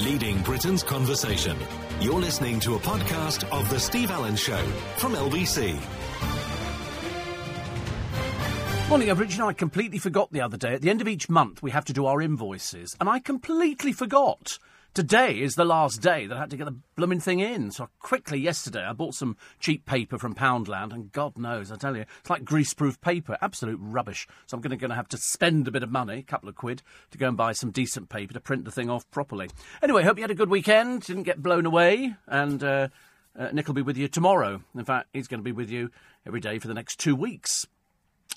leading Britain's conversation. You're listening to a podcast of The Steve Allen Show from LBC. Morning, Average. You know, I completely forgot the other day. At the end of each month, we have to do our invoices, and I completely forgot. Today is the last day that I had to get the blooming thing in. So quickly yesterday, I bought some cheap paper from Poundland, and God knows, I tell you, it's like greaseproof paper, absolute rubbish. So I'm going to have to spend a bit of money, a couple of quid, to go and buy some decent paper to print the thing off properly. Anyway, hope you had a good weekend, didn't get blown away, and uh, uh, Nick will be with you tomorrow. In fact, he's going to be with you every day for the next two weeks.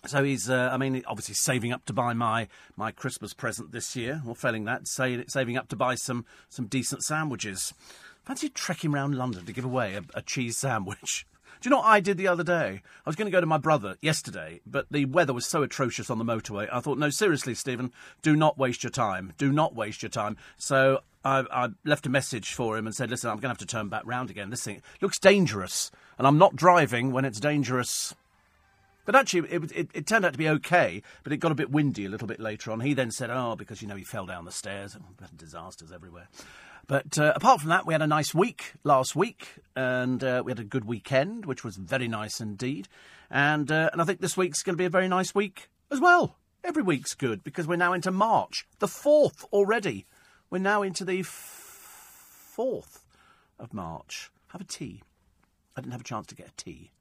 So he's, uh, I mean, obviously saving up to buy my, my Christmas present this year, or failing that, say, saving up to buy some, some decent sandwiches. Fancy trekking round London to give away a, a cheese sandwich. Do you know what I did the other day? I was going to go to my brother yesterday, but the weather was so atrocious on the motorway. I thought, no, seriously, Stephen, do not waste your time. Do not waste your time. So I, I left a message for him and said, listen, I'm going to have to turn back round again. This thing looks dangerous, and I'm not driving when it's dangerous. But actually, it, it, it, turned out to be okay, but it got a bit windy a little bit later on. He then said, oh, because, you know, he fell down the stairs. Disasters everywhere. But uh, apart from that, we had a nice week last week, and uh, we had a good weekend, which was very nice indeed. And, uh, and I think this week's going to be a very nice week as well. Every week's good, because we're now into March, the 4th already. We're now into the f- 4th of March. Have a tea. I didn't have a chance to get a tea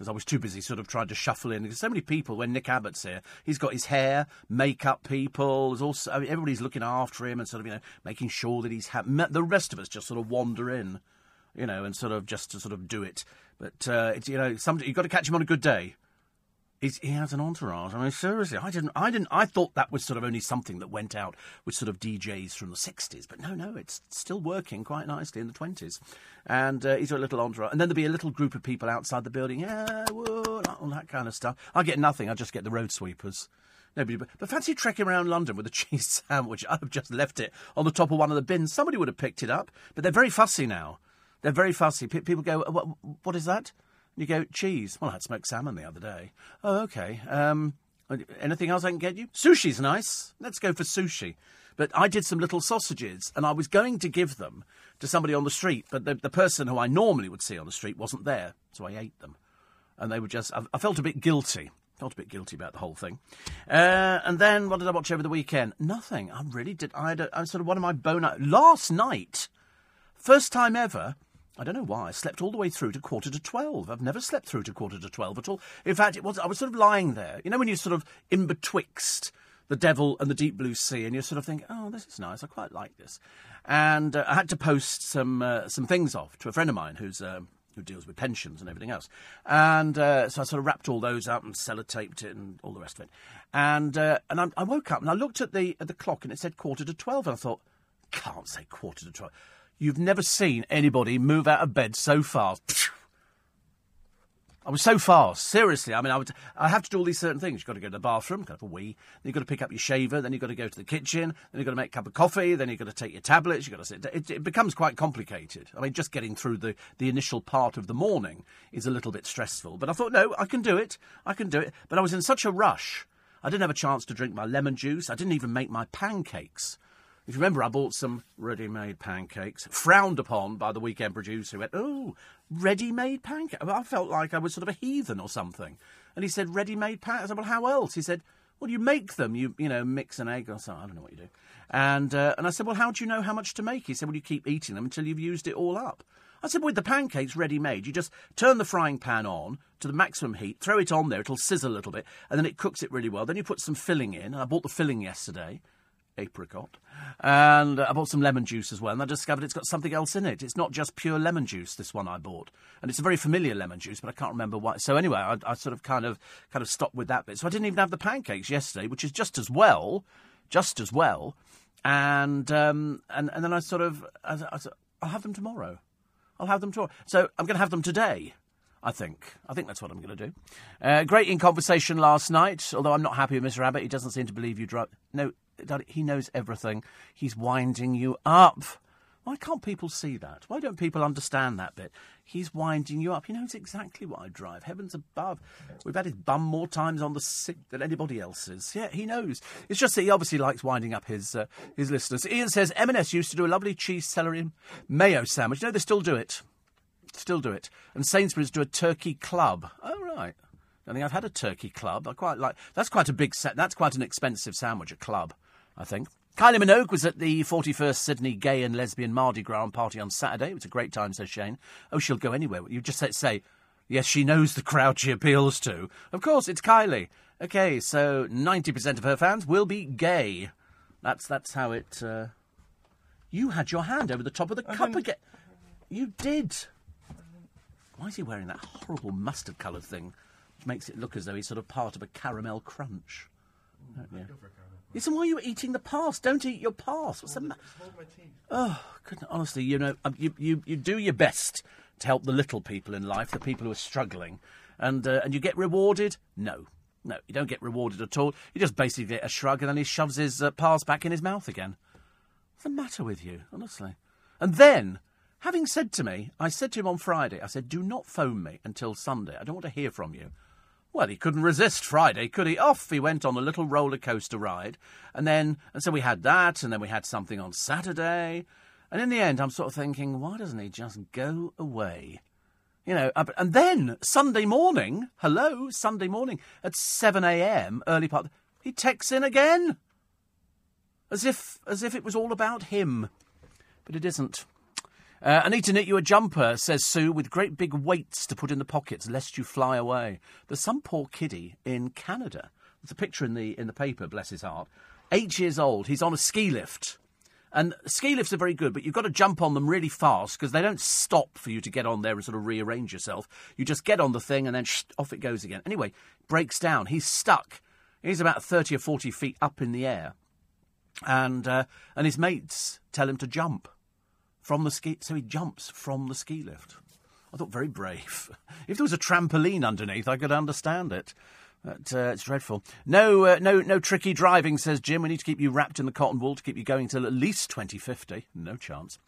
because I was too busy sort of trying to shuffle in. There's so many people when Nick Abbott's here. He's got his hair, makeup people. There's also I mean, everybody's looking after him and sort of you know making sure that he's. The rest of us just sort of wander in, you know, and sort of just to sort of do it. But uh, it's you know, you've got to catch him on a good day. He has an entourage. I mean, seriously, I didn't, I didn't, I thought that was sort of only something that went out with sort of DJs from the '60s, but no, no, it's still working quite nicely in the '20s. And uh, he's got a little entourage, and then there'll be a little group of people outside the building, yeah, all that kind of stuff. I get nothing. I just get the road sweepers. Nobody, but, but fancy trekking around London with a cheese sandwich. I've just left it on the top of one of the bins. Somebody would have picked it up, but they're very fussy now. They're very fussy. P- people go, what, what is that? You go, cheese. Well, I had smoked salmon the other day. Oh, okay. Um, anything else I can get you? Sushi's nice. Let's go for sushi. But I did some little sausages, and I was going to give them to somebody on the street, but the, the person who I normally would see on the street wasn't there, so I ate them. And they were just, I, I felt a bit guilty. Felt a bit guilty about the whole thing. Uh, and then, what did I watch over the weekend? Nothing. I really did. I had a, I sort of one of my bone. Last night, first time ever, I don't know why. I slept all the way through to quarter to twelve. I've never slept through to quarter to twelve at all. In fact, it was I was sort of lying there. You know when you're sort of in betwixt the devil and the deep blue sea, and you're sort of thinking, "Oh, this is nice. I quite like this." And uh, I had to post some uh, some things off to a friend of mine who's. Uh, who deals with pensions and everything else. And uh, so I sort of wrapped all those up and sellotaped it and all the rest of it. And uh, and I, I, woke up and I looked at the at the clock and it said quarter to twelve. And I thought, can't say quarter to twelve. You've never seen anybody move out of bed so fast. I was so fast, seriously. I mean, I would. I have to do all these certain things. You've got to go to the bathroom, to have a wee. Then you've got to pick up your shaver. Then you've got to go to the kitchen. Then you've got to make a cup of coffee. Then you've got to take your tablets. You've got to sit. It, it becomes quite complicated. I mean, just getting through the, the initial part of the morning is a little bit stressful. But I thought, no, I can do it. I can do it. But I was in such a rush. I didn't have a chance to drink my lemon juice. I didn't even make my pancakes. If you remember, I bought some ready made pancakes, frowned upon by the weekend producer who went, Oh, ready made pancakes. I felt like I was sort of a heathen or something. And he said, Ready made pancakes. I said, Well, how else? He said, Well, you make them. You, you know, mix an egg or something. I don't know what you do. And, uh, and I said, Well, how do you know how much to make? He said, Well, you keep eating them until you've used it all up. I said, with the pancakes ready made, you just turn the frying pan on to the maximum heat, throw it on there, it'll sizzle a little bit, and then it cooks it really well. Then you put some filling in. I bought the filling yesterday apricot. And I bought some lemon juice as well, and I discovered it's got something else in it. It's not just pure lemon juice. This one I bought, and it's a very familiar lemon juice, but I can't remember why. So anyway, I, I sort of kind of kind of stopped with that bit. So I didn't even have the pancakes yesterday, which is just as well, just as well. And um, and and then I sort of I, I, I'll have them tomorrow. I'll have them tomorrow. So I'm going to have them today. I think. I think that's what I'm going to do. Uh, great in conversation last night, although I'm not happy with Mr. Abbott. He doesn't seem to believe you drive. No, he knows everything. He's winding you up. Why can't people see that? Why don't people understand that bit? He's winding you up. He knows exactly what I drive. Heavens above. We've had his bum more times on the sick than anybody else's. Yeah, he knows. It's just that he obviously likes winding up his uh, his listeners. Ian says M&S used to do a lovely cheese celery and mayo sandwich. No, they still do it. Still do it. And Sainsbury's do a turkey club. Oh, right. I think I've had a turkey club. I quite like. That's quite a big set. That's quite an expensive sandwich. A club, I think. Kylie Minogue was at the 41st Sydney Gay and Lesbian Mardi Gras party on Saturday. It was a great time, says Shane. Oh, she'll go anywhere. You just say, say, yes, she knows the crowd she appeals to. Of course, it's Kylie. Okay, so 90% of her fans will be gay. That's that's how it. Uh... You had your hand over the top of the cup again. You did. Why is he wearing that horrible mustard coloured thing, which makes it look as though he's sort of part of a caramel crunch? Oh, yeah. Listen, why are you eating the past? Don't eat your past. What's the matter? Oh, goodness, honestly, you know, um, you, you, you do your best to help the little people in life, the people who are struggling, and uh, and you get rewarded. No, no, you don't get rewarded at all. You just basically get a shrug, and then he shoves his uh, past back in his mouth again. What's the matter with you, honestly? And then, having said to me, I said to him on Friday, I said, do not phone me until Sunday. I don't want to hear from you. Well, he couldn't resist Friday, could he? Off he went on a little roller coaster ride, and then and so we had that, and then we had something on Saturday, and in the end, I'm sort of thinking, why doesn't he just go away? You know, and then Sunday morning, hello, Sunday morning at seven a.m. early part, he texts in again, as if as if it was all about him, but it isn't. Uh, I need to knit you a jumper, says Sue, with great big weights to put in the pockets lest you fly away. There's some poor kiddie in Canada. There's a picture in the in the paper, bless his heart. Eight years old. He's on a ski lift. And ski lifts are very good, but you've got to jump on them really fast because they don't stop for you to get on there and sort of rearrange yourself. You just get on the thing and then sh- off it goes again. Anyway, breaks down. He's stuck. He's about 30 or 40 feet up in the air. And, uh, and his mates tell him to jump from the ski. So he jumps from the ski lift. I thought very brave. If there was a trampoline underneath, I could understand it. But, uh, it's dreadful. No, uh, no, no tricky driving, says Jim. We need to keep you wrapped in the cotton wool to keep you going till at least 2050. No chance.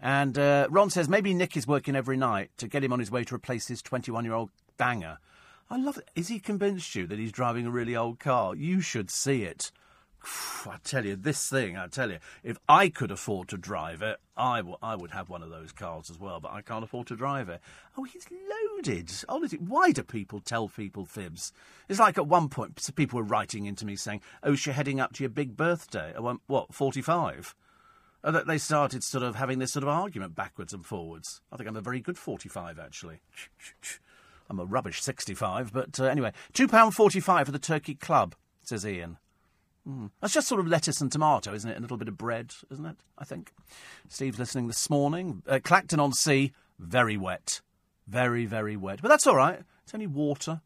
And uh, Ron says maybe Nick is working every night to get him on his way to replace his 21 year old banger. I love it. Is he convinced you that he's driving a really old car? You should see it. I tell you, this thing, I tell you, if I could afford to drive it, I, w- I would have one of those cars as well, but I can't afford to drive it. Oh, he's loaded. Honestly, why do people tell people fibs? It's like at one point, people were writing into me saying, oh, you're heading up to your big birthday. I went, what, 45? And they started sort of having this sort of argument backwards and forwards. I think I'm a very good 45, actually. I'm a rubbish 65, but uh, anyway. £2.45 for the Turkey Club, says Ian. Mm. That's just sort of lettuce and tomato, isn't it? A little bit of bread, isn't it? I think. Steve's listening this morning. Uh, Clacton on Sea, very wet. Very, very wet. But that's all right. It's only water.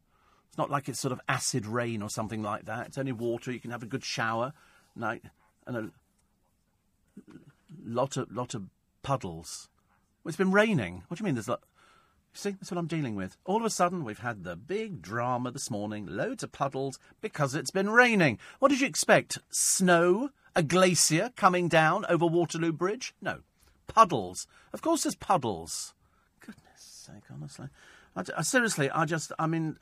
It's not like it's sort of acid rain or something like that. It's only water. You can have a good shower. Night and a lot of lot of puddles. Well, it's been raining. What do you mean? There's like See, that's what I'm dealing with. All of a sudden, we've had the big drama this morning, loads of puddles because it's been raining. What did you expect? Snow? A glacier coming down over Waterloo Bridge? No. Puddles. Of course, there's puddles. Goodness sake, honestly. I, I, seriously, I just, I mean.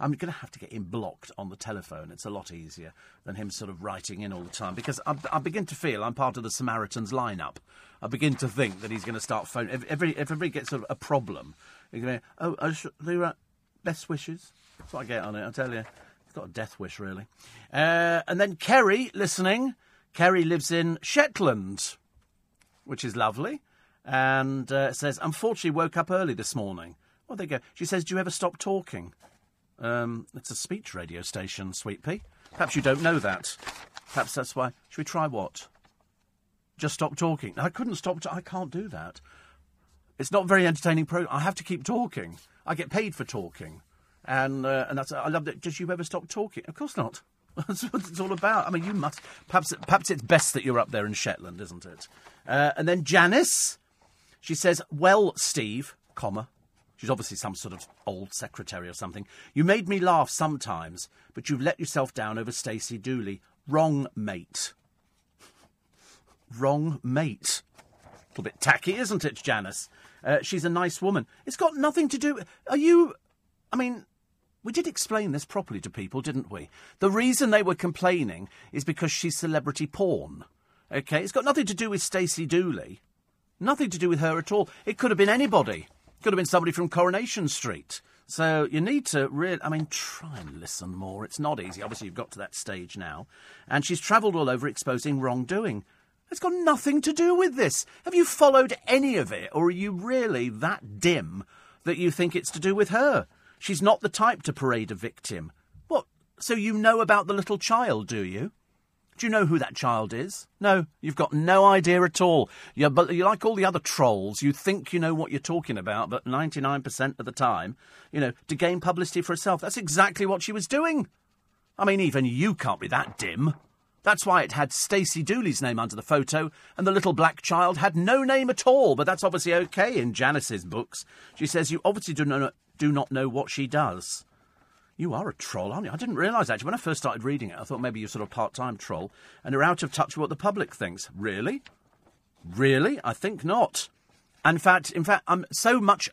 I'm going to have to get him blocked on the telephone. It's a lot easier than him sort of writing in all the time because I, I begin to feel I'm part of the Samaritans lineup. I begin to think that he's going to start phoning. If, every, if everybody gets sort of a problem, he's going to, oh, the best wishes. That's what I get on it, I tell you. He's got a death wish, really. Uh, and then Kerry, listening. Kerry lives in Shetland, which is lovely, and uh, says, unfortunately, woke up early this morning. Well, there you go. She says, do you ever stop talking? Um, it's a speech radio station, Sweet Pea. Perhaps you don't know that. Perhaps that's why. Should we try what? Just stop talking. I couldn't stop. I can't do that. It's not very entertaining program. I have to keep talking. I get paid for talking, and uh, and that's. I love that. Does you ever stop talking? Of course not. That's what it's all about. I mean, you must. Perhaps, perhaps it's best that you're up there in Shetland, isn't it? Uh, and then Janice, she says, "Well, Steve, comma, She's obviously some sort of old secretary or something. You made me laugh sometimes, but you've let yourself down over Stacey Dooley. Wrong mate. Wrong mate. A little bit tacky, isn't it, Janice? Uh, she's a nice woman. It's got nothing to do. Are you? I mean, we did explain this properly to people, didn't we? The reason they were complaining is because she's celebrity porn. Okay, it's got nothing to do with Stacey Dooley. Nothing to do with her at all. It could have been anybody. Could have been somebody from Coronation Street. So you need to really, I mean, try and listen more. It's not easy. Obviously, you've got to that stage now. And she's travelled all over exposing wrongdoing. It's got nothing to do with this. Have you followed any of it, or are you really that dim that you think it's to do with her? She's not the type to parade a victim. What? So you know about the little child, do you? Do you know who that child is? No, you've got no idea at all. You're, but you're like all the other trolls. You think you know what you're talking about, but 99% of the time, you know, to gain publicity for herself. That's exactly what she was doing. I mean, even you can't be that dim. That's why it had Stacey Dooley's name under the photo, and the little black child had no name at all. But that's obviously okay in Janice's books. She says you obviously do not, do not know what she does. You are a troll, aren't you? I didn't realise actually. When I first started reading it, I thought maybe you're sort of part time troll and are out of touch with what the public thinks. Really? Really? I think not. In fact, in fact, I'm so much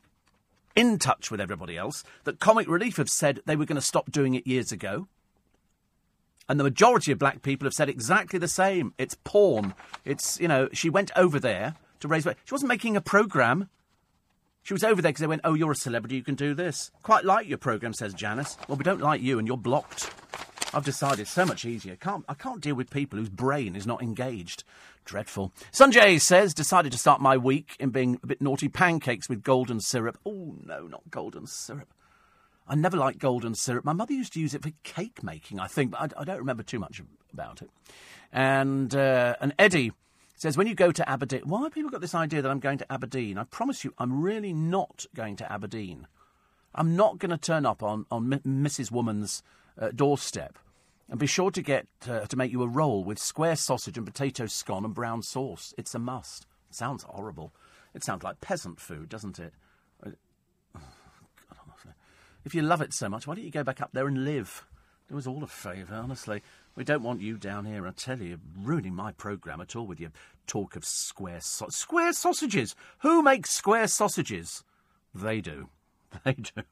in touch with everybody else that Comic Relief have said they were going to stop doing it years ago. And the majority of black people have said exactly the same. It's porn. It's, you know, she went over there to raise. She wasn't making a programme. She was over there because they went, Oh, you're a celebrity, you can do this. Quite like your programme, says Janice. Well, we don't like you and you're blocked. I've decided so much easier. Can't, I can't deal with people whose brain is not engaged. Dreadful. Sanjay says, decided to start my week in being a bit naughty pancakes with golden syrup. Oh, no, not golden syrup. I never liked golden syrup. My mother used to use it for cake making, I think, but I, I don't remember too much about it. And, uh, and Eddie says, when you go to Aberdeen, why have people got this idea that I'm going to Aberdeen? I promise you, I'm really not going to Aberdeen. I'm not going to turn up on, on M- Mrs. Woman's uh, doorstep. And be sure to get uh, to make you a roll with square sausage and potato scone and brown sauce. It's a must. It sounds horrible. It sounds like peasant food, doesn't it? If you love it so much, why don't you go back up there and live? Do us all a favour, honestly. We don't want you down here, I tell you, ruining my programme at all with your talk of square so- square sausages. Who makes square sausages? They do. They do.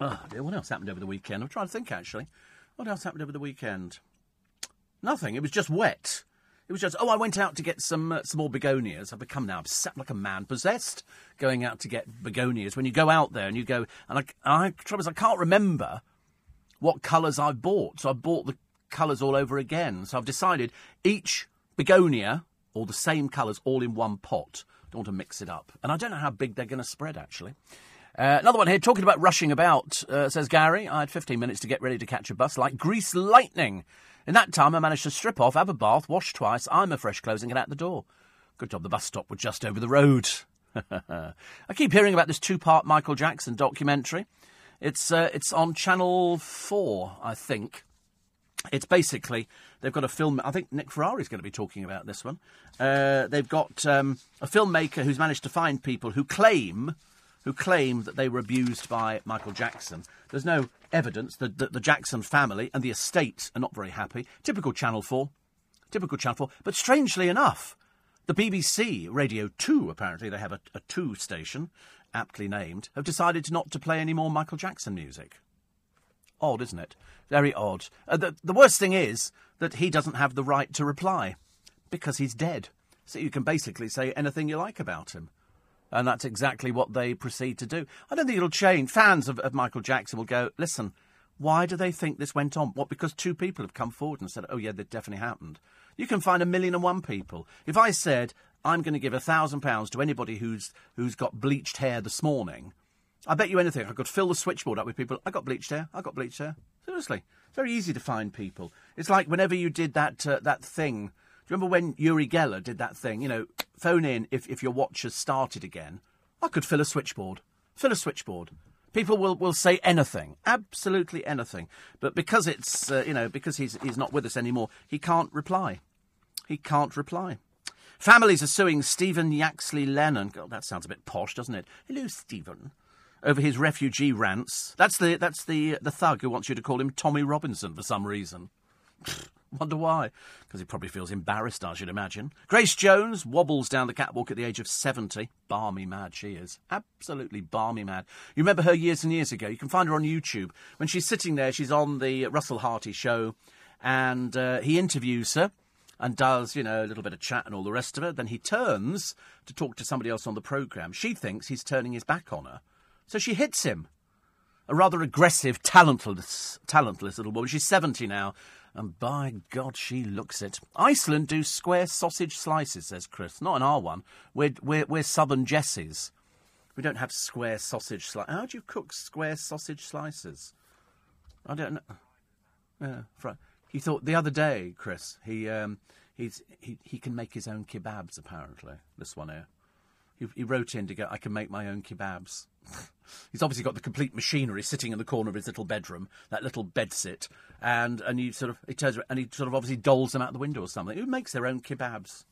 Oh dear, what else happened over the weekend? I'm trying to think actually. What else happened over the weekend? Nothing. It was just wet. It was just, oh, I went out to get some uh, some more begonias. I've become now upset like a man possessed going out to get begonias. When you go out there and you go, and I, I trouble is I can't remember what colours I've bought. So I've bought the colours all over again. So I've decided each begonia, or the same colours, all in one pot. Don't want to mix it up. And I don't know how big they're going to spread, actually. Uh, another one here, talking about rushing about, uh, says Gary. I had 15 minutes to get ready to catch a bus like grease lightning. In that time, I managed to strip off, have a bath, wash twice, iron my fresh clothes, and get out the door. Good job the bus stop was just over the road. I keep hearing about this two part Michael Jackson documentary. It's uh, it's on Channel Four, I think. It's basically they've got a film. I think Nick Ferrari is going to be talking about this one. Uh, they've got um, a filmmaker who's managed to find people who claim who claim that they were abused by Michael Jackson. There's no evidence that the, the Jackson family and the estate are not very happy. Typical Channel Four. Typical Channel Four. But strangely enough, the BBC Radio 2, apparently, they have a, a 2 station, aptly named, have decided not to play any more Michael Jackson music. Odd, isn't it? Very odd. Uh, the, the worst thing is that he doesn't have the right to reply because he's dead. So you can basically say anything you like about him. And that's exactly what they proceed to do. I don't think it'll change. Fans of, of Michael Jackson will go, listen, why do they think this went on? What, because two people have come forward and said, oh, yeah, that definitely happened. You can find a million and one people. If I said, I'm going to give a thousand pounds to anybody who's, who's got bleached hair this morning, I bet you anything. I could fill the switchboard up with people. I got bleached hair. I got bleached hair. Seriously. It's very easy to find people. It's like whenever you did that, uh, that thing. Do you remember when Uri Geller did that thing? You know, phone in if, if your watch has started again. I could fill a switchboard. Fill a switchboard. People will, will say anything, absolutely anything. But because it's, uh, you know, because he's, he's not with us anymore, he can't reply. He can't reply. Families are suing Stephen Yaxley Lennon. God, that sounds a bit posh, doesn't it? Hello, Stephen. Over his refugee rants. That's the, that's the, the thug who wants you to call him Tommy Robinson for some reason. Wonder why? Because he probably feels embarrassed, I should imagine. Grace Jones wobbles down the catwalk at the age of 70. Barmy mad she is. Absolutely barmy mad. You remember her years and years ago? You can find her on YouTube. When she's sitting there, she's on the Russell Harty show, and uh, he interviews her and does, you know, a little bit of chat and all the rest of it. Then he turns to talk to somebody else on the programme. She thinks he's turning his back on her. So she hits him. A rather aggressive, talentless, talentless little woman. She's 70 now, and by God, she looks it. Iceland do square sausage slices, says Chris. Not in our one. We're, we're, we're southern Jessies. We don't have square sausage slices. How do you cook square sausage slices? I don't know. Yeah, fr- he thought the other day, Chris, he, um, he's, he, he can make his own kebabs, apparently, this one here. He, he wrote in to go, I can make my own kebabs. He's obviously got the complete machinery sitting in the corner of his little bedroom, that little bedsit, and and he sort of he turns and he sort of obviously doles them out the window or something. Who makes their own kebabs?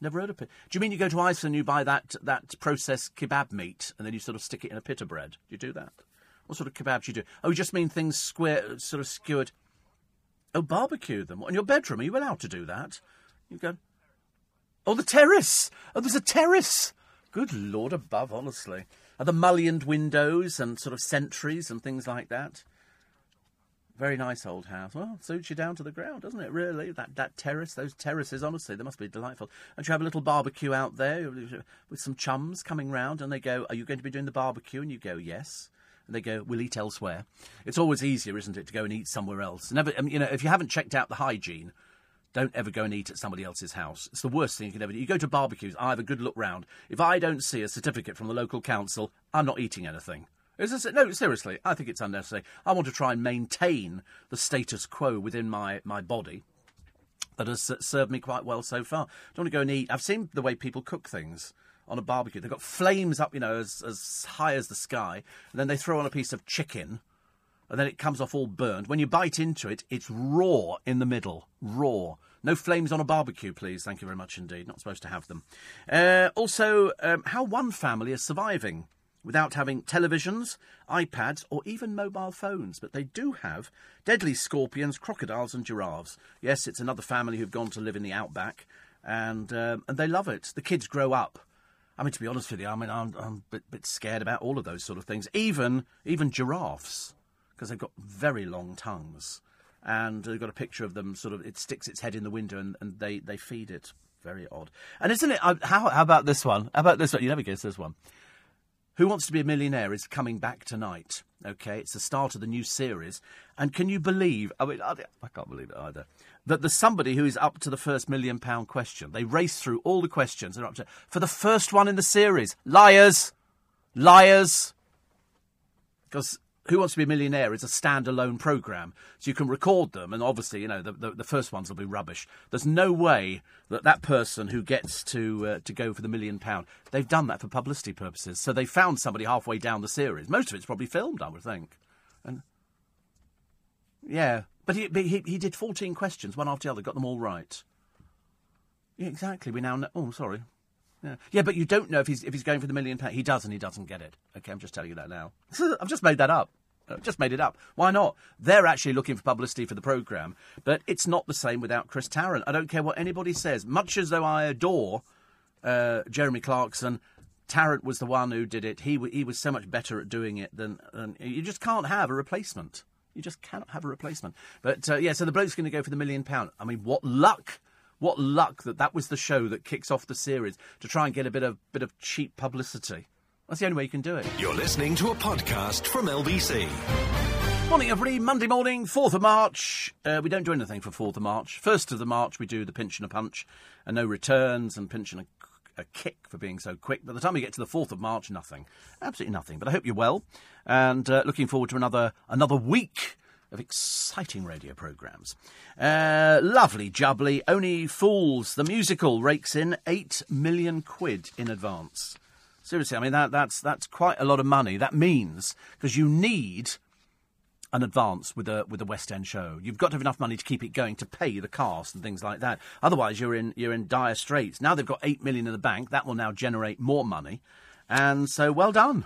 Never heard of it. Do you mean you go to Iceland and you buy that that processed kebab meat and then you sort of stick it in a pita bread? Do you do that? What sort of kebab do you do? Oh, you just mean things square, sort of skewered. Oh, barbecue them. What, in your bedroom? Are you allowed to do that? You go. Oh, the terrace. Oh, there's a terrace. Good Lord above, honestly. Are the mullioned windows and sort of sentries and things like that? Very nice old house. Well, suits you down to the ground, doesn't it? Really, that that terrace, those terraces. Honestly, they must be delightful. And you have a little barbecue out there with some chums coming round, and they go, "Are you going to be doing the barbecue?" And you go, "Yes." And they go, "We'll eat elsewhere." It's always easier, isn't it, to go and eat somewhere else? Never, um, you know, if you haven't checked out the hygiene, don't ever go and eat at somebody else's house. It's the worst thing you can ever do. You go to barbecues, I have a good look round. If I don't see a certificate from the local council, I'm not eating anything. Is no, seriously, I think it's unnecessary. I want to try and maintain the status quo within my, my body that has served me quite well so far. I don't want to go and eat. I've seen the way people cook things on a barbecue. They've got flames up, you know, as, as high as the sky, and then they throw on a piece of chicken, and then it comes off all burned. When you bite into it, it's raw in the middle. Raw. No flames on a barbecue, please. Thank you very much indeed. Not supposed to have them. Uh, also, um, how one family is surviving without having televisions, iPads, or even mobile phones. But they do have deadly scorpions, crocodiles, and giraffes. Yes, it's another family who've gone to live in the outback, and um, and they love it. The kids grow up. I mean, to be honest with you, I mean, I'm, I'm a bit, bit scared about all of those sort of things. Even even giraffes, because they've got very long tongues, and they've got a picture of them. Sort of, it sticks its head in the window, and, and they they feed it. Very odd. And isn't it? How, how about this one? How about this one? You never guess this one. Who Wants to Be a Millionaire is coming back tonight. Okay, it's the start of the new series. And can you believe, I mean, I can't believe it either, that there's somebody who is up to the first million pound question. They race through all the questions. They're up to, for the first one in the series. Liars! Liars! Because who Wants to Be a Millionaire is a standalone program, so you can record them, and obviously, you know, the, the, the, first ones will be rubbish. There's no way that that person who gets to uh, to go for the million pound, they've done that for publicity purposes. So they found somebody halfway down the series. Most of it's probably filmed, I would think. Yeah, but he he, he did 14 questions, one after the other, got them all right. Yeah, exactly. We now know. Oh, sorry. Yeah. yeah, but you don't know if he's if he's going for the million pound. He does, and he doesn't get it. Okay, I'm just telling you that now. I've just made that up. I've just made it up. Why not? They're actually looking for publicity for the programme, but it's not the same without Chris Tarrant. I don't care what anybody says. Much as though I adore uh, Jeremy Clarkson, Tarrant was the one who did it. He he was so much better at doing it than, than you just can't have a replacement. You just cannot have a replacement. But uh, yeah, so the bloke's going to go for the million pound. I mean, what luck! What luck that that was the show that kicks off the series to try and get a bit of bit of cheap publicity. That's the only way you can do it. You're listening to a podcast from LBC. Morning, everybody. Monday morning, 4th of March. Uh, we don't do anything for 4th of March. 1st of the March, we do the pinch and a punch, and no returns, and pinch and a, a kick for being so quick. By the time we get to the 4th of March, nothing. Absolutely nothing. But I hope you're well, and uh, looking forward to another another week of exciting radio programmes. Uh, lovely jubbly. Only Fools, the musical, rakes in 8 million quid in advance. Seriously, I mean, that, that's, that's quite a lot of money. That means, because you need an advance with a with a West End show. You've got to have enough money to keep it going to pay the cast and things like that. Otherwise, you're in you're in dire straits. Now they've got eight million in the bank. That will now generate more money, and so well done.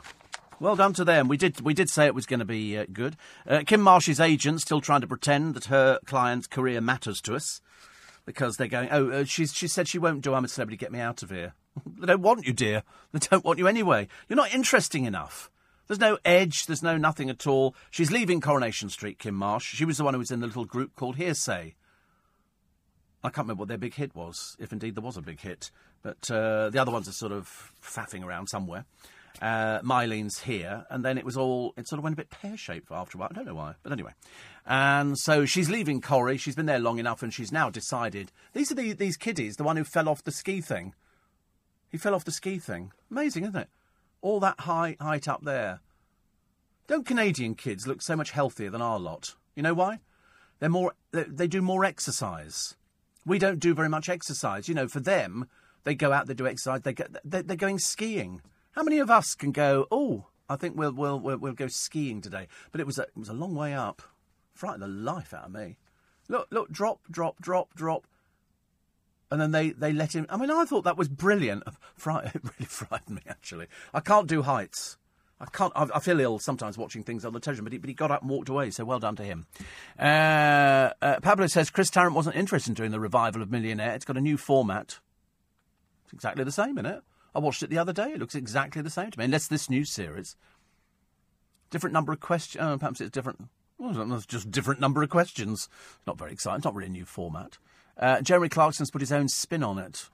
Well done to them. We did we did say it was going to be uh, good. Uh, Kym Marsh's agent still trying to pretend that her client's career matters to us because they're going. Oh, uh, she's she said she won't do. I'm a celebrity. Get me out of here. they don't want you, dear. They don't want you anyway. You're not interesting enough. There's no edge. There's no nothing at all. She's leaving Coronation Street. Kym Marsh. She was the one who was in the little group called Hearsay. I can't remember what their big hit was, if indeed there was a big hit. But uh, the other ones are sort of faffing around somewhere. Uh, Myleene's here, and then it was all, it sort of went a bit pear shaped after a while. I don't know why, but anyway. And so she's leaving Corrie. She's been there long enough, and she's now decided. These are the, these kiddies, the one who fell off the ski thing. He fell off the ski thing. Amazing, isn't it? All that high height up there. Don't Canadian kids look so much healthier than our lot? You know why? They're more, they, they do more exercise. We don't do very much exercise. You know, for them, they go out, they do exercise, they go, they're, they're going skiing. How many of us can go? Oh, I think we'll we'll we'll, we'll go skiing today. But it was a, it was a long way up. Frightened the life out of me. Look, look, drop, drop, drop, drop. And then they, they let him. I mean, I thought that was brilliant. It really frightened me, actually. I can't do heights. I can't. I, I, feel ill sometimes watching things on the television, but he, but he got up and walked away. So well done to him. Uh, uh, Pablo says Chris Tarrant wasn't interested in doing the revival of Millionaire. It's got a new format. It's exactly the same, isn't it? I watched it the other day. It looks exactly the same to me, unless this new series. Different number of questions. Oh, perhaps it's different. Well, it's just different number of questions. It's not very exciting. It's not really a new format. Uh, Jeremy Clarkson's put his own spin on it.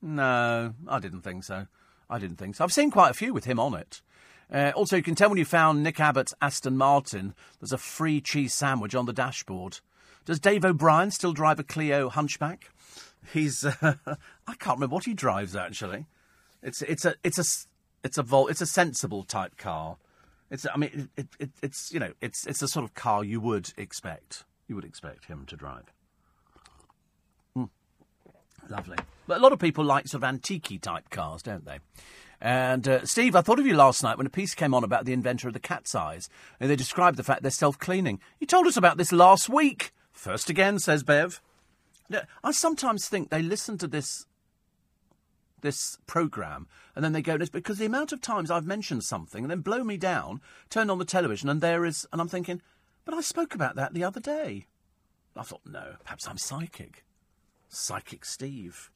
No, I didn't think so. I didn't think so. I've seen quite a few with him on it. Uh, also, you can tell when you found Nick Abbott's Aston Martin, there's a free cheese sandwich on the dashboard. Does Dave O'Brien still drive a Clio Hunchback? He's. Uh, I can't remember what he drives actually. It's it's a it's a it's a vol- it's a sensible type car. It's I mean it, it, it's you know it's it's a sort of car you would expect you would expect him to drive. Lovely, but a lot of people like sort of antique type cars, don't they? And uh, Steve, I thought of you last night when a piece came on about the inventor of the cat's eyes, and they described the fact they're self-cleaning. You told us about this last week. First again, says Bev. I sometimes think they listen to this this program, and then they go, it's because the amount of times I've mentioned something and then blow me down, turn on the television, and there is, and I'm thinking, but I spoke about that the other day. I thought, no, perhaps I'm psychic. Psychic Steve.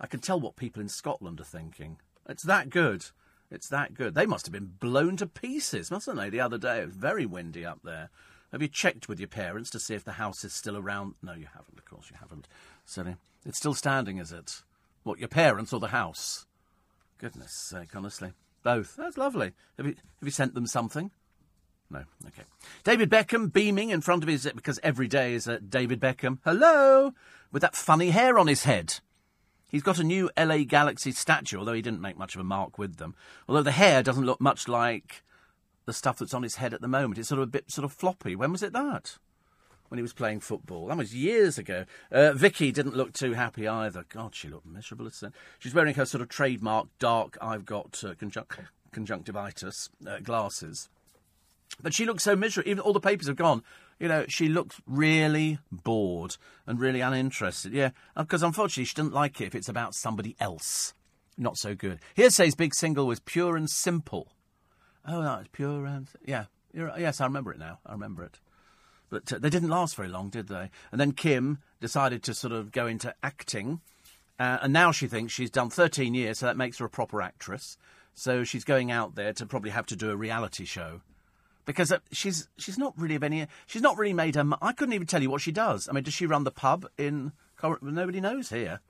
I can tell what people in Scotland are thinking. It's that good. It's that good. They must have been blown to pieces, mustn't they, the other day? It was very windy up there. Have you checked with your parents to see if the house is still around? No, you haven't, of course you haven't. Silly. It's still standing, is it? What, your parents or the house? Goodness sake, honestly. Both. That's lovely. Have you, have you sent them something? No. Okay. David Beckham beaming in front of his because every day is a David Beckham. Hello, with that funny hair on his head. He's got a new LA Galaxy statue, although he didn't make much of a mark with them. Although the hair doesn't look much like the stuff that's on his head at the moment. It's sort of a bit sort of floppy. When was it that? when he was playing football. That was years ago. Uh, Vicky didn't look too happy either. God, she looked miserable. She's wearing her sort of trademark dark, I've got uh, conjunct- conjunctivitis uh, glasses. But she looks so miserable. Even all the papers have gone. You know, she looks really bored and really uninterested. Yeah, because unfortunately she doesn't like it if it's about somebody else. Not so good. Hearsay's big single was Pure and Simple. Oh, that was Pure and... Yeah, yes, I remember it now. I remember it. But uh, they didn't last very long, did they? And then Kym decided to sort of go into acting. Uh, and now she thinks she's done 13 years, so that makes her a proper actress. So she's going out there to probably have to do a reality show. Because uh, she's she's not really of any. She's not really made her. I couldn't even tell you what she does. I mean, does she run the pub in? Nobody knows here.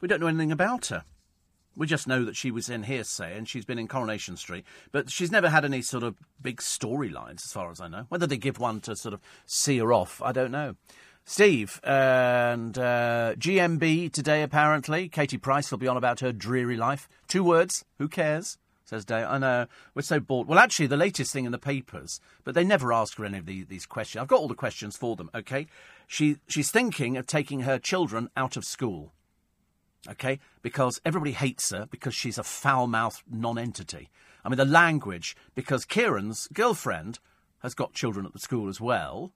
We don't know anything about her. We just know that she was in Hearsay and she's been in Coronation Street, but she's never had any sort of big storylines, as far as I know. Whether they give one to sort of see her off, I don't know. Steve and uh, GMB today, apparently. Katie Price will be on about her dreary life. Two words. Who cares? Says Dave. I know. We're so bored. Well, actually, the latest thing in the papers, but they never ask her any of these, these questions. I've got all the questions for them, okay? She, she's thinking of taking her children out of school okay? Because everybody hates her because she's a foul mouthed non-entity. I mean, the language, because Kieran's girlfriend has got children at the school as well,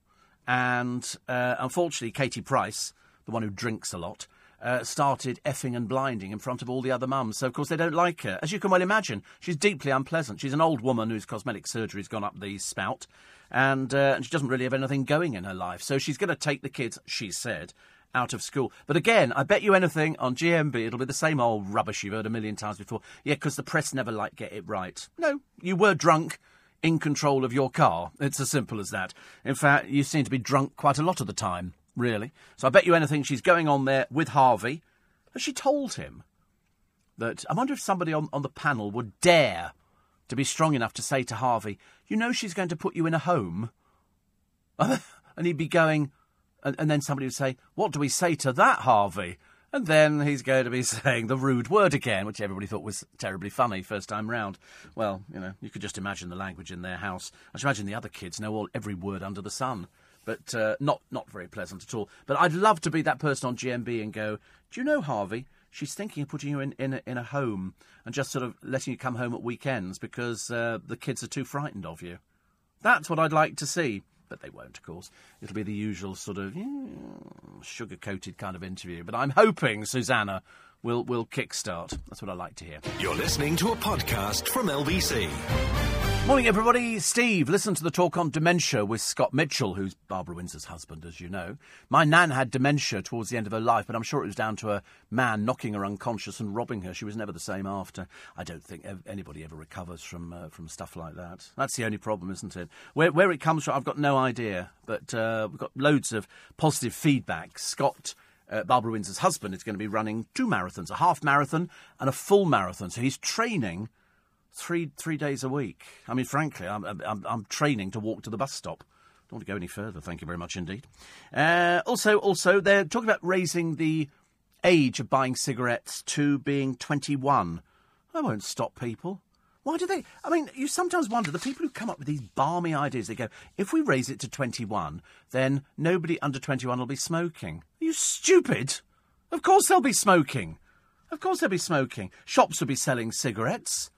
and uh, unfortunately, Katie Price, the one who drinks a lot, uh, started effing and blinding in front of all the other mums. So, of course, they don't like her. As you can well imagine, she's deeply unpleasant. She's an old woman whose cosmetic surgery's gone up the spout, and, uh, and she doesn't really have anything going in her life. So she's going to take the kids, she said, out of school. But again, I bet you anything on GMB, it'll be the same old rubbish you've heard a million times before. Yeah, because the press never like get it right. No, you were drunk in control of your car. It's as simple as that. In fact, you seem to be drunk quite a lot of the time really. So I bet you anything she's going on there with Harvey. Has she told him that? I wonder if somebody on, on the panel would dare to be strong enough to say to Harvey, You know, she's going to put you in a home. and he'd be going, and, and then somebody would say, What do we say to that, Harvey? And then he's going to be saying the rude word again, which everybody thought was terribly funny first time round. Well, you know, you could just imagine the language in their house. I should imagine the other kids know all every word under the sun but uh, not not very pleasant at all. But I'd love to be that person on GMB and go, do you know Harvey? She's thinking of putting you in in a, in a home and just sort of letting you come home at weekends because uh, the kids are too frightened of you. That's what I'd like to see. But they won't, of course. It'll be the usual sort of sugar coated kind of interview. But I'm hoping Susanna will will kickstart. That's what I like to hear. You're listening to a podcast from LBC. Morning, everybody. Steve, listen to the talk on dementia with Scott Mitchell, who's Barbara Windsor's husband, as you know. My nan had dementia towards the end of her life, but I'm sure it was down to a man knocking her unconscious and robbing her. She was never the same after. I don't think anybody ever recovers from uh, from stuff like that. That's the only problem, isn't it? Where, where it comes from, I've got no idea, but uh, we've got loads of positive feedback. Scott. Uh, Barbara Windsor's husband is going to be running two marathons, a half marathon and a full marathon. So he's training three three days a week. I mean, frankly, I'm, I'm, I'm training to walk to the bus stop. Don't want to go any further. Thank you very much indeed. Uh, also, also, they're talking about raising the age of buying cigarettes to being 21. I won't stop people. Why do they? I mean, you sometimes wonder the people who come up with these barmy ideas. They go, if we raise it to 21, then nobody under 21 will be smoking. Are you stupid? Of course they'll be smoking. Of course they'll be smoking. Shops will be selling cigarettes.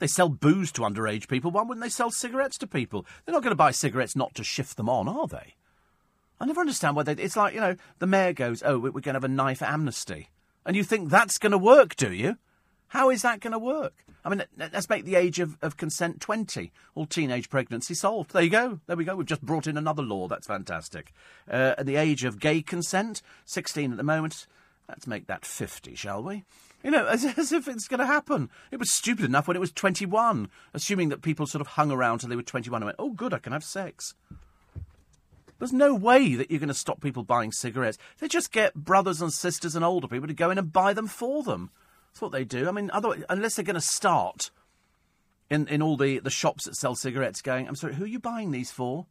They sell booze to underage people. Why wouldn't they sell cigarettes to people? They're not going to buy cigarettes not to shift them on, are they? I never understand why they. It's like, you know, the mayor goes, oh, we're going to have a knife amnesty. And you think that's going to work, do you? How is that going to work? I mean, let's make the age of, of consent 20. All teenage pregnancy solved. There you go. There we go. We've just brought in another law. That's fantastic. Uh, and the age of gay consent, 16 at the moment. Let's make that 50, shall we? You know, as, as if it's going to happen. It was stupid enough when it was 21, assuming that people sort of hung around till they were 21 and went, oh, good, I can have sex. There's no way that you're going to stop people buying cigarettes. They just get brothers and sisters and older people to go in and buy them for them. That's what they do. I mean, otherwise, unless they're going to start in, in all the, the shops that sell cigarettes going, I'm sorry, who are you buying these for?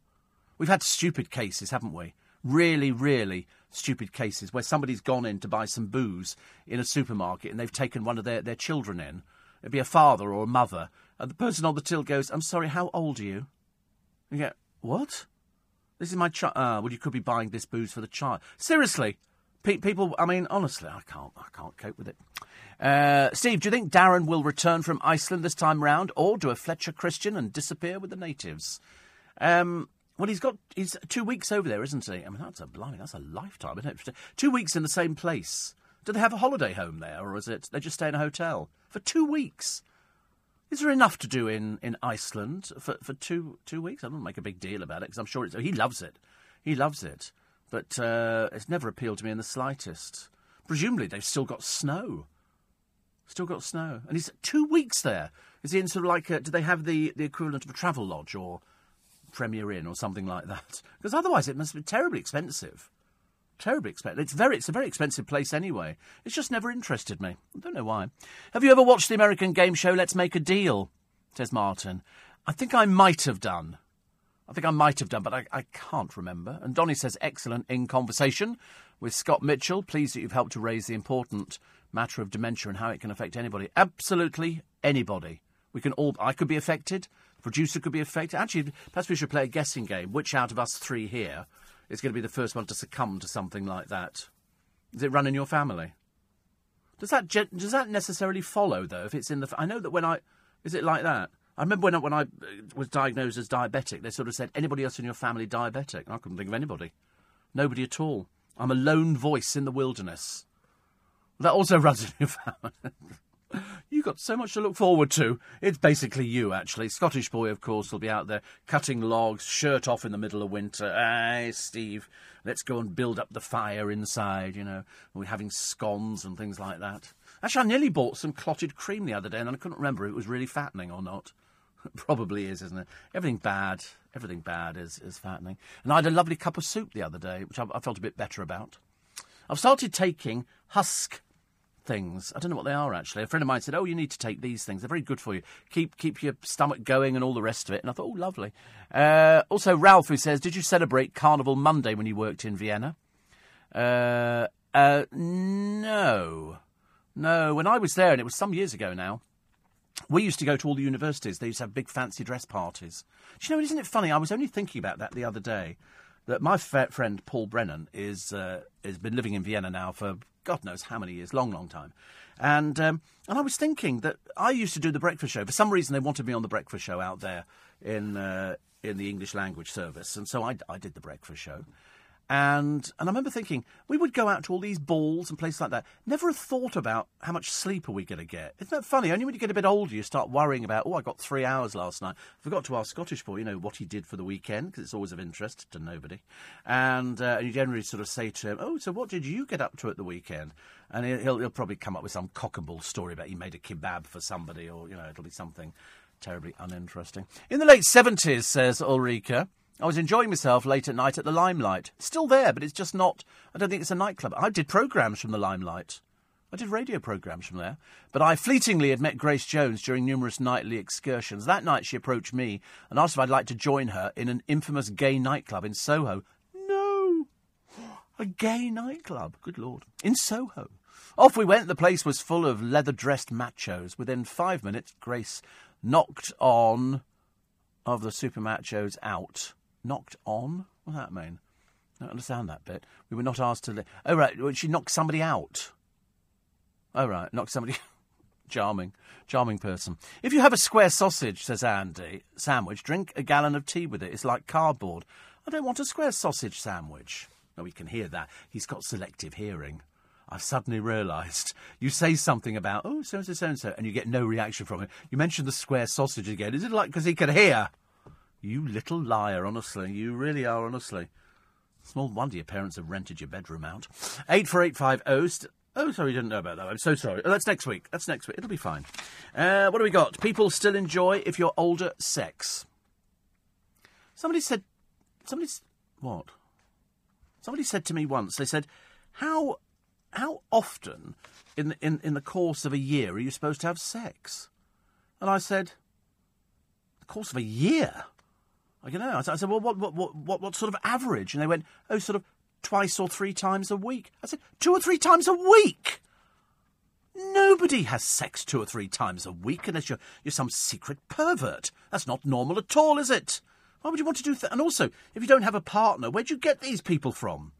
We've had stupid cases, haven't we? Really, really stupid cases where somebody's gone in to buy some booze in a supermarket and they've taken one of their, their children in. It'd be a father or a mother. And the person on the till goes, I'm sorry, how old are you? You go, what? This is my child. Ah, well, you could be buying this booze for the child. Seriously. Pe- people, I mean, honestly, I can't, I can't cope with it. Uh, Steve, do you think Darren will return from Iceland this time round, or do a Fletcher Christian and disappear with the natives? Um, well, he's got he's two weeks over there, isn't he? I mean, that's a blimey, that's a lifetime, isn't it? Two weeks in the same place. Do they have a holiday home there, or is it they just stay in a hotel for two weeks? Is there enough to do in, in Iceland for, for two two weeks? I don't make a big deal about it because I'm sure he loves it. He loves it, but uh, it's never appealed to me in the slightest. Presumably, they've still got snow. Still got snow, and he's two weeks there. Is he in sort of like? A, do they have the, the equivalent of a Travelodge or? Premier Inn or something like that. Because otherwise it must be terribly expensive. Terribly expensive. It's very, it's a very expensive place anyway. It's just never interested me. I don't know why. Have you ever watched the American game show Let's Make a Deal? Says Martin. I think I might have done. I think I might have done, but I, I can't remember. And Donny says, excellent in conversation with Scott Mitchell. Pleased that you've helped to raise the important matter of dementia and how it can affect anybody. Absolutely anybody. We can all. I could be affected producer could be affected. Actually, perhaps we should play a guessing game. Which out of us three here is going to be the first one to succumb to something like that? Is it run in your family? Does that does that necessarily follow though? If it's in the, I know that when I, is it like that? I remember when I, when I uh, was diagnosed as diabetic, they sort of said anybody else in your family diabetic. I couldn't think of anybody, nobody at all. I'm a lone voice in the wilderness. That also runs in your family. You've got so much to look forward to. It's basically you, actually. Scottish boy, of course, will be out there cutting logs, shirt off in the middle of winter. Aye, Steve, let's go and build up the fire inside, you know. We're having scones and things like that. Actually, I nearly bought some clotted cream the other day, and I couldn't remember if it was really fattening or not. Probably is, isn't it? Everything bad, everything bad is, is fattening. And I had a lovely cup of soup the other day, which I, I felt a bit better about. I've started taking husk things. I don't know what they are actually. A friend of mine said, "Oh, you need to take these things. They're very good for you. Keep keep your stomach going and all the rest of it." And I thought, "Oh, lovely." Uh, also, Ralph who says, "Did you celebrate Carnival Monday when you worked in Vienna?" Uh, uh, no, no. When I was there, and it was some years ago now. We used to go to all the universities. They used to have big fancy dress parties. Do you know, isn't it funny? I was only thinking about that the other day. That my friend Paul Brennan is uh, has been living in Vienna now for God knows how many years, long, long time. And um, and I was thinking that I used to do the breakfast show. For some reason, they wanted me on the breakfast show out there in uh, in the English language service, and so I, I did the breakfast show. And and I remember thinking we would go out to all these balls and places like that. Never thought about how much sleep are we going to get. Isn't that funny? Only when you get a bit older you start worrying about. Oh, I got three hours last night. Forgot to ask Scottish boy, you know, what he did for the weekend because it's always of interest to nobody. And uh, and you generally sort of say to him, "Oh, so what did you get up to at the weekend?" And he'll he'll probably come up with some cock and bull story about he made a kebab for somebody, or you know, it'll be something terribly uninteresting. In the late seventies, says Ulrika. I was enjoying myself late at night at the Limelight. Still there, but it's just not. I don't think it's a nightclub. I did programmes from the Limelight. I did radio programmes from there. But I fleetingly had met Grace Jones during numerous nightly excursions. That night she approached me and asked if I'd like to join her in an infamous gay nightclub in Soho. No! A gay nightclub? Good Lord. In Soho. Off we went. The place was full of leather dressed machos. Within five minutes, Grace knocked on of the super machos out knocked on? What does that mean? I don't understand that bit. We were not asked to. Oh, right. She knocked somebody out. Oh, right. Knocked somebody. Charming. Charming person. If you have a square sausage, says Andy, sandwich, drink a gallon of tea with it. It's like cardboard. I don't want a square sausage sandwich. No, we can hear that. He's got selective hearing. I've suddenly realised. You say something about, oh, so and so, so and so, and you get no reaction from him. You mention the square sausage again. Is it like because he can hear? You little liar, honestly. You really are, honestly. Small wonder your parents have rented your bedroom out. 84850. St- oh, sorry, you didn't know about that. I'm so sorry. Oh, that's next week. That's next week. It'll be fine. Uh, what do we got? People still enjoy, if you're older, sex. Somebody said. Somebody. What? Somebody said to me once, they said, how, how often in in, in the course of a year are you supposed to have sex? And I said, the course of a year? I don't know. I said, well, what, what, what, what, sort of average? And they went, oh, sort of twice or three times a week. I said, two or three times a week? Nobody has sex two or three times a week unless you're, you're some secret pervert. That's not normal at all, is it? Why would you want to do that? And also, if you don't have a partner, where'd you get these people from?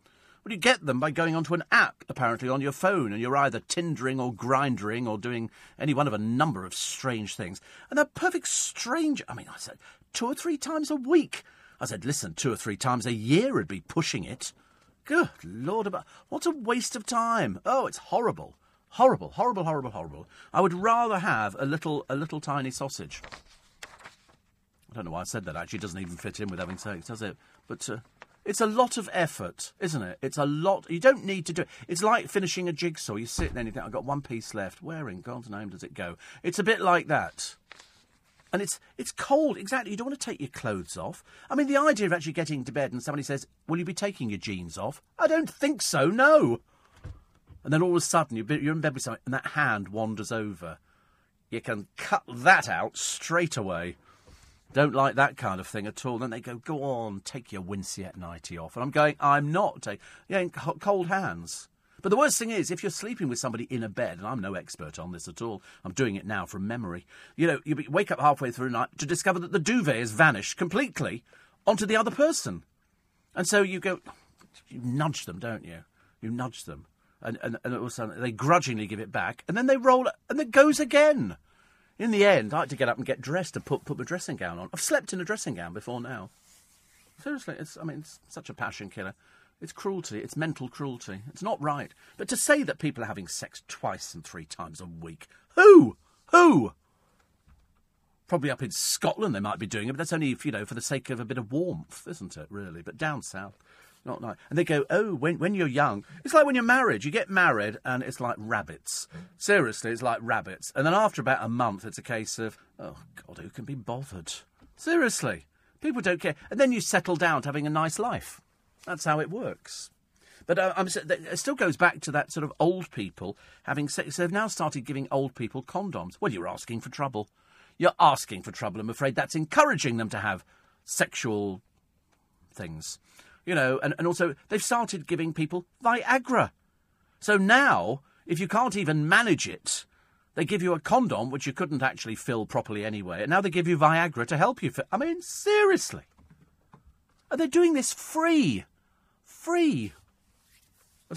Well, you get them by going onto an app, apparently, on your phone, and you're either Tindering or Grindering or doing any one of a number of strange things. And they're perfect strange. I mean, I said two or three times a week. I said, listen, two or three times a year would be pushing it. Good Lord, about what a waste of time. Oh, it's horrible. Horrible, horrible, horrible, horrible. I would rather have a little, a little tiny sausage. I don't know why I said that. Actually, it doesn't even fit in with having sex, does it? But uh, it's a lot of effort, isn't it? It's a lot. You don't need to do it. It's like finishing a jigsaw. You sit there and you think, I've got one piece left. Where in God's name does it go? It's a bit like that. And it's it's cold. Exactly. You don't want to take your clothes off. I mean, the idea of actually getting to bed and somebody says, "Will you be taking your jeans off?" I don't think so. No. And then all of a sudden you're in bed with someone, and that hand wanders over. You can cut that out straight away don't like that kind of thing at all. Then they go, go on, take your Winceyette nighty off. And I'm going, I'm not taking, yeah, cold hands. But the worst thing is, if you're sleeping with somebody in a bed, and I'm no expert on this at all, I'm doing it now from memory. You know, you wake up halfway through the night to discover that the duvet has vanished completely onto the other person. And so you go, you nudge them, don't you? You nudge them. And, and, and all of a sudden they grudgingly give it back, and then they roll, and it goes again. In the end, I had to get up and get dressed and put, put my dressing gown on. I've slept in a dressing gown before now. Seriously, it's, I mean, it's such a passion killer. It's cruelty. It's mental cruelty. It's not right. But to say that people are having sex twice and three times a week, who? Who? Probably up in Scotland they might be doing it, but that's only, you know, for the sake of a bit of warmth, isn't it, really? But down south, not nice. And they go, oh, when, when you're young, it's like when you're married. You get married and it's like rabbits. Seriously, it's like rabbits. And then after about a month, it's a case of, oh, God, who can be bothered? Seriously. People don't care. And then you settle down to having a nice life. That's how it works. But uh, it still goes back to that sort of old people having sex. They've now started giving old people condoms. Well, you're asking for trouble. You're asking for trouble. I'm afraid that's encouraging them to have sexual things. You know, and, and also they've started giving people Viagra. So now, if you can't even manage it, they give you a condom which you couldn't actually fill properly anyway, and now they give you Viagra to help you. Fi- I mean, seriously. Are they doing this free? Free.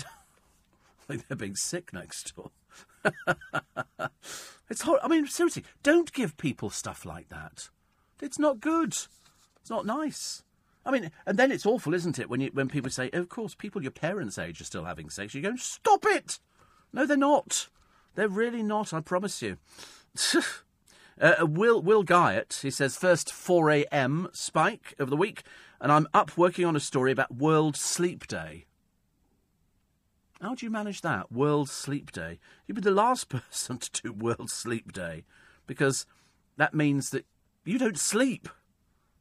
Think they're being sick next door. it's hor- I mean, seriously, don't give people stuff like that. It's not good. It's not nice. I mean, and then it's awful, isn't it, when you, when people say, oh, "Of course, people your parents' age are still having sex." You go, "Stop it!" No, they're not. They're really not. I promise you. uh, Will Will Guyot, he says, first 4 a.m. spike of the week, and I'm up working on a story about World Sleep Day. How do you manage that? World Sleep Day. You'd be the last person to do World Sleep Day because that means that you don't sleep.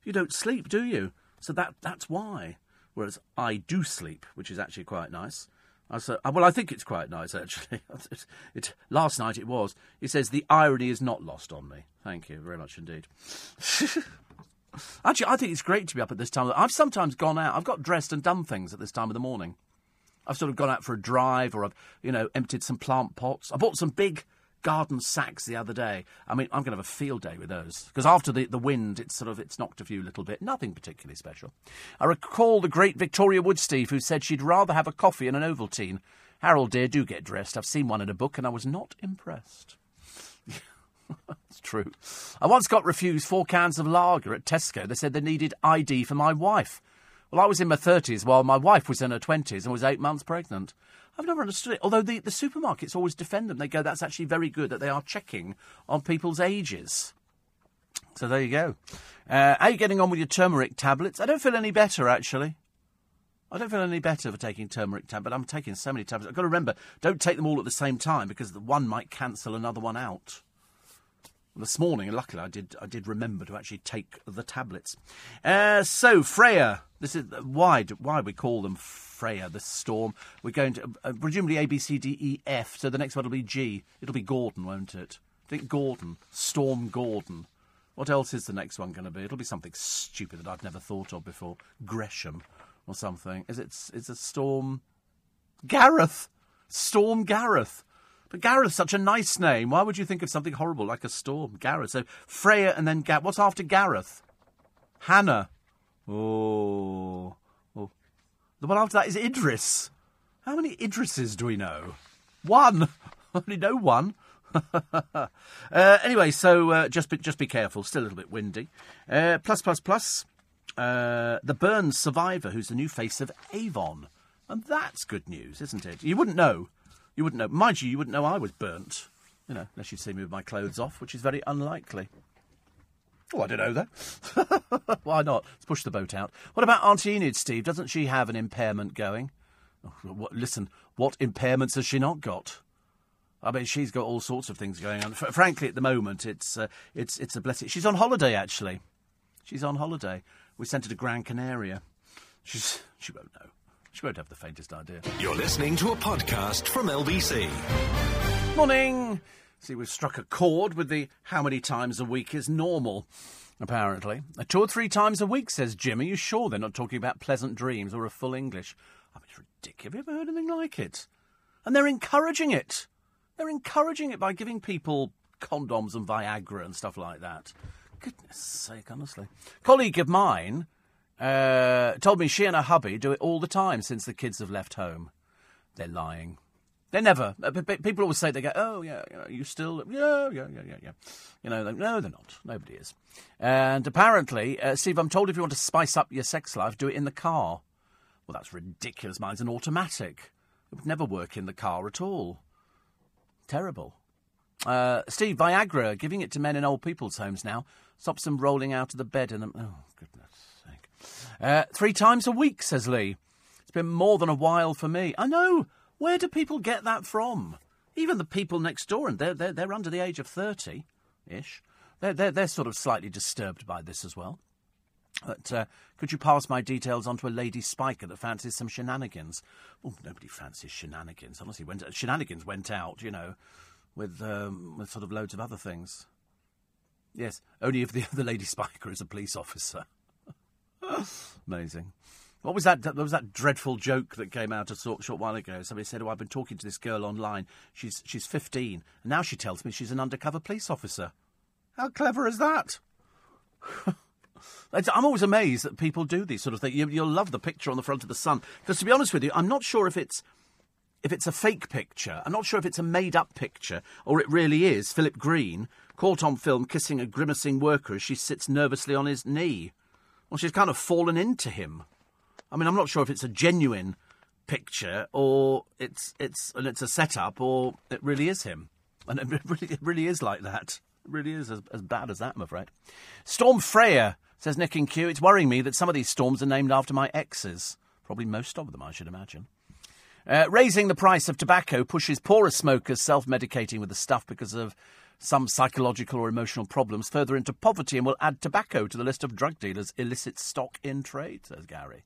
You don't sleep, do you? So that that's why. Whereas I do sleep, which is actually quite nice. I said, uh, well, I think it's quite nice actually. it, it, last night it was. He says the irony is not lost on me. Thank you very much indeed. actually, I think it's great to be up at this time. I've sometimes gone out. I've got dressed and done things at this time of the morning. I've sort of gone out for a drive, or I've you know emptied some plant pots. I bought some big garden sacks the other day. I mean, I'm going to have a field day with those because after the, the wind, it's sort of it's knocked a few little bit. Nothing particularly special. I recall the great Victoria Woodsteve who said she'd rather have a coffee and an Ovaltine. Harold, dear, do get dressed. I've seen one in a book and I was not impressed. It's true. I once got refused four cans of lager at Tesco. They said they needed ID for my wife. Well, I was in my 30s while my wife was in her 20s and was eight months pregnant. I've never understood it. Although the, the supermarkets always defend them. They go, that's actually very good that they are checking on people's ages. So there you go. Uh, how are you getting on with your turmeric tablets? I don't feel any better, actually. I don't feel any better for taking turmeric tablets. I'm taking so many tablets. I've got to remember, don't take them all at the same time because the one might cancel another one out. This morning, luckily, I did. I did remember to actually take the tablets. Uh, so Freya, this is why why we call them Freya, the storm. We're going to uh, presumably A B C D E F. So the next one will be G. It'll be Gordon, won't it? I think Gordon, Storm Gordon. What else is the next one going to be? It'll be something stupid that I've never thought of before. Gresham or something. Is it? Is it Storm? Gareth. Storm Gareth. But Gareth's such a nice name. Why would you think of something horrible like a storm? Gareth. So Freya and then Gareth. What's after Gareth? Hannah. Oh. oh. The one after that is Idris. How many Idrises do we know? One. Only know one. uh, anyway, so uh, just be, just be careful. Still a little bit windy. Uh, plus, plus, plus. Uh, the Burns survivor, who's the new face of Avon, and that's good news, isn't it? You wouldn't know you wouldn't know. Mind you, you wouldn't know I was burnt. You know, unless you'd see me with my clothes off, which is very unlikely. Oh, I don't know that. Why not? Let's push the boat out. What about Auntie Enid, Steve? Doesn't she have an impairment going? Oh, what, listen, what impairments has she not got? I mean, she's got all sorts of things going on. F- frankly, at the moment, it's uh, it's it's a blessing. She's on holiday, actually. She's on holiday. We sent her to Gran Canaria. She's she won't know. She won't have the faintest idea. You're listening to a podcast from LBC. Morning! See, we've struck a chord with the how many times a week is normal, apparently. Two or three times a week, says Jim. Are you sure they're not talking about pleasant dreams or a full English? I mean, it's ridiculous. Have you ever heard anything like it? And they're encouraging it. They're encouraging it by giving people condoms and Viagra and stuff like that. Goodness sake, honestly. Colleague of mine uh, told me she and her hubby do it all the time since the kids have left home. They're lying. They never. Uh, people always say they go, "Oh yeah, you, know, you still, yeah, yeah, yeah, yeah, yeah." You know, no, they're not. Nobody is. And apparently, uh, Steve, I'm told if you want to spice up your sex life, do it in the car. Well, that's ridiculous. Mine's an automatic. It would never work in the car at all. Terrible. Uh, Steve, Viagra, giving it to men in old people's homes now. Stops them rolling out of the bed and. Oh, goodness. Uh, three times a week, says Lee. It's been more than a while for me. I know. Where do people get that from? Even the people next door, and they're, they're, they're under the age of 30 ish. They're, they're, they're sort of slightly disturbed by this as well. But uh, could you pass my details on to a lady spiker that fancies some shenanigans? Well, nobody fancies shenanigans. Honestly, when shenanigans went out, you know, with um, with sort of loads of other things. Yes, only if the the lady spiker is a police officer. Amazing. What was that? What was that dreadful joke that came out a short, short while ago? Somebody said, "Oh, I've been talking to this girl online. She's she's 15, and now she tells me she's an undercover police officer. How clever is that?" I'm always amazed that people do these sort of things. You, will love the picture on the front of the Sun because, to be honest with you, I'm not sure if it's if it's a fake picture. I'm not sure if it's a made-up picture or it really is Philip Green caught on film kissing a grimacing worker as she sits nervously on his knee. Well, she's kind of fallen into him. I mean, I'm not sure if it's a genuine picture or it's it's and it's a setup or it really is him, and it really it really is like that. It really is as, as bad as that, I'm afraid. Storm Freya Says Nick and Q, it's worrying me that some of these storms are named after my exes. Probably most of them, I should imagine. Uh, raising the price of tobacco pushes poorer smokers self medicating with the stuff because of some psychological or emotional problems further into poverty and will add tobacco to the list of drug dealers' illicit stock in trade, says Gary.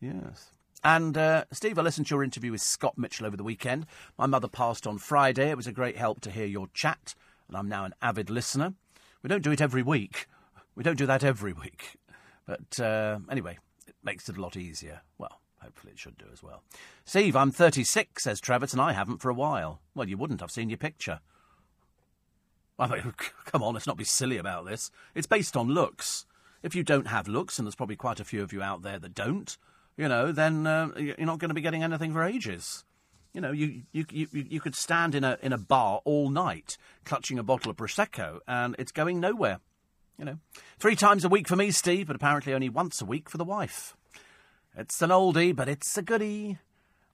Yes. And uh, Steve, I listened to your interview with Scott Mitchell over the weekend. My mother passed on Friday. It was a great help to hear your chat, and I'm now an avid listener. We don't do it every week, we don't do that every week. But uh, anyway, it makes it a lot easier. Well, hopefully it should do as well. Steve, I'm 36, says Travis, and I haven't for a while. Well, you wouldn't. I've seen your picture. I mean, come on, let's not be silly about this. It's based on looks. If you don't have looks, and there's probably quite a few of you out there that don't, you know, then uh, you're not going to be getting anything for ages. You know, you, you, you, you could stand in a, in a bar all night clutching a bottle of Prosecco, and it's going nowhere. You know, three times a week for me, Steve, but apparently only once a week for the wife. It's an oldie, but it's a goodie.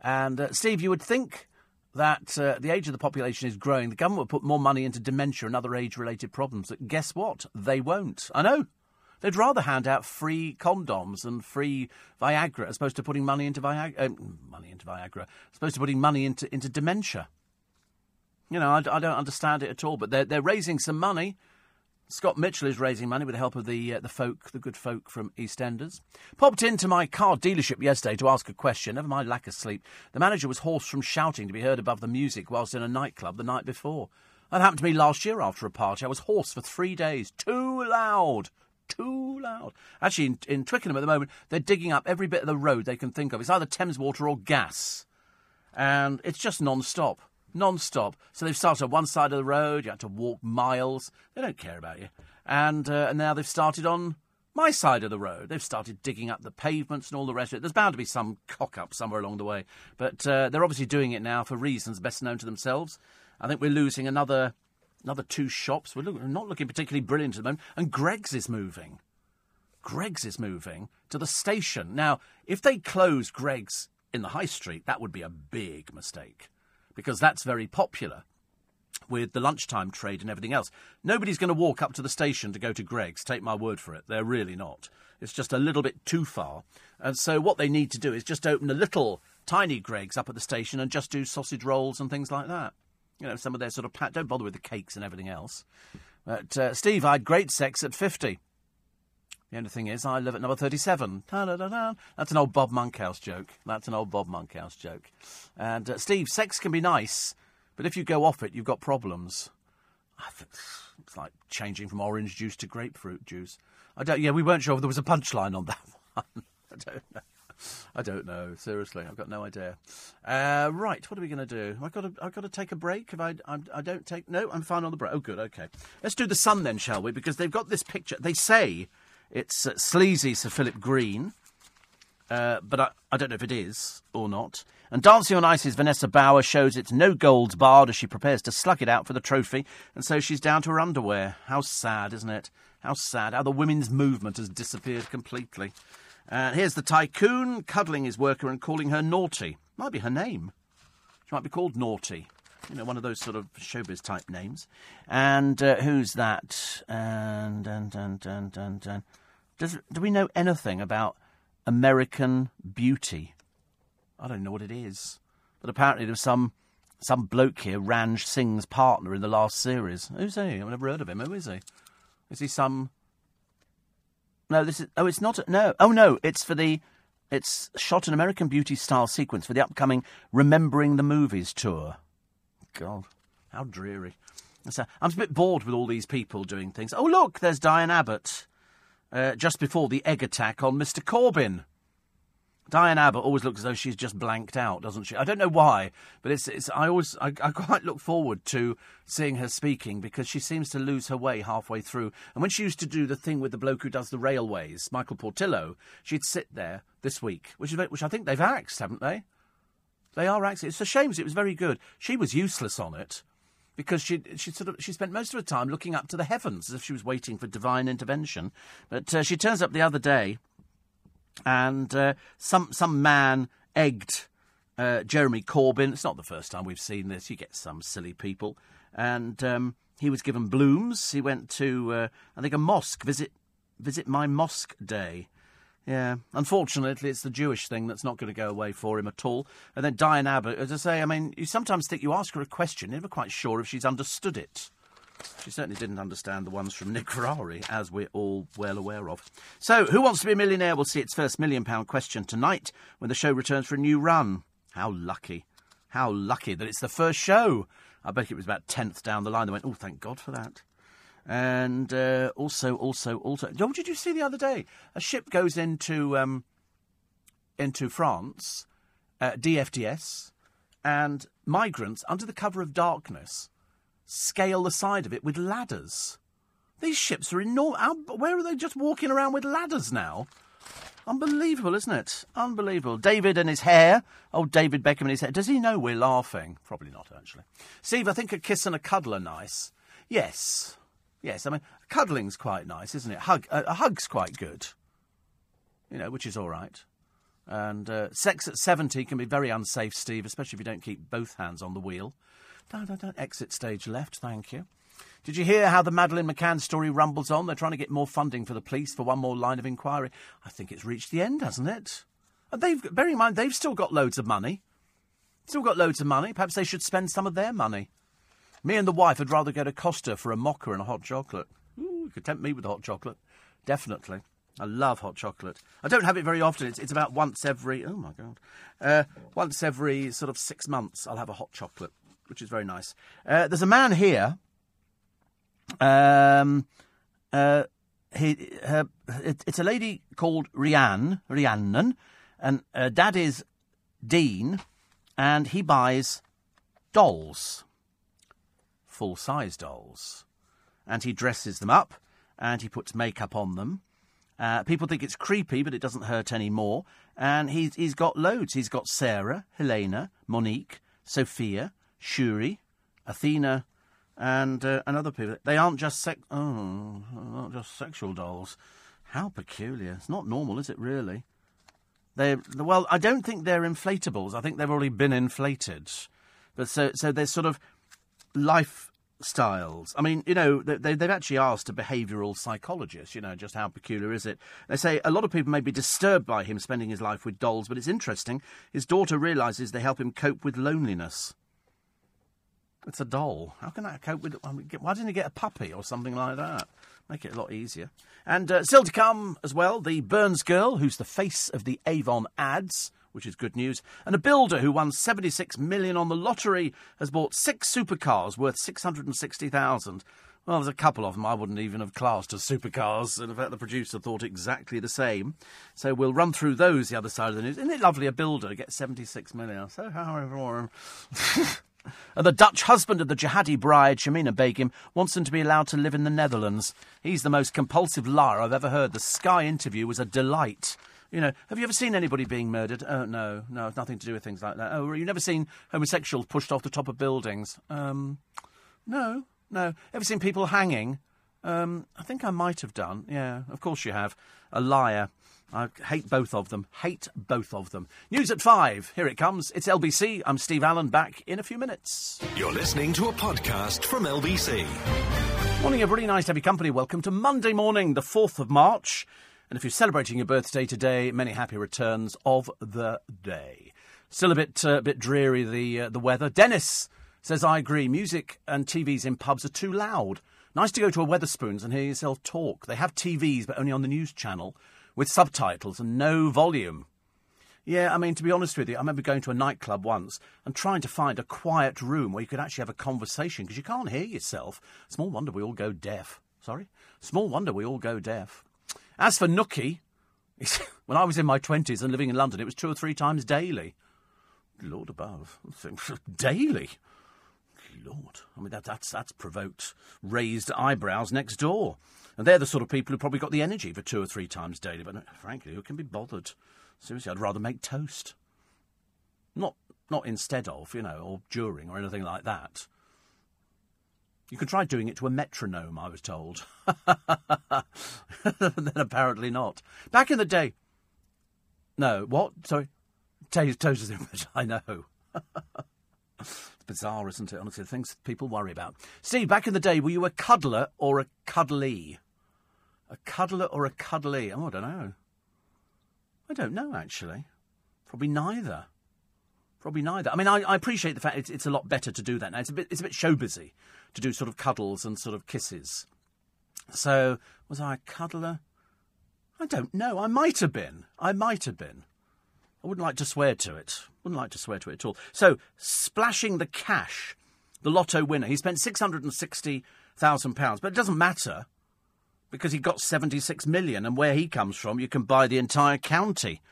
And uh, Steve, you would think that uh, the age of the population is growing. The government will put more money into dementia and other age-related problems. But guess what? They won't. I know. They'd rather hand out free condoms and free Viagra as opposed to putting money into Viagra. Uh, money into Viagra. As opposed to putting money into into dementia. You know, I, I don't understand it at all. But they're they're raising some money Scott Mitchell is raising money with the help of the uh, the folk, the good folk from EastEnders. Popped into my car dealership yesterday to ask a question. Never mind lack of sleep. The manager was hoarse from shouting to be heard above the music whilst in a nightclub the night before. That happened to me last year after a party. I was hoarse for three days. Too loud. Too loud. Actually, in, in Twickenham at the moment, they're digging up every bit of the road they can think of. It's either Thames water or gas. And it's just non stop. So they've started on one side of the road. You had to walk miles. They don't care about you. And, uh, and now they've started on my side of the road. They've started digging up the pavements and all the rest of it. There's bound to be some cock up somewhere along the way. But uh, they're obviously doing it now for reasons best known to themselves. I think we're losing another another two shops. We're, look, we're not looking particularly brilliant at the moment. And Greggs is moving. Greggs is moving to the station. Now, if they close Greggs in the high street, that would be a big mistake because that's very popular with the lunchtime trade and everything else. Nobody's going to walk up to the station to go to Greggs, take my word for it. They're really not. It's just a little bit too far. And so what they need to do is just open a little tiny Greggs up at the station and just do sausage rolls and things like that. You know, some of their sort of pat. Don't bother with the cakes and everything else. But uh, Steve, I had great sex at 50. The only thing is, I live at number 37. That's an old Bob Monkhouse joke. That's an old Bob Monkhouse joke. And uh, Steve, sex can be nice, but if you go off it, you've got problems. It's like changing from orange juice to grapefruit juice. I don't. Yeah, we weren't sure if there was a punchline on that one. I don't know. I don't know. Seriously, I've got no idea. Uh, right, what are we going to do? I've got to. I've got to take a break. If I, I, I don't take. No, I'm fine on the break. Oh, good. Okay, let's do the sun then, shall we? Because they've got this picture. They say it's uh, sleazy Sir Philip Green, uh, but I, I, don't know if it is or not. And Dancing on Ice's Vanessa Bauer shows it's no golds barred as she prepares to slug it out for the trophy, and so she's down to her underwear. How sad, isn't it? How sad. How the women's movement has disappeared completely. Uh, here's the tycoon cuddling his worker and calling her naughty. Might be her name. She might be called Naughty. You know, one of those sort of showbiz type names. And uh, who's that? And, and, and, and, and, and. Does, do we know anything about American Beauty? I don't know what it is. But apparently there's some some bloke here, Ranj Singh's partner in the last series. Who's he? I've never heard of him. Who is he? Is he some? No, this is. Oh, it's not. No. Oh no, it's for the. It's shot an American Beauty style sequence for the upcoming Remembering the Movies tour. God, how dreary. So, I'm a bit bored with all these people doing things. Oh look, there's Diane Abbott. Uh, just before the egg attack on Mr. Corbyn. Diane Abbott always looks as though she's just blanked out, doesn't she? I don't know why, but it's, it's I always I, I quite look forward to seeing her speaking because she seems to lose her way halfway through. And when she used to do the thing with the bloke who does the railways, Michael Portillo, she'd sit there this week, which is which I think they've axed, haven't they? They are axed. It's a shame. It was very good. She was useless on it because she she sort of she spent most of her time looking up to the heavens as if she was waiting for divine intervention. But uh, she turns up the other day and uh, some some man egged uh, Jeremy Corbyn. It's not the first time we've seen this. You get some silly people, and um, he was given blooms. He went to uh, I think a mosque visit visit my mosque day. Yeah, unfortunately, it's the Jewish thing that's not going to go away for him at all. And then Diane Abbott, as I say, I mean, you sometimes think you ask her a question, you're never quite sure if she's understood it. She certainly didn't understand the ones from Nick Ferrari, as we're all well aware of. So, Who Wants to Be a Millionaire will see its first million pound question tonight when the show returns for a new run. How lucky. How lucky that it's the first show. I bet it was about 10th down the line. They went, oh, thank God for that. And uh, also, also, also. Oh, did you see the other day? A ship goes into, um, into France, uh, DFDS, and migrants, under the cover of darkness, scale the side of it with ladders. These ships are enormous. Where are they just walking around with ladders now? Unbelievable, isn't it? Unbelievable. David and his hair. Oh, David Beckham and his hair. Does he know we're laughing? Probably not, actually. Steve, I think a kiss and a cuddle are nice. Yes. Yes, I mean, cuddling's quite nice, isn't it? Hug, a, a hug's quite good. You know, which is all right. And uh, sex at 70 can be very unsafe, Steve, especially if you don't keep both hands on the wheel. Don't. Exit stage left, thank you. Did you hear how the Madeleine McCann story rumbles on? They're trying to get more funding for the police for one more line of inquiry. I think it's reached the end, hasn't it? And they've, bear in mind, they've still got loads of money. Still got loads of money. Perhaps they should spend some of their money. Me and the wife would rather go to Costa for a mocha and a hot chocolate. Ooh, you could tempt me with the hot chocolate. Definitely. I love hot chocolate. I don't have it very often. It's, it's about once every, oh my God, uh, once every sort of six months I'll have a hot chocolate which is very nice. Uh, there's a man here. Um, uh, he, her, it, it's a lady called Rianne, Rhiannon, and uh, dad is Dean, and he buys dolls, full size dolls, and he dresses them up, and he puts makeup on them. Uh, people think it's creepy, but it doesn't hurt any more. And he's he's got loads. He's got Sarah, Helena, Monique, Sophia, Shuri, Athena, and uh, and other people. They aren't just sex. Oh, not just sexual dolls. How peculiar! It's not normal, is it? Really? They well, I don't think they're inflatables. I think they've already been inflated. But so so they're sort of lifestyles. I mean, you know, they, they've actually asked a behavioural psychologist, you know, just how peculiar is it? They say a lot of people may be disturbed by him spending his life with dolls, but it's interesting. His daughter realises they help him cope with loneliness. It's a doll. How can I cope with it? Why didn't he get a puppy or something like that? Make it a lot easier. And uh, still to come as well, the Burns girl, who's the face of the Avon ads, which is good news, and a builder who won 76 million on the lottery has bought six supercars worth 660,000. Well, there's a couple of them I wouldn't even have classed as supercars, and in fact, the producer thought exactly the same. So we'll run through those the other side of the news. Isn't it lovely? A builder gets 76 million. So, however. Um, and the Dutch husband of the jihadi bride, Shamima Begum, wants them to be allowed to live in the Netherlands. He's the most compulsive liar I've ever heard. The Sky interview was a delight. You know, have you ever seen anybody being murdered? Oh, no, no, it's nothing to do with things like that. Oh, you've never seen homosexuals pushed off the top of buildings? Um, no, no. Ever seen people hanging? Um, I think I might have done. Yeah, of course you have. A liar. I hate both of them. Hate both of them. News at five. Here it comes. It's LBC. I'm Steve Allen. Back in a few minutes. You're listening to a podcast from LBC. Morning, everybody. Nice to have your company. Welcome to Monday morning, the 4th of March. And if you're celebrating your birthday today, many happy returns of the day. Still a bit, uh, bit dreary the uh, the weather. Dennis says I agree. Music and TVs in pubs are too loud. Nice to go to a Wetherspoons and hear yourself talk. They have TVs, but only on the news channel with subtitles and no volume. Yeah, I mean, to be honest with you, I remember going to a nightclub once and trying to find a quiet room where you could actually have a conversation because you can't hear yourself. Small wonder we all go deaf. Sorry? Small wonder we all go deaf. As for Nookie, when I was in my 20s and living in London, it was two or three times daily. Lord above. Daily? Lord. I mean, that, that's, that's provoked raised eyebrows next door. And they're the sort of people who probably got the energy for two or three times daily. But uh, frankly, who can be bothered? Seriously, I'd rather make toast. Not, not instead of, you know, or during or anything like that. You can try doing it to a metronome, I was told. then apparently not. Back in the day. No, what? Sorry? Toast is in I know. it's bizarre, isn't it? Honestly, the things people worry about. Steve, back in the day, were you a cuddler or a cuddly? A cuddler or a cuddly? Oh, I don't know. I don't know, actually. Probably neither. Probably neither. I mean, I, I appreciate the fact it's, it's, a lot better to do that now. It's a bit, it's a bit show busy to do sort of cuddles and sort of kisses. So, was I a cuddler? I don't know. I might have been. I might have been. I wouldn't like to swear to it. Wouldn't like to swear to it at all. So, splashing the cash, the lotto winner, he spent £660,000, but it doesn't matter because he got 76 million and where he comes from you can buy the entire county.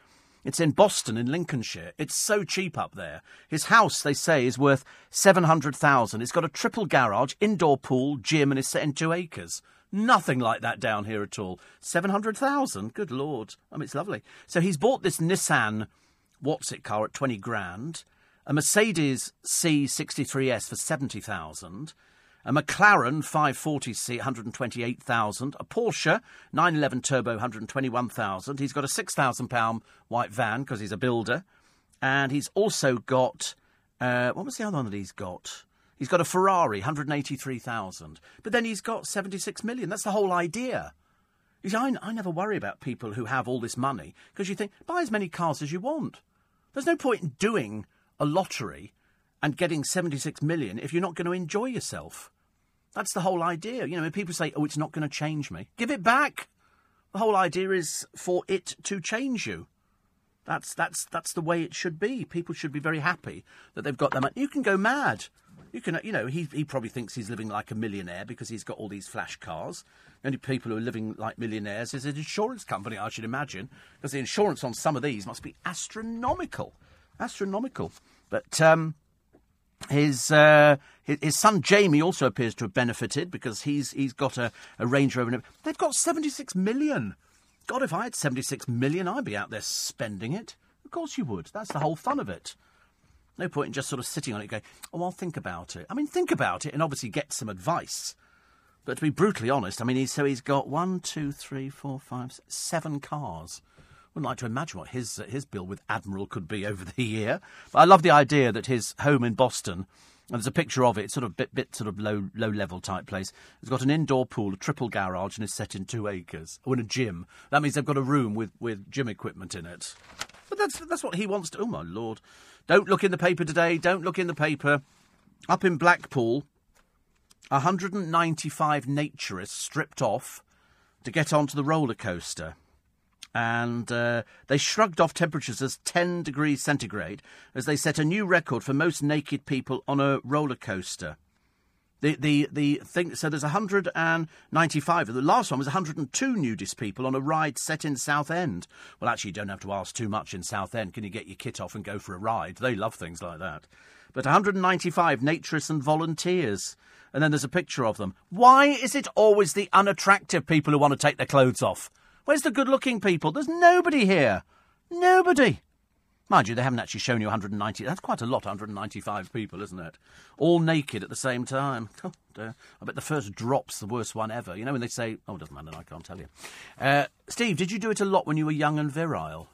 It's in Boston in Lincolnshire. It's so cheap up there. His house, they say, is worth 700,000. It's got a triple garage, indoor pool, gym and is set in 2 acres. Nothing like that down here at all. 700,000? Good lord. I mean it's lovely. So he's bought this Nissan what's it car at 20 grand, a Mercedes C63S for 70,000, a McLaren 540C 128,000, a Porsche 911 Turbo 121,000. He's got a 6,000 pound white van because he's a builder, and he's also got uh, what was the other one that he's got? He's got a Ferrari 183,000, but then he's got 76 million. That's the whole idea. You see, I, I never worry about people who have all this money because you think buy as many cars as you want. There's no point in doing a lottery and getting 76 million if you're not going to enjoy yourself. That's the whole idea. You know, when people say, oh, it's not going to change me, give it back. The whole idea is for it to change you. That's, that's, that's the way it should be. People should be very happy that they've got that money. You can go mad. You can, you know, he, he probably thinks he's living like a millionaire because he's got all these flash cars. The only people who are living like millionaires is an insurance company, I should imagine, because the insurance on some of these must be astronomical. Astronomical. But, um, his, uh, his, son Jamie also appears to have benefited because he's he's got a, a Range Rover. They've got seventy six million. God, if I had seventy six million, I'd be out there spending it. Of course you would. That's the whole fun of it. No point in just sort of sitting on it going, oh, I'll think about it. I mean, think about it and obviously get some advice. But to be brutally honest, I mean, he's, so he's got one, two, three, four, five, seven cars. Wouldn't like to imagine what his uh, his bill with Admiral could be over the year. But I love the idea that his home in Boston, and there's a picture of it, sort of bit bit sort of low low level type place. It's got an indoor pool, a triple garage, and is set in two acres. Oh, and a gym. That means they've got a room with, with gym equipment in it. But that's that's what he wants to. Oh my lord! Don't look in the paper today. Don't look in the paper. Up in Blackpool, 195 naturists stripped off to get onto the roller coaster and uh, they shrugged off temperatures as 10 degrees centigrade as they set a new record for most naked people on a roller coaster. The, the, the thing, so there's 195. The last one was 102 nudist people on a ride set in Southend. Well, actually, you don't have to ask too much in Southend. Can you get your kit off and go for a ride? They love things like that. But 195 naturists and volunteers. And then there's a picture of them. Why is it always the unattractive people who want to take their clothes off? Where's the good looking people? There's nobody here. Nobody. Mind you, they haven't actually shown you 190. That's quite a lot, 195 people, isn't it? All naked at the same time. Oh, dear. I bet the first drop's the worst one ever. You know when they say, oh, it doesn't matter, I can't tell you. Uh, Steve, did you do it a lot when you were young and virile?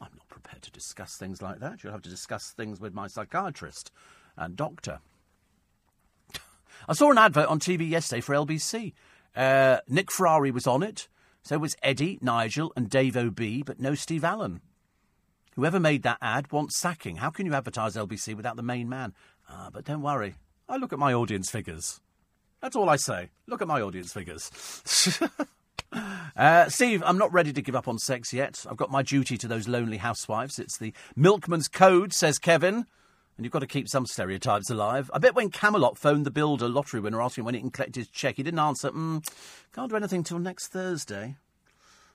I'm not prepared to discuss things like that. You'll have to discuss things with my psychiatrist and doctor. I saw an advert on TV yesterday for LBC. Uh, Nick Ferrari was on it. So was Eddie, Nigel, and Dave O'B, but no Steve Allen. Whoever made that ad wants sacking. How can you advertise LBC without the main man? Ah, but don't worry. I look at my audience figures. That's all I say. Look at my audience figures. uh, Steve, I'm not ready to give up on sex yet. I've got my duty to those lonely housewives. It's the milkman's code, says Kevin. And you've got to keep some stereotypes alive. I bet when Camelot phoned the builder lottery winner asking when he can collect his cheque, he didn't answer, mm, can't do anything till next Thursday.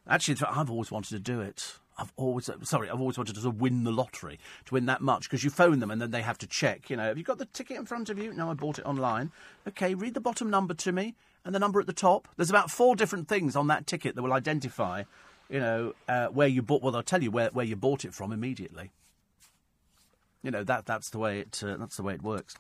Actually, I've always wanted to do it. I've always sorry, I've always wanted to win the lottery to win that much because you phone them and then they have to check. You know, have you got the ticket in front of you? No, I bought it online. Okay, read the bottom number to me and the number at the top. There's about four different things on that ticket that will identify, you know, uh, where you bought. Well, they'll tell you where where you bought it from immediately. You know that that's the way it uh, that's the way it works.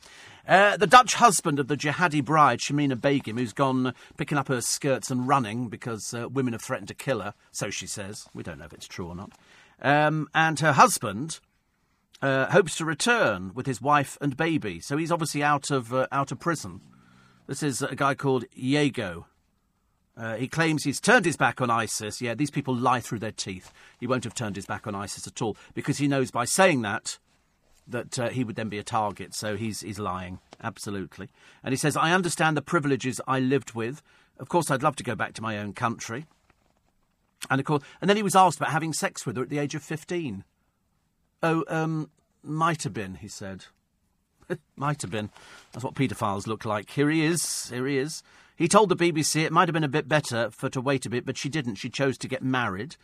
Uh, the Dutch husband of the jihadi bride Shamima Begum, who's gone picking up her skirts and running because uh, women have threatened to kill her, so she says. We don't know if it's true or not. Um, and her husband uh, hopes to return with his wife and baby, so he's obviously out of uh, out of prison. This is a guy called Yago. Uh, he claims he's turned his back on ISIS. Yeah, these people lie through their teeth. He won't have turned his back on ISIS at all because he knows by saying that that uh, he would then be a target. So he's he's lying absolutely. And he says, "I understand the privileges I lived with. Of course, I'd love to go back to my own country." And of course, and then he was asked about having sex with her at the age of fifteen. Oh, um, might have been, he said. might have been. That's what paedophiles look like. Here he is. Here he is. He told the BBC it might have been a bit better for to wait a bit, but she didn't. She chose to get married.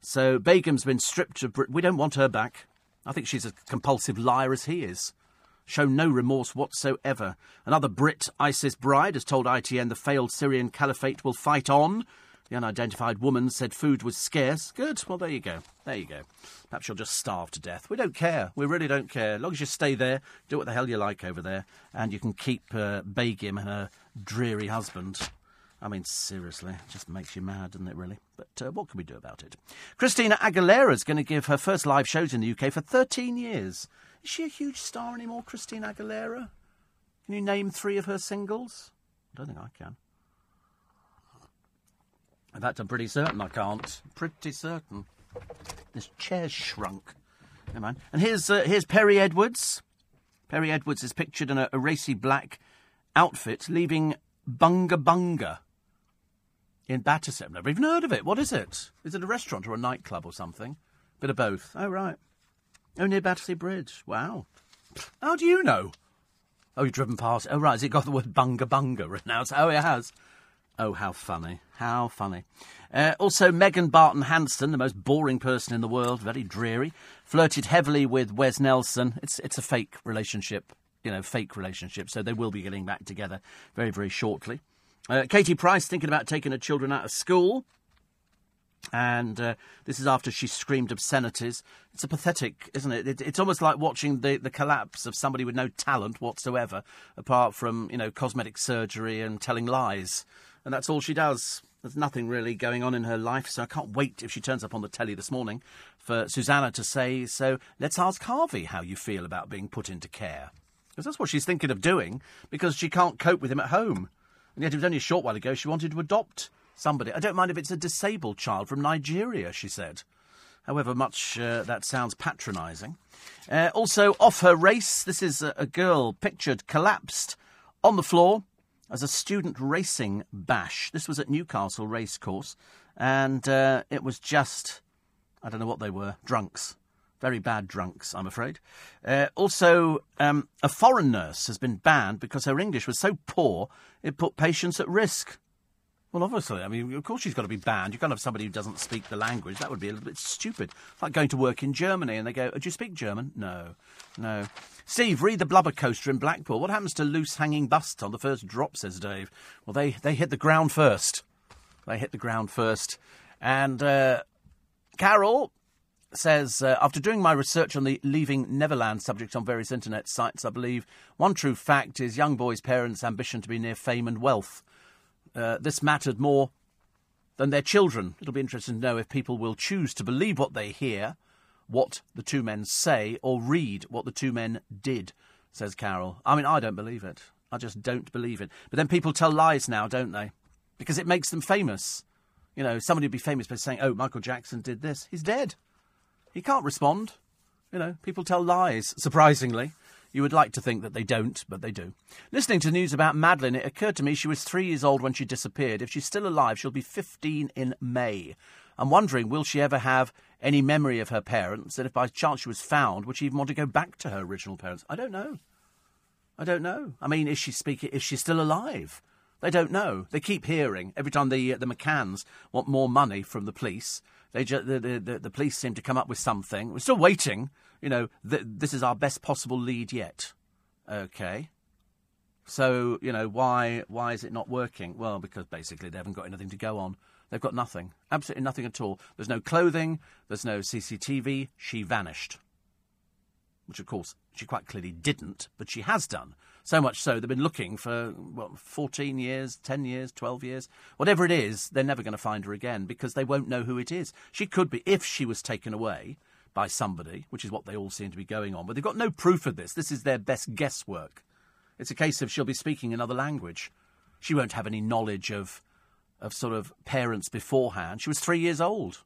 So Begum's been stripped of. Brit- We don't want her back. I think she's a compulsive liar as he is. Show no remorse whatsoever. Another Brit ISIS bride has told ITN the failed Syrian caliphate will fight on. The unidentified woman said food was scarce. Good. Well, there you go. There you go. Perhaps you'll just starve to death. We don't care. We really don't care. As long as you stay there, do what the hell you like over there, and you can keep uh, Begum and her dreary husband. I mean, seriously, it just makes you mad, doesn't it, really? But uh, what can we do about it? Christina Aguilera is going to give her first live shows in the UK for 13 years. Is she a huge star anymore, Christina Aguilera? Can you name three of her singles? I don't think I can. In fact, I'm pretty certain I can't. Pretty certain. This chair's shrunk. Never mind. And here's, uh, here's Perrie Edwards. Perrie Edwards is pictured in a, a racy black outfit, leaving Bunga Bunga in Battersea. I've never even heard of it. What is it? Is it a restaurant or a nightclub or something? Bit of both. Oh, right. Oh, near Battersea Bridge. Wow. How do you know? Oh, you've driven past. Oh, right. Has it got the word bunga bunga written out? Oh, it has. Oh, how funny. How funny. Uh, also, Megan Barton Hanson, the most boring person in the world, very dreary, flirted heavily with Wes Nelson. It's, it's a fake relationship, you know, fake relationship, so they will be getting back together very, very shortly. Uh, Katie Price thinking about taking her children out of school. And uh, this is after she screamed obscenities. It's a pathetic, isn't it? it? It's almost like watching the, the collapse of somebody with no talent whatsoever, apart from, you know, cosmetic surgery and telling lies. And that's all she does. There's nothing really going on in her life, so I can't wait if she turns up on the telly this morning for Susanna to say, So let's ask Harvey how you feel about being put into care. Because that's what she's thinking of doing, because she can't cope with him at home. And yet it was only a short while ago she wanted to adopt somebody. I don't mind if it's a disabled child from Nigeria, she said. However much uh, that sounds patronising. Uh, also, off her race, this is a, a, girl pictured collapsed on the floor as a student racing bash. This was at Newcastle Racecourse, and uh, it was just, I don't know what they were, drunks. Very bad drunks, I'm afraid. Uh, also, um, a foreign nurse has been banned because her English was so poor it put patients at risk. Well, obviously, I mean, of course she's got to be banned. You can't have somebody who doesn't speak the language. That would be a little bit stupid. It's like going to work in Germany and they go, oh, "Do you speak German?" No, no. Steve, read the blubber coaster in Blackpool. What happens to loose hanging busts on the first drop? Says Dave. Well, they they hit the ground first. They hit the ground first. And uh, Carol, says, uh, after doing my research on the leaving Neverland subject on various internet sites, I believe one true fact is young boys' parents' ambition to be near fame and wealth. Uh, this mattered more than their children. It'll be interesting to know if people will choose to believe what they hear, what the two men say, or read what the two men did, says Carol. I mean, I don't believe it. I just don't believe it. But then people tell lies now, don't they? Because it makes them famous. You know, somebody would be famous by saying, oh, Michael Jackson did this. He's dead. He can't respond. You know, people tell lies, surprisingly. You would like to think that they don't, but they do. Listening to news about Madeleine, it occurred to me she was three years old when she disappeared. If she's still alive, she'll be 15 in May. I'm wondering, will she ever have any memory of her parents? And if by chance she was found, would she even want to go back to her original parents? I don't know. I don't know. I mean, is she speaking? Is she still alive? They don't know. They keep hearing every time the uh, the McCanns want more money from the police. They ju- the, the, the, police seem to come up with something. We're still waiting you know, th- this is our best possible lead yet. Okay. So, you know, why why is it not working? Well, because basically they haven't got anything to go on. They've got nothing. Absolutely nothing at all. There's no clothing, there's no CCTV. She vanished. Which, of course, she quite clearly didn't, but she has done. So much so, they've been looking for, what, 14 years, 10 years, 12 years. Whatever it is, they're never going to find her again because they won't know who it is. She could be, if she was taken away, by somebody, which is what they all seem to be going on. But they've got no proof of this. This is their best guesswork. It's a case of she'll be speaking another language. She won't have any knowledge of, of sort of parents beforehand. She was three years old.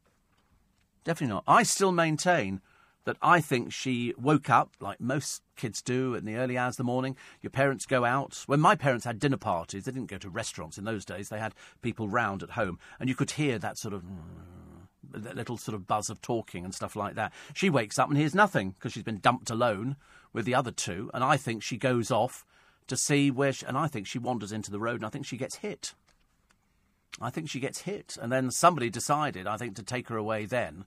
Definitely not. I still maintain that I think she woke up, like most kids do, in the early hours of the morning. Your parents go out. When my parents had dinner parties, they didn't go to restaurants in those days. They had people round at home, and you could hear that sort of mm, That little sort of buzz of talking and stuff like that. She wakes up and hears nothing because she's been dumped alone with the other two, and I think she goes off to see where, she, and I think she wanders into the road, and I think she gets hit. I think she gets hit, and then somebody decided, I think, to take her away then,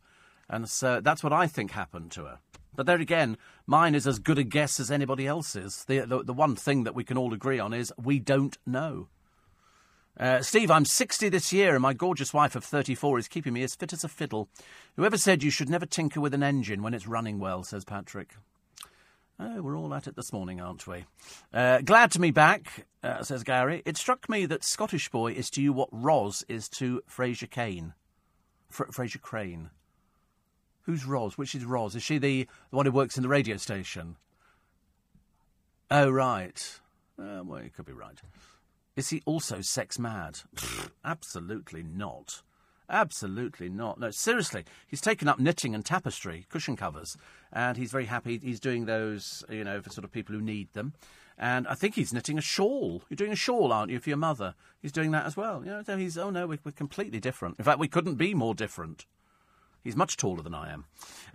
and so that's what I think happened to her. But there again, mine is as good a guess as anybody else's. The, the, the one thing that we can all agree on is we don't know. Uh, Steve, I'm 60 this year, and my gorgeous wife of 34 is keeping me as fit as a fiddle. Whoever said you should never tinker with an engine when it's running well, says Patrick. Oh, we're all at it this morning, aren't we? Uh, glad to be back, uh, says Gary. It struck me that Scottish Boy is to you what Roz is to Fraser Kane. Fra- Frasier Crane. Who's Roz? Which is Roz? Is she the, the one who works in the radio station? Oh, right. Uh, well, you could be right. Is he also sex mad? Absolutely not. Absolutely not. No, seriously, he's taken up knitting and tapestry, cushion covers, and he's very happy. He's doing those, you know, for sort of people who need them. And I think he's knitting a shawl. You're doing a shawl, aren't you, for your mother? He's doing that as well. You know, so he's, oh no, we're, we're completely different. In fact, we couldn't be more different. He's much taller than I am.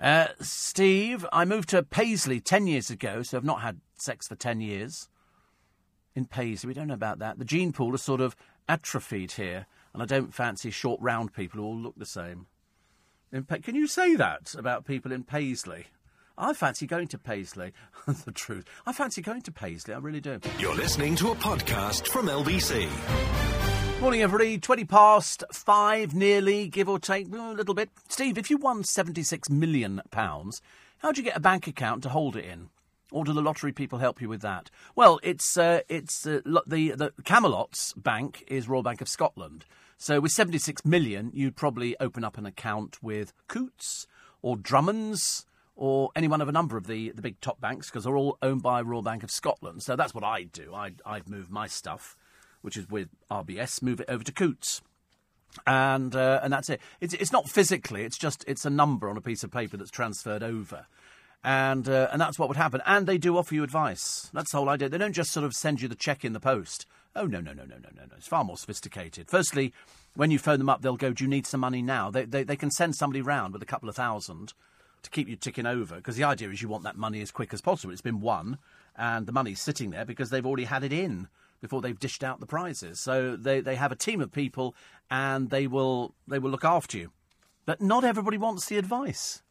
Uh, Steve, I moved to Paisley 10 years ago, so I've not had sex for 10 years in Paisley. We don't know about that. The gene pool has sort of atrophied here, and I don't fancy short, round people who all look the same. Pa- Can you say that about people in Paisley? I fancy going to Paisley. the truth. I fancy going to Paisley. I really do. You're listening to a podcast from LBC. Morning, everybody. 20 past five, nearly, give or take, a little bit. Steve, if you won £76 million, how'd you get a bank account to hold it in? Or do the lottery people help you with that? Well, it's uh, it's uh, the the Camelot's bank is Royal Bank of Scotland. So with 76 million, you'd probably open up an account with Coutts or Drummonds or any one of a number of the, the big top banks because they're all owned by Royal Bank of Scotland. So that's what I'd do. I'd, I'd move my stuff, which is with RBS, move it over to Coutts. And uh, and that's it. It's, it's not physically. It's just it's a number on a piece of paper that's transferred over and uh, and that's what would happen. And they do offer you advice. That's the whole idea. They don't just sort of send you the check in the post. Oh no no no no no no no! It's far more sophisticated. Firstly, when you phone them up, they'll go, "Do you need some money now?" They they, they can send somebody round with a couple of thousand to keep you ticking over because the idea is you want that money as quick as possible. It's been won, and the money's sitting there because they've already had it in before they've dished out the prizes. So they, they have a team of people, and they will they will look after you. But not everybody wants the advice.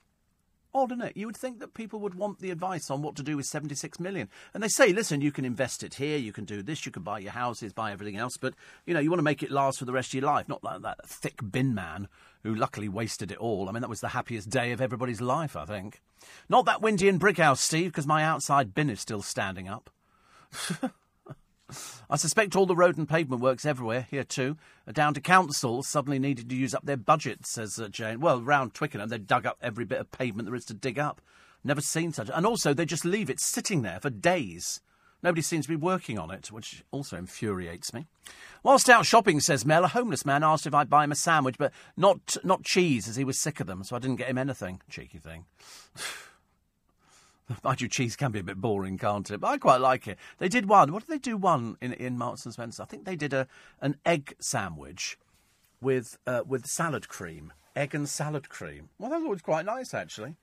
Odd, isn't it? You would think that people would want the advice on what to do with 76 million. And they say, listen, you can invest it here, you can do this, you can buy your houses, buy everything else, but, you know, you want to make it last for the rest of your life. Not like that thick bin man who luckily wasted it all. I mean, that was the happiest day of everybody's life, I think. Not that windy in Brickhouse, Steve, because my outside bin is still standing up. I suspect all the road and pavement works everywhere, here too, are down to councils suddenly needing to use up their budgets, says uh, Jane. Well, round Twickenham, they've dug up every bit of pavement there is to dig up. Never seen such. And also, they just leave it sitting there for days. Nobody seems to be working on it, which also infuriates me. Whilst out shopping, says Mel, a homeless man asked if I'd buy him a sandwich, but not not cheese, as he was sick of them, so I didn't get him anything. Cheeky thing. Mind you, cheese can be a bit boring, can't it? But I quite like it. They did one. What did they do one in, in Marks and Spencer? I think they did a an egg sandwich with uh, with salad cream. Egg and salad cream. Well, that was quite nice, actually.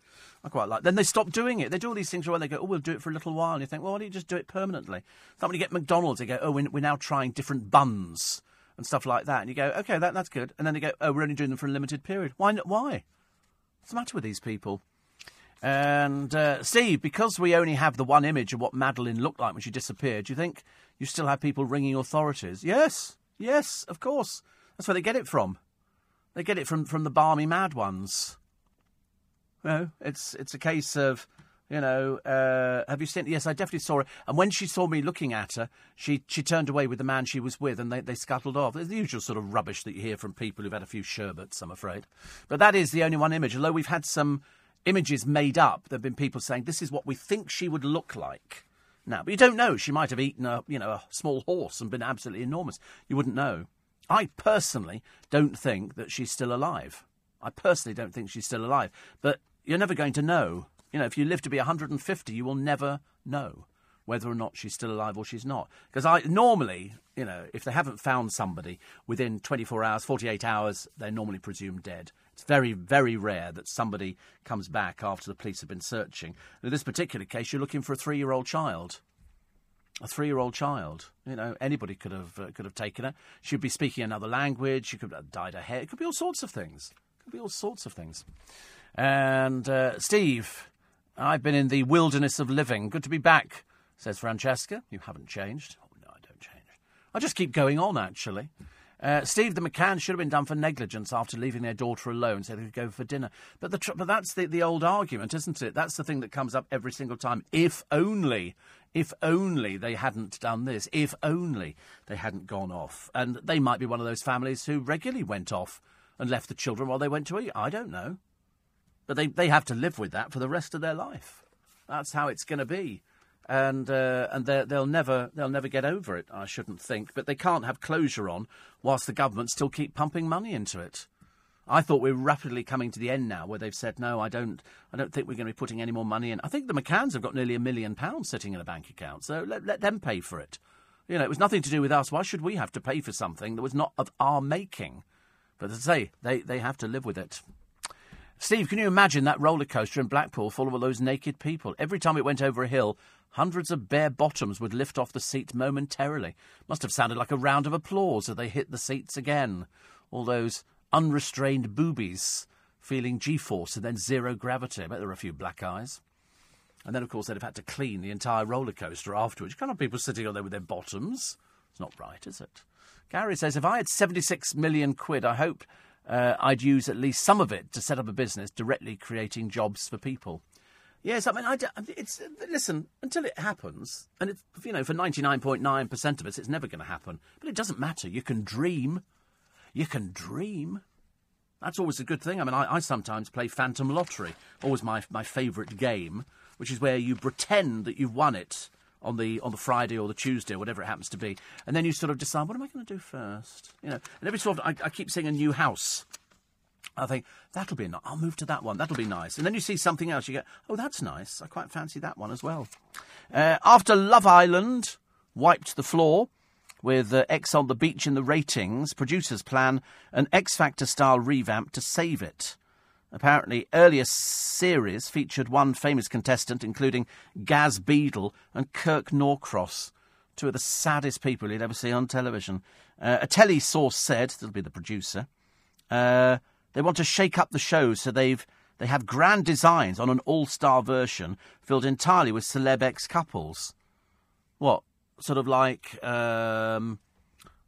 I quite like. Then they stopped doing it. They do all these things where they go, "Oh, we'll do it for a little while," and you think, "Well, why don't you just do it permanently?" It's like when you get McDonald's, they go, "Oh, we're, we're now trying different buns and stuff like that," and you go, "Okay, that, that's good," and then they go, "Oh, we're only doing them for a limited period." Why? Why? What's the matter with these people? And uh, Steve, because we only have the one image of what Madeleine looked like when she disappeared, do you think you still have people ringing authorities? Yes, yes, of course. That's where they get it from. They get it from, from the barmy mad ones. You know, it's it's a case of, you know, uh, have you seen? Yes, I definitely saw it. And when she saw me looking at her, she she turned away with the man she was with, and they, they scuttled off. It's the usual sort of rubbish that you hear from people who've had a few sherbets, I'm afraid. But that is the only one image. Although we've had some images made up. There have been people saying this is what we think she would look like. Now, but you don't know. She might have eaten a you know a small horse and been absolutely enormous. You wouldn't know. I personally don't think that she's still alive. I personally don't think she's still alive. But you're never going to know. You know, if you live to be 150, you will never know whether or not she's still alive or she's not. Because I normally, you know, if they haven't found somebody within 24 hours, 48 hours, they're normally presumed dead. It's very, very rare that somebody comes back after the police have been searching. In this particular case, you're looking for a three-year-old child. A three-year-old child. You know, anybody could have uh, could have taken her. She'd be speaking another language. She could have dyed her hair. It could be all sorts of things. It could be all sorts of things. And uh, Steve, I've been in the wilderness of living. Good to be back, says Francesca. You haven't changed. Oh no, I don't change. I just keep going on. Actually. Uh, Steve, the McCann should have been done for negligence after leaving their daughter alone so they could go for dinner. But, the tr- but that's the, the old argument, isn't it? That's the thing that comes up every single time. If only, if only they hadn't done this, if only they hadn't gone off. And they might be one of those families who regularly went off and left the children while they went to eat. I don't know. But they, they have to live with that for the rest of their life. That's how it's going to be and uh, and they'll never they'll never get over it. I shouldn't think, but they can't have closure on whilst the government still keep pumping money into it. I thought we are rapidly coming to the end now, where they've said no, I don't, I don't think we're going to be putting any more money in. I think the McCanns have got nearly a million pounds sitting in a bank account, so let, let them pay for it. You know, it was nothing to do with us. Why should we have to pay for something that was not of our making? But as I say, they, they have to live with it. Steve, can you imagine that roller coaster in Blackpool full of all those naked people? Every time it went over a hill, Hundreds of bare bottoms would lift off the seat momentarily. Must have sounded like a round of applause as they hit the seats again. All those unrestrained boobies feeling G force and then zero gravity. I bet there were a few black eyes. And then, of course, they'd have had to clean the entire roller coaster afterwards. You can't have people sitting on there with their bottoms. It's not right, is it? Gary says, if I had 76 million quid, I hope uh, I'd use at least some of it to set up a business directly creating jobs for people. Yes, I mean, I, it's listen until it happens, and it's you know for ninety nine point nine percent of us, it's never going to happen. But it doesn't matter. You can dream. You can dream. That's always a good thing. I mean, I, I sometimes play Phantom Lottery, always my my favourite game, which is where you pretend that you've won it on the on the Friday or the Tuesday or whatever it happens to be, and then you sort of decide what am I going to do first, you know. And every so often, I, I keep seeing a new house I think that'll be nice. I'll move to that one. That'll be nice. And then you see something else. You go, oh, that's nice. I quite fancy that one as well. Uh, after Love Island wiped the floor with uh, X on the beach in the ratings, producers plan an X Factor style revamp to save it. Apparently, earlier series featured one famous contestant, including Gaz Beadle and Kirk Norcross, two of the saddest people you'd ever see on television. Uh, a telly source said, that'll be the producer, uh, they want to shake up the show, so they've They have grand designs on an all-star version filled entirely with celeb ex-couples. What? Sort of like, um,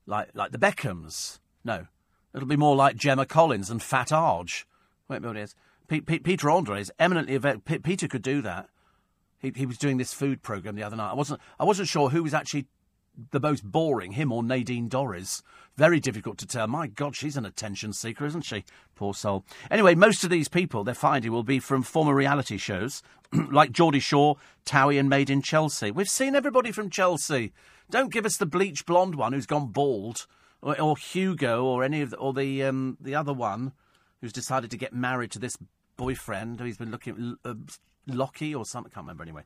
like, like the Beckhams? No. It'll be more like Gemma Collins and Fat Arge. Wait a minute. P- P- Peter Andre is eminently. P- Peter could do that. He, he was doing this food program the other night. I wasn't. I wasn't sure who was actually the most boring, him or Nadine Dorries. Very difficult to tell. My God, she's an attention seeker, isn't she? Poor soul. Anyway, most of these people they're finding will be from former reality shows like Geordie Shore, Towie, and Made in Chelsea. We've seen everybody from Chelsea. Don't give us the bleach blonde one who's gone bald, or, or Hugo, or any of the, or the um, the other one who's decided to get married to this boyfriend who's been looking uh, Lockie or something. I can't remember anyway.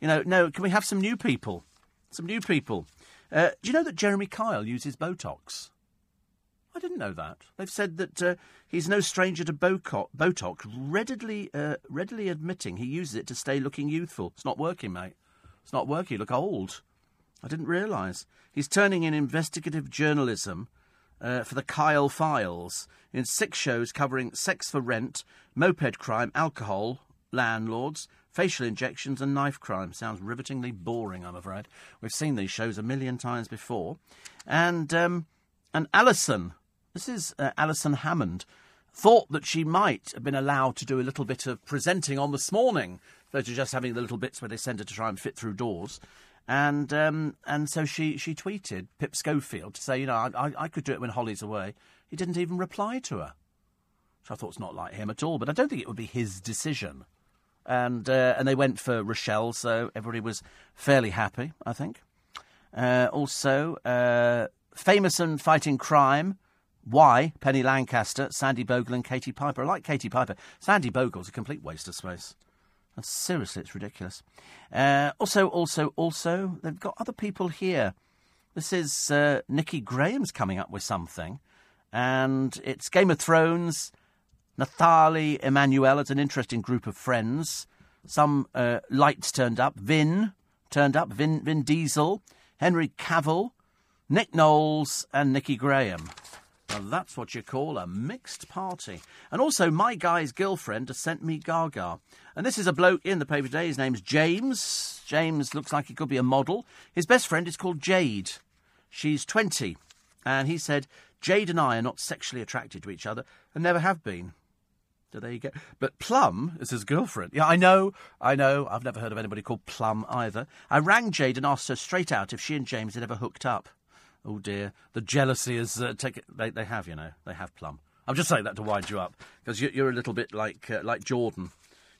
You know, no. Can we have some new people? Some new people. Uh, do you know that Jeremy Kyle uses Botox? I didn't know that. They've said that uh, he's no stranger to Botox, readily, uh, readily admitting he uses it to stay looking youthful. It's not working, mate. It's not working. You look old. I didn't realise. He's turning in investigative journalism uh, for the Kyle Files in six shows covering sex for rent, moped crime, alcohol, landlords, facial injections, and knife crime. Sounds rivetingly boring, I'm afraid. We've seen these shows a million times before. And, um, and Alison, this is uh, Alison Hammond, thought that she might have been allowed to do a little bit of presenting on this morning, to just having the little bits where they send her to try and fit through doors. And um, and so she, she tweeted Pip Schofield to say, you know, I, I could do it when Holly's away. He didn't even reply to her. Which I thought's not like him at all, but I don't think it would be his decision and uh, and they went for Rochelle, so everybody was fairly happy, I think. Uh, also, uh, famous and fighting crime. Why Penny Lancaster, Sandi Bogle, and Katie Piper. I like Katie Piper. Sandi Bogle's a complete waste of space. And seriously, it's ridiculous. Uh, also, also, also, they've got other people here. This is uh, Nikki Graham's coming up with something, and it's Game of Thrones Nathalie Emmanuel as an interesting group of friends. Some uh, lights turned up. Vin turned up. Vin, Vin Diesel, Henry Cavill, Nick Knowles, and Nikki Graham. Now that's what you call a mixed party. And also, my guy's girlfriend has sent me Gaga. And this is a bloke in the paper today. His name's James. James looks like he could be a model. His best friend is called Jade. She's 20. And he said, Jade and I are not sexually attracted to each other and never have been. So there you go. But Plum is his girlfriend. Yeah, I know, I know. I've never heard of anybody called Plum either. I rang Jade and asked her straight out if she and James had ever hooked up. Oh dear, the jealousy is uh, take, they, they have, you know, they have Plum. I'm just saying that to wind you up because you, are a little bit like uh, like Jordan.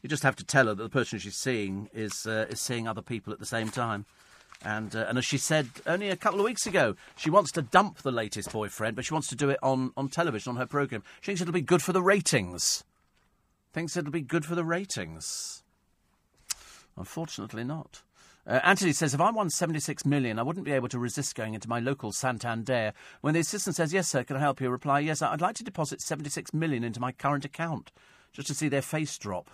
You just have to tell her that the person she's seeing is uh, is seeing other people at the same time. And uh, and as she said only a couple of weeks ago, she wants to dump the latest boyfriend, but she wants to do it on, on television on her program. She thinks it'll be good for the ratings. Thinks it'll be good for the ratings. Unfortunately not. Uh, Anthony says, if I won 76 million, I wouldn't be able to resist going into my local Santander. When the assistant says, yes, sir, can I help you? Reply, yes, I'd like to deposit 76 million into my current account, just to see their face drop.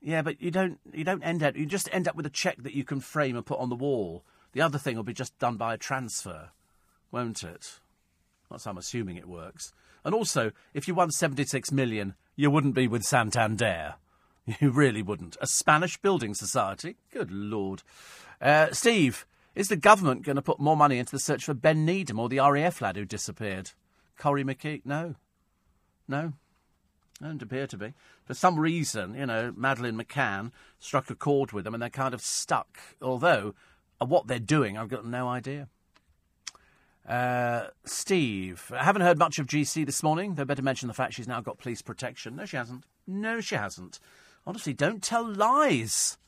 Yeah, but you don't, you don't end up, you just end up with a cheque that you can frame and put on the wall. The other thing will be just done by a transfer, won't it? That's how I'm assuming it works. And also, if you won 76 million, you wouldn't be with Santander. You really wouldn't. A Spanish building society? Good lord. Uh, Steve, is the government going to put more money into the search for Ben Needham or the RAF lad who disappeared? Corrie McKeague? No. No. Don't appear to be. For some reason, you know, Madeleine McCann struck a chord with them and they're kind of stuck. Although, uh, what they're doing, I've got no idea. Uh, Steve, I haven't heard much of GC this morning. They better mention the fact she's now got police protection. No, she hasn't. No, she hasn't. Honestly, don't tell lies.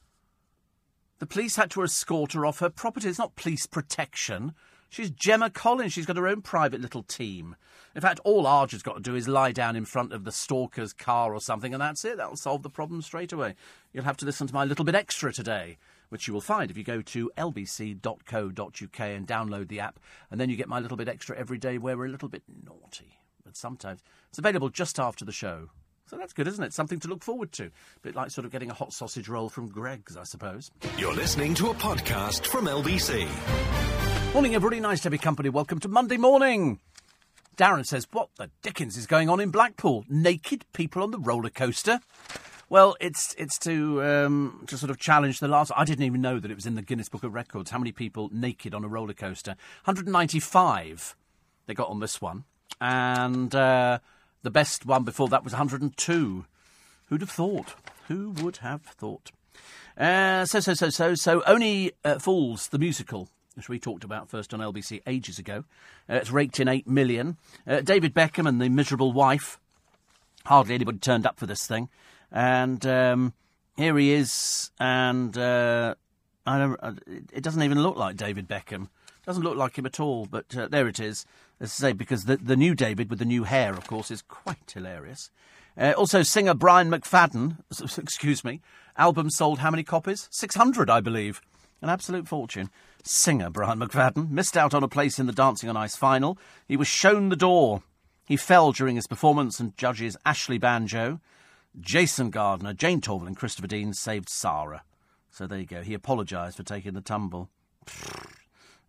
The police had to escort her off her property. It's not police protection. She's Gemma Collins. She's got her own private little team. In fact, all Arj has got to do is lie down in front of the stalker's car or something, and that's it. That'll solve the problem straight away. You'll have to listen to my little bit extra today which you will find if you go to lbc.co.uk and download the app. And then you get my little bit extra every day where we're a little bit naughty. But sometimes it's available just after the show. So that's good, isn't it? Something to look forward to. A bit like sort of getting a hot sausage roll from Greggs, I suppose. You're listening to a podcast from LBC. Morning, everybody. Nice to have your company. Welcome to Monday morning. Darren says, What the dickens is going on in Blackpool? Naked people on the roller coaster? Well, it's it's to um, to sort of challenge the last. I didn't even know that it was in the Guinness Book of Records. How many people naked on a roller coaster? 195 they got on this one, and uh, the best one before that was 102. Who'd have thought? Who would have thought? Uh, so so so so so. Only uh, Fools the musical which we talked about first on LBC ages ago. Uh, it's raked in eight million. Uh, David Beckham and the miserable wife. Hardly anybody turned up for this thing. And um, here he is, and uh, I don't, uh, it doesn't even look like David Beckham. It doesn't look like him at all, but uh, there it is. As I say, because the, the new David with the new hair, of course, is quite hilarious. Uh, also, singer Brian McFadden, excuse me, album sold how many copies? 600, I believe. An absolute fortune. Singer Brian McFadden missed out on a place in the Dancing on Ice final. He was shown the door. He fell during his performance, and judges Ashley Banjo, Jason Gardiner, Jayne Torvill, and Christopher Dean saved Sarah. So there you go. He apologised for taking the tumble.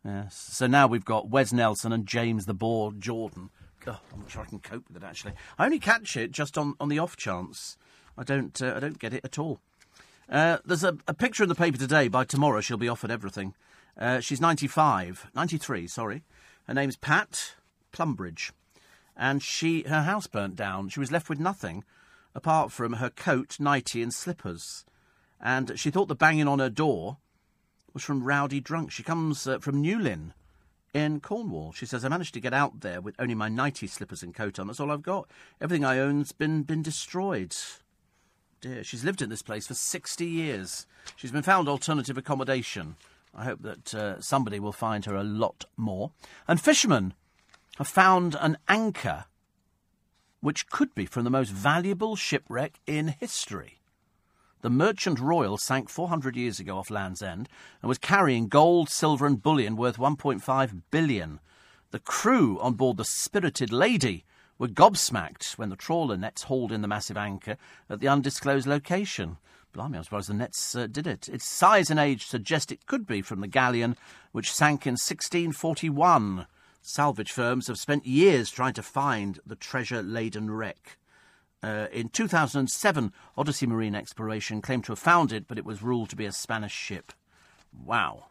Yes. So now we've got Wes Nelson and James the Boar Jordan. God, I'm not sure I can cope with it actually. I only catch it just on, on the off chance. I don't uh, I don't get it at all. Uh, there's a, a, picture in the paper today. By tomorrow, she'll be offered everything. Uh, she's 95, 93, sorry. Her name's Pat Plumbridge, and she her house burnt down. She was left with nothing apart from her coat, nightie, and slippers. And she thought the banging on her door was from rowdy drunks. She comes uh, from Newlyn in Cornwall. She says, I managed to get out there with only my nightie, slippers, and coat on. That's all I've got. Everything I own's been, been destroyed. Dear, she's lived in this place for 60 years. She's been found alternative accommodation. I hope that uh, somebody will find her a lot more. And fishermen have found an anchor which could be from the most valuable shipwreck in history. The Merchant Royal sank 400 years ago off Land's End and was carrying gold, silver, and bullion worth 1.5 billion. The crew on board the Spirited Lady were gobsmacked when the trawler nets hauled in the massive anchor at the undisclosed location. Blimey, I'm surprised the nets uh, did it. Its size and age suggest it could be from the galleon, which sank in 1641. Salvage firms have spent years trying to find the treasure laden wreck. Uh, in 2007, Odyssey Marine Exploration claimed to have found it, but it was ruled to be a Spanish ship. Wow.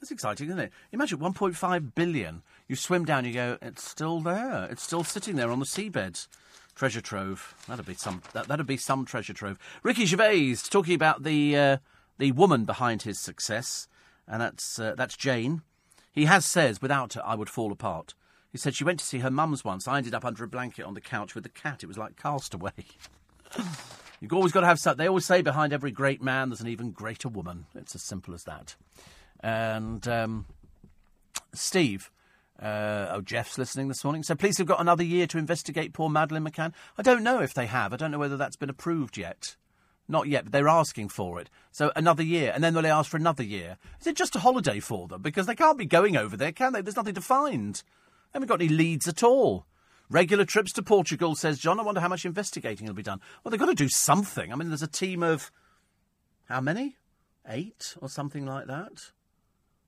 That's exciting, isn't it? Imagine 1.5 billion. You swim down, you go, it's still there. It's still sitting there on the seabed. Treasure trove. That'd be some. That, that'd be some treasure trove. Ricky Gervais talking about the uh, the woman behind his success, and that's uh, that's Jane. He has says, without her, I would fall apart. He said she went to see her mum's once. I ended up under a blanket on the couch with the cat. It was like castaway. You've always got to have something. They always say behind every great man there's an even greater woman. It's as simple as that. And um, Steve, uh, oh, Jeff's listening this morning. So please have got another year to investigate poor Madeleine McCann. I don't know if they have. I don't know whether that's been approved yet. Not yet, but they're asking for it. So another year, and then they'll ask for another year. Is it just a holiday for them? Because they can't be going over there, can they? There's nothing to find. They haven't got any leads at all. Regular trips to Portugal, says John. I wonder how much investigating will be done. Well, they've got to do something. I mean, there's a team of how many? Eight or something like that.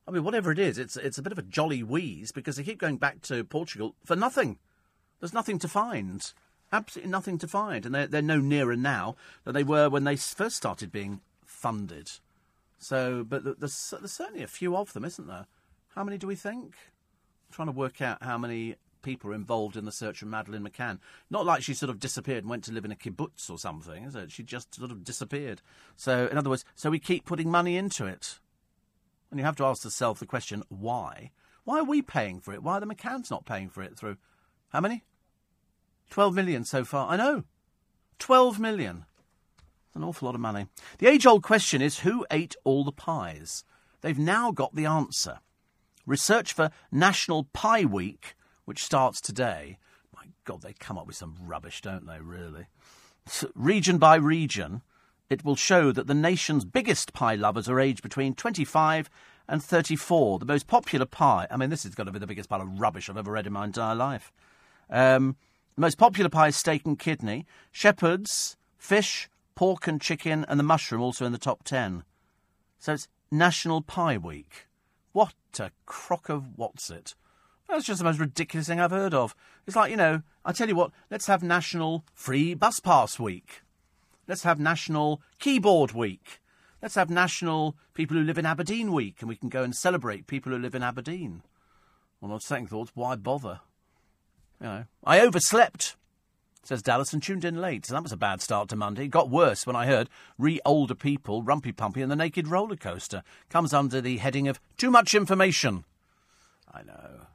I mean, whatever it is, it's it's a bit of a jolly wheeze because they keep going back to Portugal for nothing. There's nothing to find absolutely nothing to find, and they're, they're no nearer now than they were when they first started being funded. So, but there's, there's certainly a few of them, isn't there? How many do we think? I'm trying to work out how many people are involved in the search of Madeleine McCann. Not like she sort of disappeared and went to live in a kibbutz or something, is it? She just sort of disappeared. So, in other words, so we keep putting money into it. And you have to ask yourself the question, why? Why are we paying for it? Why are the McCanns not paying for it through how many? 12 million so far. I know. 12 million. An awful lot of money. The age old question is who ate all the pies? They've now got the answer. Research for National Pie Week, which starts today. My God, they come up with some rubbish, don't they, really? Region by region, it will show that the nation's biggest pie lovers are aged between 25 and 34. The most popular pie, I mean, this is going to be the biggest pile of rubbish I've ever read in my entire life. Um, the most popular pie is steak and kidney. Shepherd's, fish, pork and chicken, and the mushroom also in the top ten. So it's National Pie Week. What a crock of what's it. That's just the most ridiculous thing I've heard of. It's like, you know, I tell you what, let's have National Free Bus Pass Week. Let's have National Keyboard Week. Let's have National People Who Live in Aberdeen Week, and we can go and celebrate people who live in Aberdeen. Well, on second thoughts, why bother? You know, I overslept, says Dallas, and tuned in late. So that was a bad start to Monday. It got worse when I heard re older people, Rumpy Pumpy, and the Naked Roller Coaster comes under the heading of too much information. I know.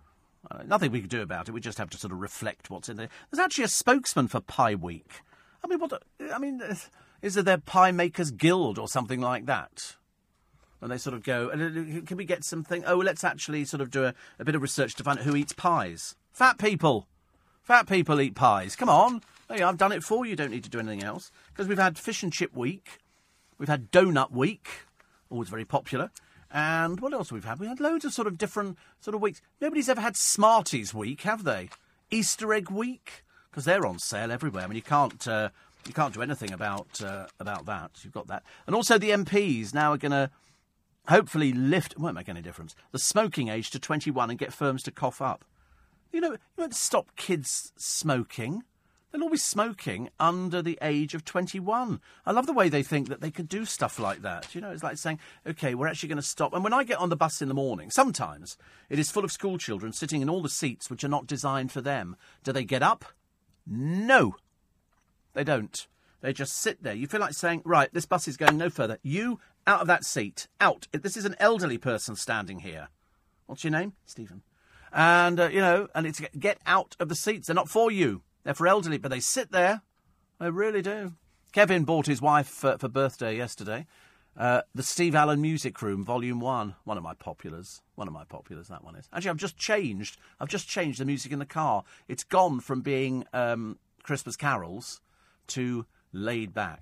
Uh, nothing we can do about it. We just have to sort of reflect what's in there. There's actually a spokesman for Pie Week. I mean, what? I mean, is there their Pie Makers Guild or something like that? And they sort of go, can we get something? Oh, let's actually sort of do a, a bit of research to find out who eats pies. Fat people. Fat people eat pies. Come on. Hey, I've done it for you. Don't need to do anything else. Because we've had fish and chip week. We've had donut week. Always very popular. And what else we've had? We had loads of sort of different sort of weeks. Nobody's ever had Smarties week, have they? Easter egg week because they're on sale everywhere. I mean, you can't uh, you can't do anything about uh, about that. You've got that, and also the MPs now are going to hopefully lift. Won't make any difference. The smoking age to 21 and get firms to cough up. You know, you won't stop kids smoking. They'll all be smoking under the age of 21. I love the way they think that they could do stuff like that. You know, it's like saying, OK, we're actually going to stop. And when I get on the bus in the morning, sometimes it is full of school children sitting in all the seats which are not designed for them. Do they get up? No. They don't. They just sit there. You feel like saying, right, this bus is going no further. You out of that seat. Out. This is an elderly person standing here. What's your name? Stephen. And, uh, you know, and it's get out of the seats. They're not for you. They're for elderly, but they sit there. They really do. Kevin bought his wife for, for birthday yesterday. Uh, the Steve Allen Music Room, Volume One, one of my populars. One of my populars. That one is. Actually, I've just changed. I've just changed the music in the car. It's gone from being um, Christmas carols to laid back,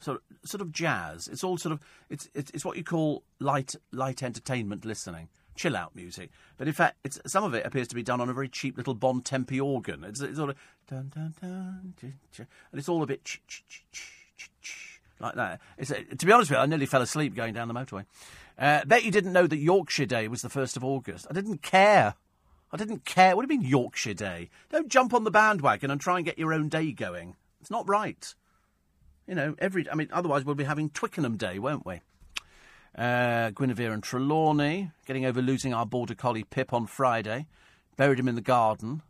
sort of, sort of jazz. It's all sort of. It's, it's it's what you call light light entertainment listening chill out music. But in fact, some of it appears to be done on a very cheap little Bon Bontempi organ. It's, it's sort of dun, dun, dun, and it's all a bit ch, ch, ch, like that. Uh, to be honest with you, I nearly fell asleep going down the motorway. Uh, bet you didn't know that Yorkshire Day was the first of August. I didn't care. I didn't care. What do you mean Yorkshire Day? Don't jump on the bandwagon and try and get your own day going. It's not right. You know, every. I mean, otherwise we'll be having Twickenham Day, won't we? Uh, Guinevere and Trelawney, getting over losing our border collie Pip on Friday. Buried him in the garden.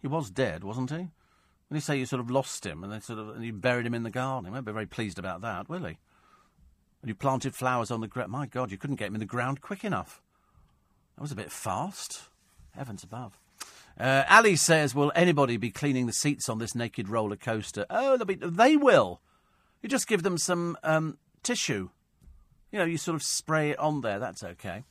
He was dead, wasn't he? When you say you sort of lost him and then sort of and you buried him in the garden, he won't be very pleased about that, will he? And you planted flowers on the ground. My God, you couldn't get him in the ground quick enough. That was a bit fast. Heavens above. Uh, Ali says, "Will anybody be cleaning the seats on this naked roller coaster?" Oh, be, they will. You just give them some um, tissue you know, you sort of spray it on there. That's okay.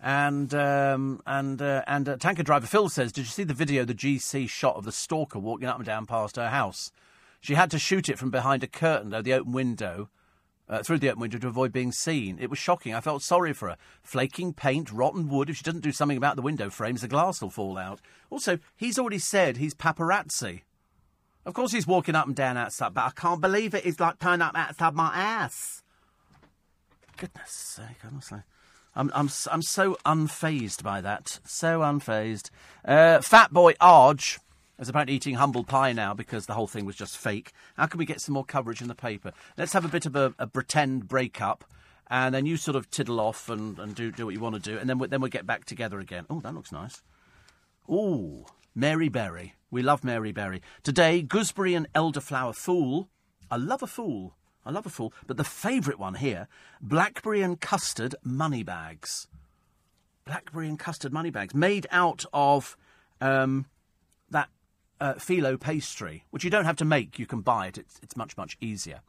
And um, and uh, and uh, tanker driver Phil says, "Did you see the video the GC shot of the stalker walking up and down past her house? She had to shoot it from behind a curtain though the open window." Uh, through the open window to avoid being seen. It was shocking. I felt sorry for her. Flaking paint, rotten wood. If she doesn't do something about the window frames, the glass will fall out. Also, he's already said he's paparazzi. Of course, he's walking up and down outside, but I can't believe it. He's like turning up outside my ass goodness sake, honestly. I'm, I'm, I'm so unfazed by that. So unfazed. Uh, Fat Boy Arge is apparently eating humble pie now because the whole thing was just fake. How can we get some more coverage in the paper? Let's have a bit of a, a pretend breakup, and then you sort of tiddle off and, and do, do what you want to do, and then, we, then we'll get back together again. Oh, that looks nice. Oh, Mary Berry. We love Mary Berry. Today, gooseberry and elderflower fool. I love a fool. I love a fool. But the favourite one here blackberry and custard money bags. Blackberry and custard money bags made out of um, that uh, phyllo pastry, which you don't have to make, you can buy it. It's, it's much, much easier.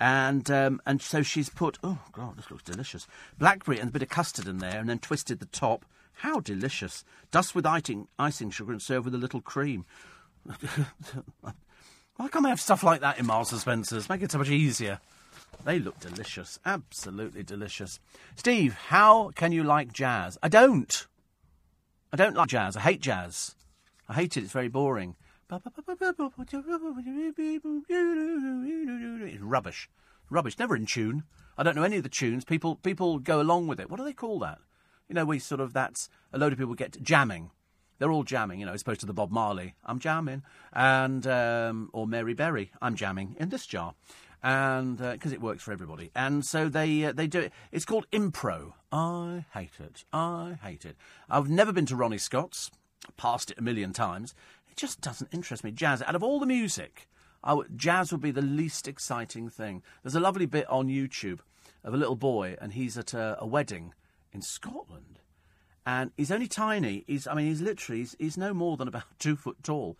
And um, and so she's put, oh, God, this looks delicious. Blackberry and a bit of custard in there, and then twisted the top. How delicious. Dust with icing, icing sugar and serve with a little cream. Why can't they have stuff like that in Marks and Spencer's? Make it so much easier. They look delicious. Absolutely delicious. Steve, how can you like jazz? I don't. I don't like jazz. I hate jazz. I hate it. It's very boring. It's rubbish. Rubbish. Never in tune. I don't know any of the tunes. People people go along with it. What do they call that? You know, we sort of, that's, a load of people get jamming. They're all jamming, you know, as opposed to the Bob Marley, I'm jamming, and, um, or Mary Berry, I'm jamming in this jar. And, because uh, it works for everybody. And so they, uh, they do it. It's called impro. I hate it. I hate it. I've never been to Ronnie Scott's, passed it a million times. It just doesn't interest me. Jazz, out of all the music, jazz would be the least exciting thing. There's a lovely bit on YouTube of a little boy, and he's at a, a wedding in Scotland and he's only tiny. He's, I mean, he's literally, he's, he's no more than about two foot tall.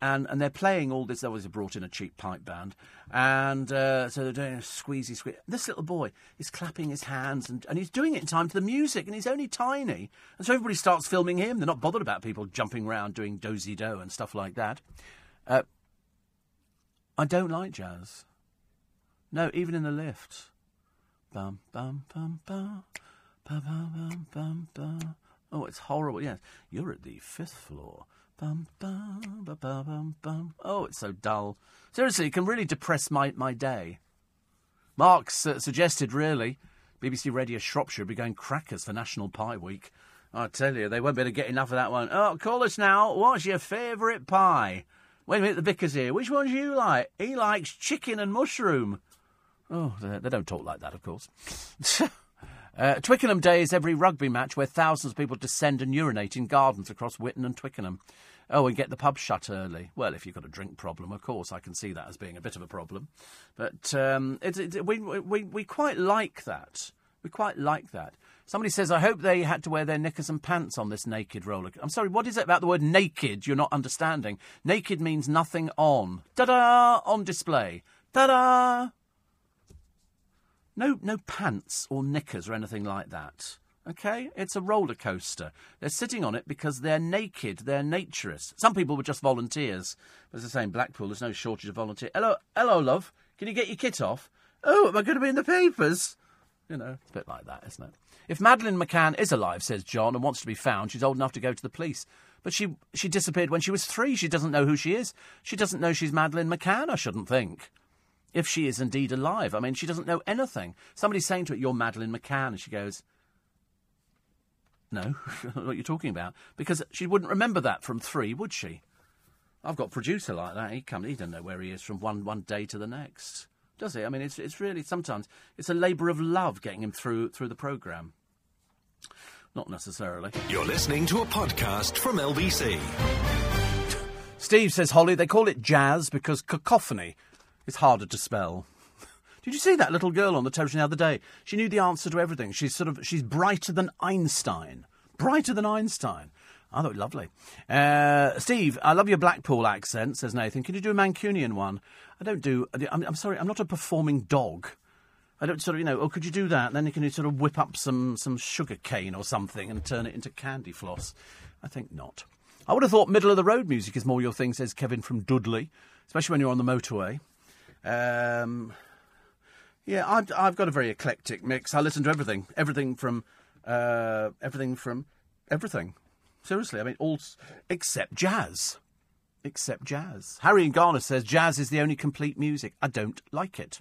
And, and they're playing all this. They obviously brought in a cheap pipe band, and uh, so they're doing a squeezy squeeze. This little boy is clapping his hands, and, and he's doing it in time to the music, and he's only tiny, and so everybody starts filming him. They're not bothered about people jumping around doing dozy do and stuff like that. Uh, I don't like jazz. No, even in the lift. Bum bum bum bum. Bum, bum, bum, bum, Oh, it's horrible. Yes, you're at the fifth floor. Bum, bum, bum, bum, bum. Oh, it's so dull. Seriously, it can really depress my, my day. Mark's uh, suggested, really, BBC Radio Shropshire be going crackers for National Pie Week. I tell you, they won't be able to get enough of that one. Oh, call us now. What's your favourite pie? Wait a minute, the vicar's here. Which one do you like? He likes chicken and mushroom. Oh, they don't talk like that, of course. Uh, Twickenham Day is every rugby match where thousands of people descend and urinate in gardens across Whitton and Twickenham. Oh, and get the pub shut early. Well, if you've got a drink problem, of course, I can see that as being a bit of a problem. But um, it, it, we, we, we quite like that. We quite like that. Somebody says, I hope they had to wear their knickers and pants on this naked roller. I'm sorry, what is it about the word naked you're not understanding? Naked means nothing on. Ta da! On display. Ta da! No, no pants or knickers or anything like that. Okay? It's a roller coaster. They're sitting on it because they're naked, they're naturists. Some people were just volunteers. But say, in Blackpool, there's no shortage of volunteers. Hello, hello, love. Can you get your kit off? Oh, am I going to be in the papers? You know, it's a bit like that, isn't it? If Madeleine McCann is alive, says John, and wants to be found, she's old enough to go to the police. But she she disappeared when she was three. She doesn't know who she is. She doesn't know she's Madeleine McCann, I shouldn't think if she is indeed alive. I mean, she doesn't know anything. Somebody's saying to her, You're Madeleine McCann. And she goes, No, what you're talking about. Because she wouldn't remember that from three, would she? I've got a producer like that. He comes, he doesn't know where he is from one, one day to the next. Does he? I mean, it's, it's really, sometimes, it's a labour of love getting him through, through the programme. Not necessarily. You're listening to a podcast from LBC. Steve says, Holly, they call it jazz because cacophony it's harder to spell. Did you see that little girl on the television the other day? She knew the answer to everything. She's sort of she's brighter than Einstein. Brighter than Einstein. I thought lovely. Uh, Steve, I love your Blackpool accent, says Nathan. Can you do a Mancunian one? I don't do. I'm, I'm sorry, I'm not a performing dog. I don't sort of, you know, oh, could you do that? And then you can sort of whip up some, some sugar cane or something and turn it into candy floss. I think not. I would have thought middle of the road music is more your thing, says Kevin from Dudley, especially when you're on the motorway. Um, yeah, I've, I've got a very eclectic mix. I listen to everything, everything from uh, everything from everything. Seriously, I mean, all except jazz, except jazz. Harry and Garner says jazz is the only complete music. I don't like it.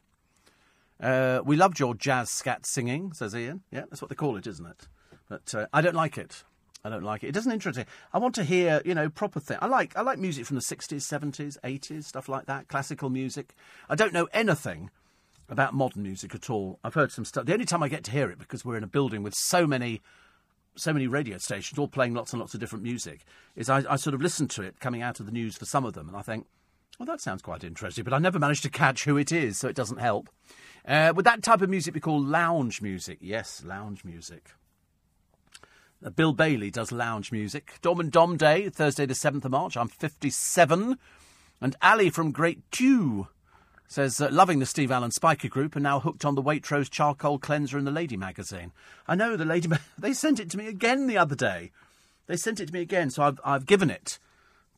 Uh, we loved your jazz scat singing, says Ian. Yeah, that's what they call it, isn't it? But uh, I don't like it. I don't like it. It doesn't interest me. I want to hear, you know, proper thing. I like I like music from the sixties, seventies, eighties, stuff like that. Classical music. I don't know anything about modern music at all. I've heard some stuff. The only time I get to hear it because we're in a building with so many so many radio stations all playing lots and lots of different music is I, I sort of listen to it coming out of the news for some of them and I think, well, that sounds quite interesting, but I never managed to catch who it is, so it doesn't help. Uh, would that type of music be called lounge music? Yes, lounge music. Uh, Bill Bailey does lounge music. Dom and Dom Day, Thursday the 7th of March. I'm 57. And Ali from Great Dew says, uh, loving the Steve Allen Spiker Group and now hooked on the Waitrose charcoal cleanser in the Lady magazine. I know the Lady, ma- they sent it to me again the other day. They sent it to me again, so I've, I've given it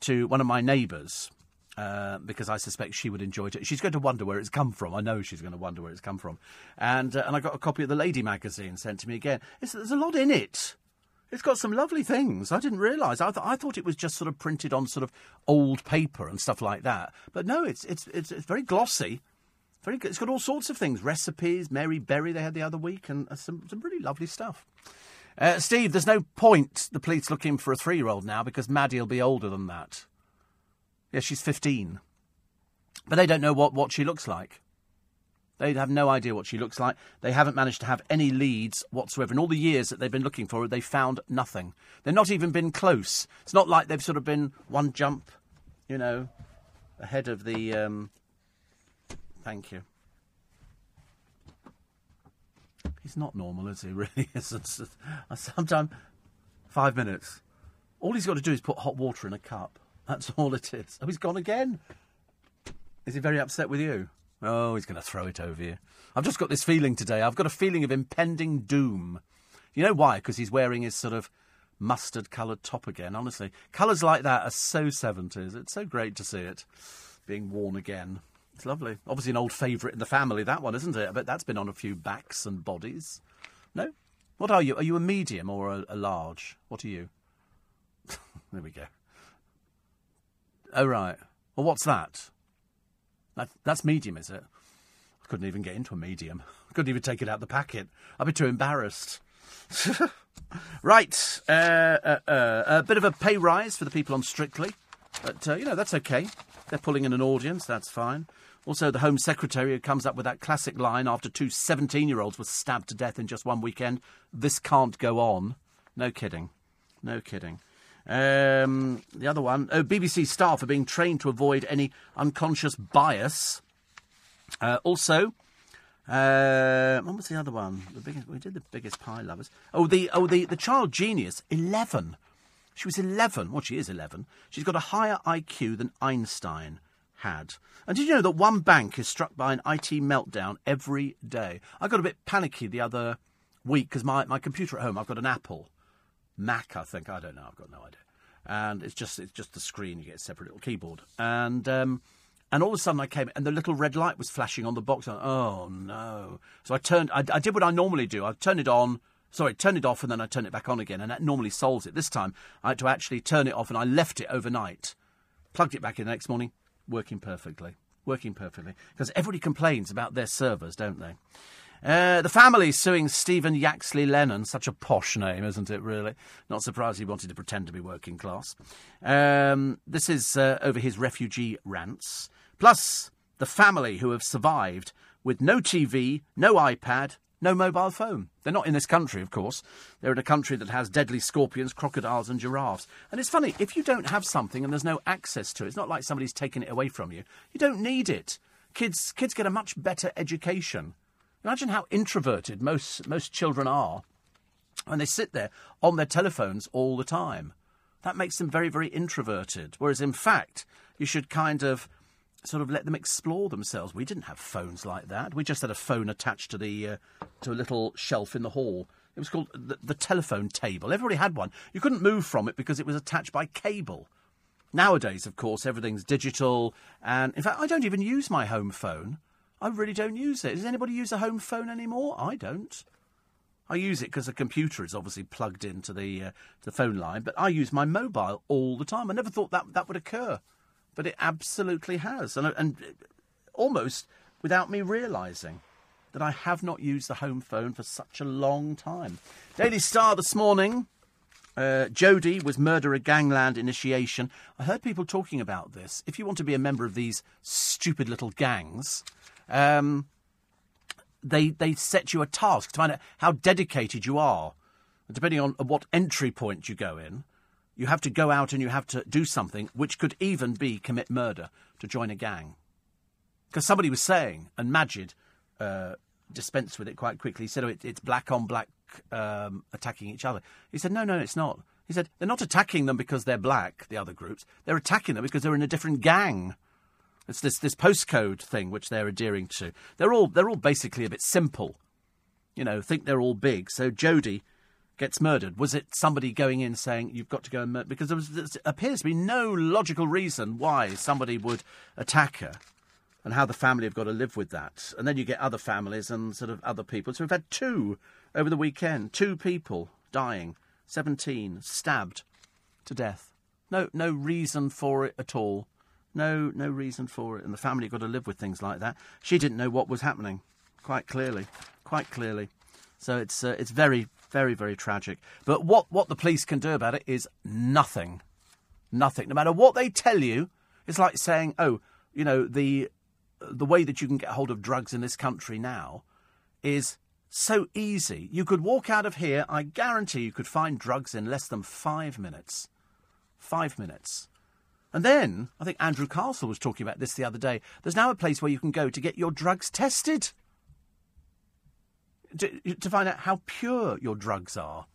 to one of my neighbours. Uh, because I suspect she would enjoy it. She's going to wonder where it's come from. I know she's going to wonder where it's come from. And uh, and I got a copy of the Lady magazine sent to me again. It's, there's a lot in it. It's got some lovely things. I didn't realise. I, th- I thought it was just sort of printed on sort of old paper and stuff like that. But no, it's it's it's, it's very glossy. Very good. It's got all sorts of things, recipes. Mary Berry they had the other week, and uh, some some really lovely stuff. Uh, Steve, there's no point the police looking for a three year old now because Maddie will be older than that. Yeah, she's 15. But they don't know what, what she looks like. They have no idea what she looks like. They haven't managed to have any leads whatsoever. In all the years that they've been looking for her, they've found nothing. They've not even been close. It's not like they've sort of been one jump, you know, ahead of the. Um... Thank you. He's not normal, is he? Really? Sometimes five minutes. All he's got to do is put hot water in a cup. That's all it is. Oh, he's gone again. Is he very upset with you? Oh, he's going to throw it over you. I've just got this feeling today. I've got a feeling of impending doom. You know why? Because he's wearing his sort of mustard coloured top again, honestly. Colours like that are so 70s. It's so great to see it being worn again. It's lovely. Obviously, an old favourite in the family, that one, isn't it? I bet that's been on a few backs and bodies. No? What are you? Are you a medium or a, a large? What are you? there we go. Oh, right. Well, what's that? That? That's medium, is it? I couldn't even get into a medium. I couldn't even take it out the packet. I'd be too embarrassed. right. Uh, uh, uh, a bit of a pay rise for the people on Strictly. But, uh, you know, that's okay. They're pulling in an audience, that's fine. Also, the Home Secretary who comes up with that classic line after two 17 year olds were stabbed to death in just one weekend this can't go on. No kidding. No kidding. Um, the other one, oh, BBC staff are being trained to avoid any unconscious bias. Uh, also, uh, what was the other one? The biggest, we did the biggest pie lovers. Oh, the oh the, the child genius, eleven. She was eleven. Well, she is eleven. She's got a higher IQ than Einstein had. And did you know that one bank is struck by an IT meltdown every day? I got a bit panicky the other week because my, my computer at home, I've got an Apple Mac, I think. I don't know. I've got no idea. And it's just it's just the screen. You get a separate little keyboard. And um, and all of a sudden I came and the little red light was flashing on the box. Oh no! So I turned. I, I did what I normally do. I turned it on. Sorry, turn it off and then I turn it back on again, and that normally solves it. This time I had to actually turn it off, and I left it overnight. Plugged it back in the next morning, working perfectly. Working perfectly. Because everybody complains about their servers, don't they? Uh, the family suing Stephen Yaxley Lennon. Such a posh name, isn't it, really? Not surprised he wanted to pretend to be working class. Um, this is uh, over his refugee rants. Plus, the family who have survived with no TV, no iPad, no mobile phone. They're not in this country, of course. They're in a country that has deadly scorpions, crocodiles, and giraffes. And it's funny, if you don't have something and there's no access to it, it's not like somebody's taken it away from you. You don't need it. Kids, kids get a much better education Imagine how introverted most, most children are when they sit there on their telephones all the time. That makes them very, very introverted. Whereas, in fact, you should kind of sort of let them explore themselves. We didn't have phones like that. We just had a phone attached to the uh, to a little shelf in the hall. It was called the, the telephone table. Everybody had one. You couldn't move from it because it was attached by cable. Nowadays, of course, everything's digital, and in fact, I don't even use my home phone. I really don't use it. Does anybody use a home phone anymore? I don't. I use it because the computer is obviously plugged into the uh, the phone line, but I use my mobile all the time. I never thought that that would occur, but it absolutely has, and and almost without me realising that I have not used the home phone for such a long time. Daily Star this morning. Uh, Jodie was murderer gangland initiation. I heard people talking about this. If you want to be a member of these stupid little gangs, um, they they set you a task to find out how dedicated you are. Depending on what entry point you go in, you have to go out and you have to do something which could even be commit murder to join a gang. Because somebody was saying, and Majid uh, dispensed with it quite quickly. He said, oh, it, it's black on black um, attacking each other. He said, no, no, it's not. He said, they're not attacking them because they're black, the other groups. They're attacking them because they're in a different gang. It's this this postcode thing which they're adhering to. They're all they're all basically a bit simple. You know, think they're all big. So Jodie gets murdered. Was it somebody going in saying you've got to go and murder? Because there, was, there appears to be no logical reason why somebody would attack her, and how the family have got to live with that. And then you get other families and sort of other people. So we've had two over the weekend. Two people dying. Seventeen stabbed to death. No no reason for it at all. No, no reason for it. And the family got to live with things like that. She didn't know what was happening, quite clearly, quite clearly. So it's uh, it's very Very, very tragic. But what, what the police can do about it is nothing. Nothing. No matter what they tell you, it's like saying, oh, you know, the, the way that you can get hold of drugs in this country now is so easy. You could walk out of here, I guarantee you could find drugs in less than five minutes. Five minutes. And then, I think Andrew Castle was talking about this the other day. There's now a place where you can go to get your drugs tested. To, to find out how pure your drugs are.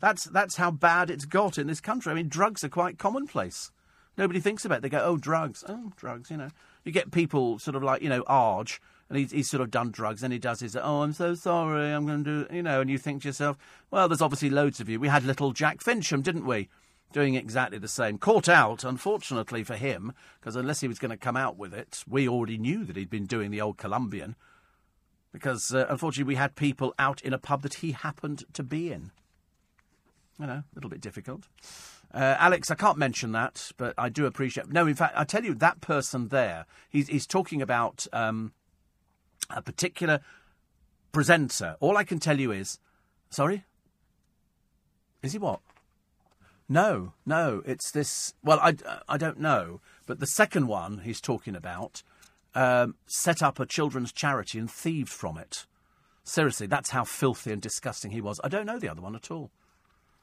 That's, that's how bad it's got in this country. I mean, drugs are quite commonplace. Nobody thinks about it. They go, oh, drugs. Oh, drugs, you know. You get people sort of like, you know, Arge, and he's, he's sort of done drugs, and he does his, oh, I'm so sorry, I'm going to do, you know, and you think to yourself, well, there's obviously loads of you. We had little Jack Fincham, didn't we? Doing exactly the same. Caught out, unfortunately for him, because unless he was going to come out with it, we already knew that he'd been doing the old Colombian. Because uh, unfortunately, we had people out in a pub that he happened to be in. You know, a little bit difficult. Uh, Alex, I can't mention that, but I do appreciate. No, in fact, I tell you, that person there, he's, he's talking about um, a particular presenter. All I can tell you is, sorry, is he what? No, no, it's this. Well, I, I don't know, but the second one he's talking about um, set up a children's charity and thieved from it. Seriously, that's how filthy and disgusting he was. I don't know the other one at all.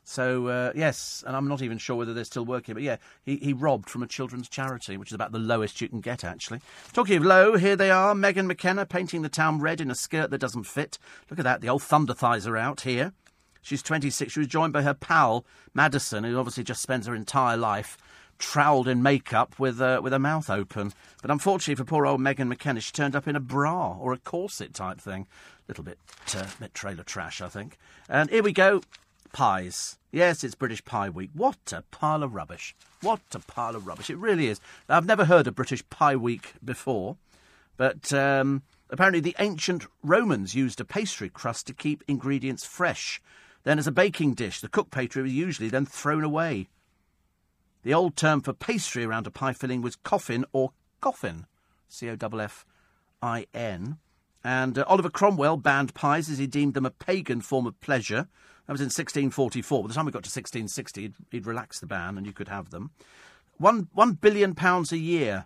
So, uh, yes, and I'm not even sure whether they're still working, but yeah, he, he robbed from a children's charity, which is about the lowest you can get, actually. Talking of low, here they are Megan McKenna painting the town red in a skirt that doesn't fit. Look at that, the old thunder thighs are out here. She's 26. She was joined by her pal, Madison, who obviously just spends her entire life troweled in makeup with, uh, with her mouth open. But unfortunately for poor old Megan McKenna, she turned up in a bra or a corset type thing. A little bit, uh, bit trailer trash, I think. And here we go pies. Yes, it's British Pie Week. What a pile of rubbish. What a pile of rubbish. It really is. I've never heard of British Pie Week before, but um, apparently the ancient Romans used a pastry crust to keep ingredients fresh. Then, as a baking dish, the cooked pastry was usually then thrown away. The old term for pastry around a pie filling was coffin or coffin. C O F F I N. And uh, Oliver Cromwell banned pies as he deemed them a pagan form of pleasure. That was in 1644. By the time we got to 1660, he'd, he'd relaxed the ban and you could have them. One, one billion pounds a year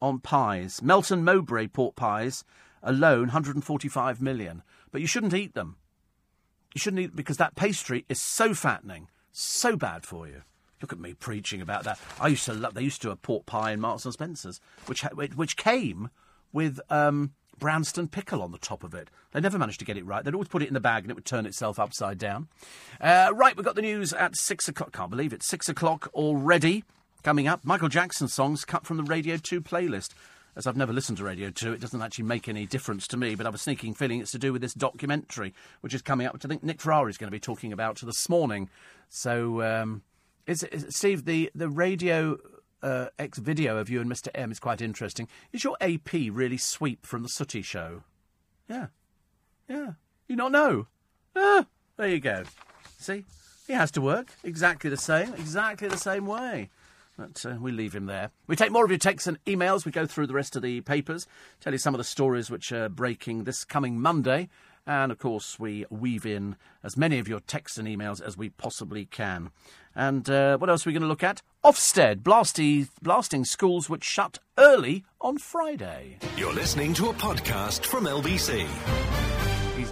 on pies. Melton Mowbray pork pies alone, 145 million. But you shouldn't eat them. You shouldn't eat because that pastry is so fattening, so bad for you. Look at me preaching about that. I used to love. They used to a pork pie in Marks and Spencers, which which came with um, pickle on the top of it. They never managed to get it right. They'd always put it in the bag and it would turn itself upside down. Uh, right, we've got the news at six o'clock. Can't believe it. Six o'clock already. Coming up, Michael Jackson songs cut from the Radio 2 playlist. As I've never listened to Radio 2, it doesn't actually make any difference to me, but I have a sneaking feeling it's to do with this documentary, which is coming up, which I think Nick Ferrari is going to be talking about this morning. So, um, is, is, Steve, the, the Radio uh, ex video of you and Mr. M is quite interesting. Is your AP really Sweep from the Sooty Show? Yeah. Yeah. You not know? Ah, there you go. See? He has to work exactly the same, exactly the same way. But uh, we leave him there. We take more of your texts and emails. We go through the rest of the papers, tell you some of the stories which are breaking this coming Monday. And of course, we weave in as many of your texts and emails as we possibly can. And uh, what else are we going to look at? Ofsted blasty, blasting schools which shut early on Friday. You're listening to a podcast from LBC.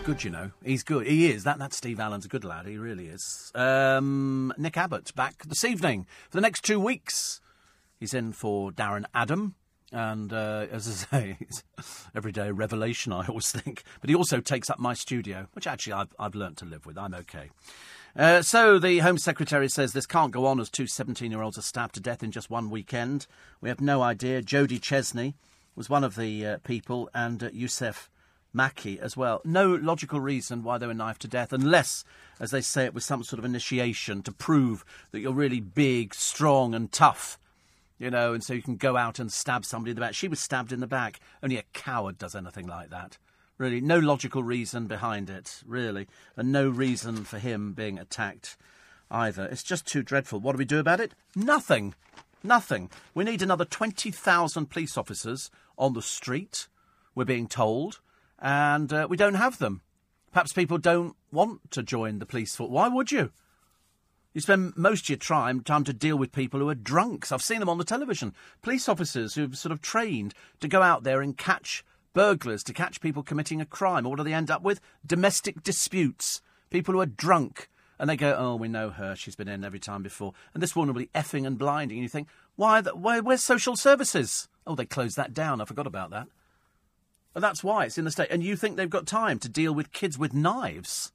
Good, you know. He's good. He is. That that's Steve Allen's a good lad. He really is. Um, Nick Abbott back this evening for the next two weeks. He's in for Darren Adam. And uh, as I say, everyday revelation, I always think. But he also takes up my studio, which actually I've, I've learnt to live with. I'm okay. Uh, so the Home Secretary says this can't go on as two 17 year olds are stabbed to death in just one weekend. We have no idea. Jodie Chesney was one of the uh, people, and uh, Yousef Makki as well. No logical reason why they were knifed to death, unless, as they say, it was some sort of initiation to prove that you're really big, strong, and tough. You know, and so you can go out and stab somebody in the back. She was stabbed in the back. Only a coward does anything like that. Really, no logical reason behind it, really, and no reason for him being attacked either. It's just too dreadful. What do we do about it? Nothing. Nothing. We need another 20,000 police officers on the street, we're being told, and uh, we don't have them. Perhaps people don't want to join the police force. Why would you? You spend most of your time time to deal with people who are drunks. I've seen them on the television. Police officers who've sort of trained to go out there and catch burglars, to catch people committing a crime. What do they end up with? Domestic disputes. People who are drunk. And they go, oh, we know her. She's been in every time before. And this woman will be effing and blinding. And you think, why? The, why where's social services? Oh, they closed that down. I forgot about that. And that's why it's in the state. And you think they've got time to deal with kids with knives?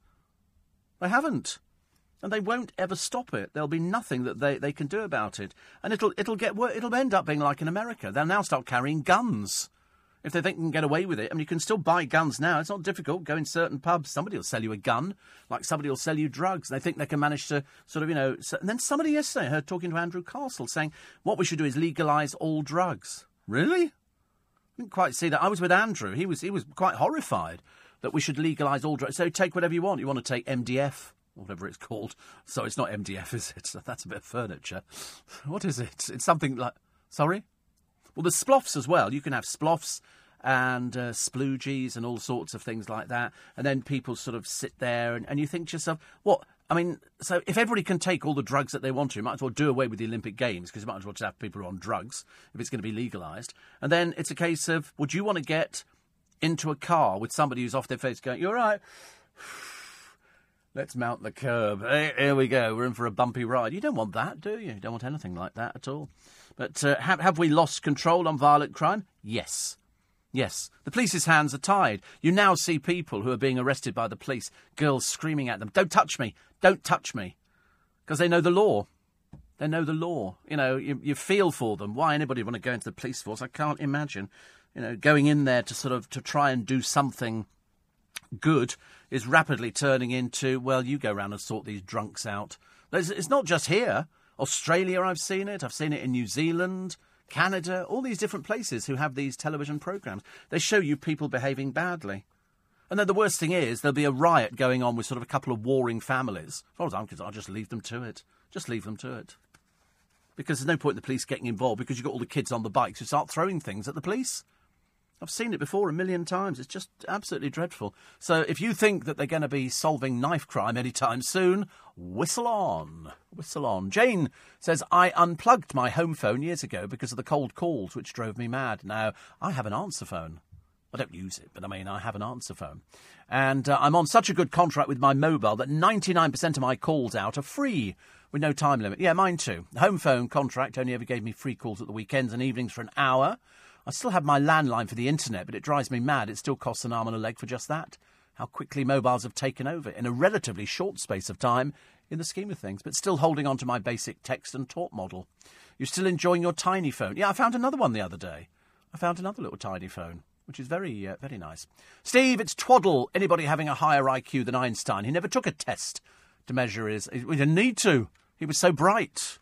They haven't and they won't ever stop it. There'll be nothing that they, they can do about it, and it'll it'll get it'll end up being like in America. They'll now start carrying guns if they think they can get away with it. I mean, you can still buy guns now. It's not difficult. Go in certain pubs. Somebody will sell you a gun, like somebody will sell you drugs. They think they can manage to sort of, you know. So, and then somebody yesterday I heard talking to Andrew Castle saying what we should do is legalise all drugs. Really? Didn't quite see that. I was with Andrew. He was he was quite horrified that we should legalise all drugs. So take whatever you want. You want to take MDF whatever it's called. So it's not MDF, is it? That's a bit of furniture. What is it? It's something like. Sorry? Well, there's sploffs as well. You can have sploffs and uh, sploogies and all sorts of things like that. And then people sort of sit there and, and you think to yourself, what? I mean, so if everybody can take all the drugs that they want to, you might as well do away with the Olympic Games because you might as well just have people on drugs if it's going to be legalised. And then it's a case of, would you want to get into a car with somebody who's off their face going, you're right Let's mount the curb. Here we go. We're in for a bumpy ride. You don't want that, do you? You don't want anything like that at all. But uh, have, have we lost control on violent crime? Yes. Yes. The police's hands are tied. You now see people who are being arrested by the police, girls screaming at them, Don't touch me! Don't touch me! Because they know the law. They know the law. You know, you, you feel for them. Why anybody would want to go into the police force, I can't imagine. You know, going in there to sort of to try and do something good is rapidly turning into, well, you go around and sort these drunks out. It's not just here. Australia, I've seen it. I've seen it in New Zealand, Canada, all these different places who have these television programs. They show you people behaving badly. And then the worst thing is, there'll be a riot going on with sort of a couple of warring families. As far as I'm concerned, I'll just leave them to it. Just leave them to it. Because there's no point in the police getting involved because you've got all the kids on the bikes who start throwing things at the police. I've seen it before a million times. It's just absolutely dreadful. So if you think that they're going to be solving knife crime anytime soon, whistle on. Whistle on. Jane says, I unplugged my home phone years ago because of the cold calls, which drove me mad. Now, I have an answer phone. I don't use it, but I mean, I have an answer phone. And uh, I'm on such a good contract with my mobile that 99% of my calls out are free with no time limit. Yeah, mine too. The home phone contract only ever gave me free calls at the weekends and evenings for an hour. I still have my landline for the internet, but it drives me mad. It still costs an arm and a leg for just that. How quickly mobiles have taken over in a relatively short space of time in the scheme of things, but still holding on to my basic text and talk model. You're still enjoying your tiny phone. Yeah, I found another one the other day. I found another little tiny phone, which is very, uh, very nice. Steve, it's twaddle. Anybody having a higher IQ than Einstein? He never took a test to measure his. We didn't need to. He was so bright.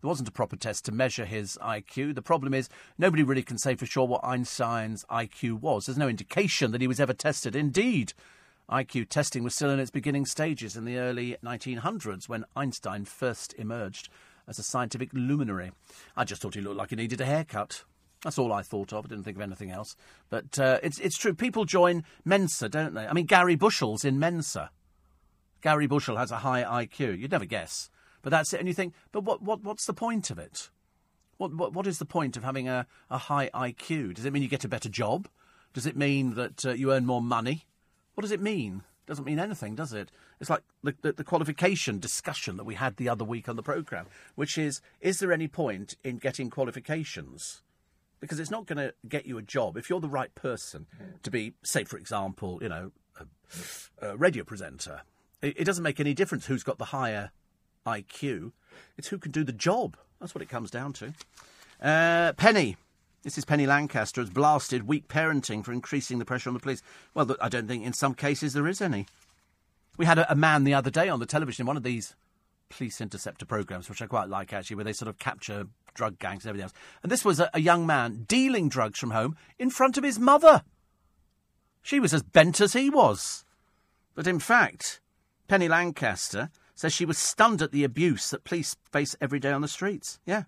There wasn't a proper test to measure his IQ. The problem is, nobody really can say for sure what Einstein's IQ was. There's no indication that he was ever tested. Indeed, IQ testing was still in its beginning stages in the early 1900s when Einstein first emerged as a scientific luminary. I just thought he looked like he needed a haircut. That's all I thought of. I didn't think of anything else. But uh, it's, it's true. People join Mensa, don't they? I mean, Gary Bushell's in Mensa. Gary Bushell has a high IQ. You'd never guess. But that's it. And you think, but what, what, what's the point of it? What, what, what is the point of having a, a high IQ? Does it mean you get a better job? Does it mean that uh, you earn more money? What does it mean? Doesn't mean anything, does it? It's like the, the, the qualification discussion that we had the other week on the programme, which is is there any point in getting qualifications? Because it's not going to get you a job. If you're the right person to be, say, for example, you know, a, a radio presenter, it, it doesn't make any difference who's got the higher IQ. It's who can do the job. That's what it comes down to. Uh, Penny. This is Penny Lancaster has blasted weak parenting for increasing the pressure on the police. Well, I don't think in some cases there is any. We had a, a man the other day on the television in one of these police interceptor programs, which I quite like actually, where they sort of capture drug gangs and everything else. And this was a, a young man dealing drugs from home in front of his mother. She was as bent as he was. But in fact, Penny Lancaster says she was stunned at the abuse that police face every day on the streets. Yeah.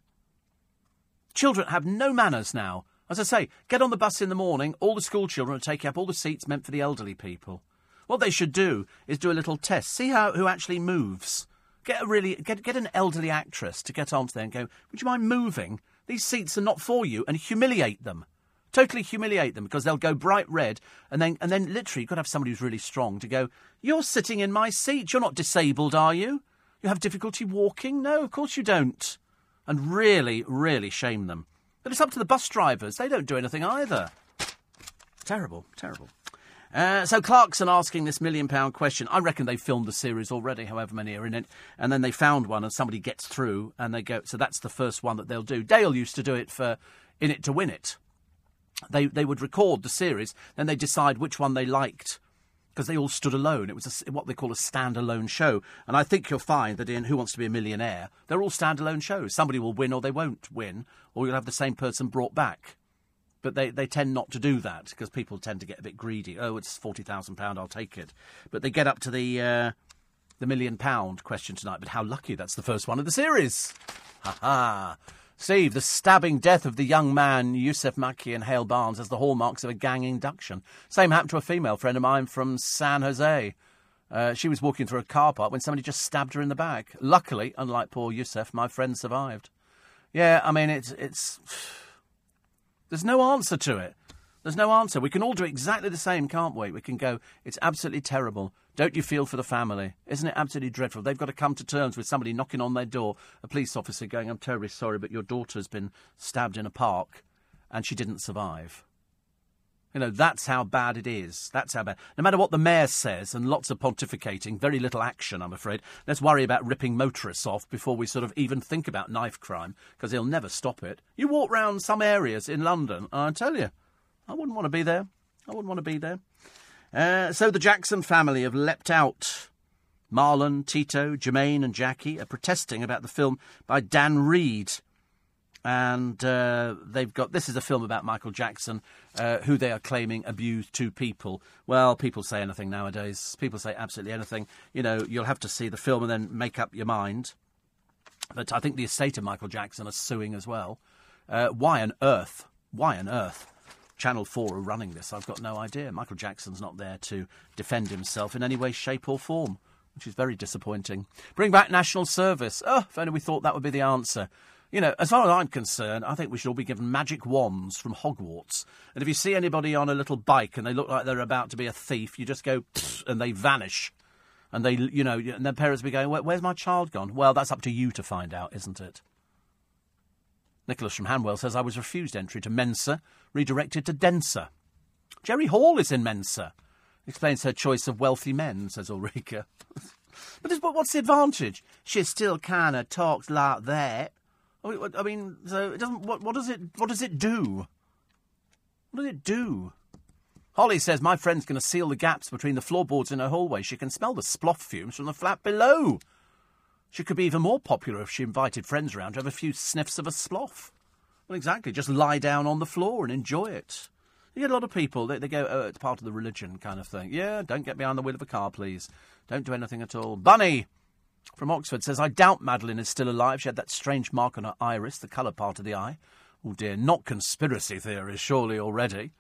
Children have no manners now. As I say, get on the bus in the morning, all the school children are taking up all the seats meant for the elderly people. What they should do is do a little test. See how who actually moves. Get a really get get an elderly actress to get onto there and go. Would you mind moving? These seats are not for you, and humiliate them. Totally humiliate them because they'll go bright red, and then and then literally you've got to have somebody who's really strong to go. You're sitting in my seat. You're not disabled, are you? You have difficulty walking? No, of course you don't. And really, really shame them. But it's up to the bus drivers. They don't do anything either. Terrible, terrible. Uh, so Clarkson asking this million pound question. I reckon they filmed the series already, however many are in it, and then they found one, and somebody gets through, and they go. So that's the first one that they'll do. Dale used to do it for In It to Win It. They they would record the series, then they decide which one they liked because they all stood alone. It was a, what they call a standalone show. And I think you'll find that in Who Wants to Be a Millionaire, they're all standalone shows. Somebody will win or they won't win, or you'll have the same person brought back. But they, they tend not to do that because people tend to get a bit greedy. Oh, it's £40,000, I'll take it. But they get up to the, uh, the million pound question tonight. But how lucky that's the first one of the series. Ha ha. Steve, the stabbing death of the young man Yousef Makki and Hale Barns has the hallmarks of a gang induction. Same happened to a female friend of mine from San Jose. Uh, she was walking through a car park when somebody just stabbed her in the back. Luckily, unlike poor Yousef, my friend survived. Yeah, I mean, it's it's. There's no answer to it. There's no answer. We can all do exactly the same, can't we? We can go, it's absolutely terrible. Don't you feel for the family? Isn't it absolutely dreadful? They've got to come to terms with somebody knocking on their door, a police officer going, I'm terribly sorry, but your daughter's been stabbed in a park and she didn't survive. You know, that's how bad it is. That's how bad. No matter what the mayor says, and lots of pontificating, very little action, I'm afraid. Let's worry about ripping motorists off before we sort of even think about knife crime, because he'll never stop it. You walk round some areas in London, I tell you, I wouldn't want to be there. I wouldn't want to be there. Uh, so the Jackson family have leapt out. Marlon, Tito, Jermaine, and Jackie are protesting about the film by Dan Reed. And uh, they've got this is a film about Michael Jackson, uh, who they are claiming abused two people. Well, people say anything nowadays. People say absolutely anything. You know, you'll have to see the film and then make up your mind. But I think the estate of Michael Jackson are suing as well. Uh, why on earth? Why on earth Channel 4 are running this. I've got no idea. Michael Jackson's not there to defend himself in any way, shape, or form, which is very disappointing. Bring back national service. Oh, if only we thought that would be the answer. You know, as far as I'm concerned, I think we should all be given magic wands from Hogwarts. And if you see anybody on a little bike and they look like they're about to be a thief, you just go and they vanish. And they, you know, and their parents be going, Where's my child gone? Well, that's up to you to find out, isn't it? Nicholas from Hanwell says I was refused entry to Mensa, redirected to Denser. Jerry Hall is in Mensa. Explains her choice of wealthy men, says Ulrika. but what's the advantage? She still kind of talks like that. I mean, so it doesn't. What, what does it? What does it do? What does it do? Holly says my friend's going to seal the gaps between the floorboards in her hallway. She can smell the sploff fumes from the flat below. She could be even more popular if she invited friends around to have a few sniffs of a sploff. Well, exactly. Just lie down on the floor and enjoy it. You get a lot of people, they, they go, oh, it's part of the religion kind of thing. Yeah, don't get behind the wheel of a car, please. Don't do anything at all. Bunny from Oxford says, I doubt Madeleine is still alive. She had that strange mark on her iris, the colour part of the eye. Oh dear, not conspiracy theories, surely already.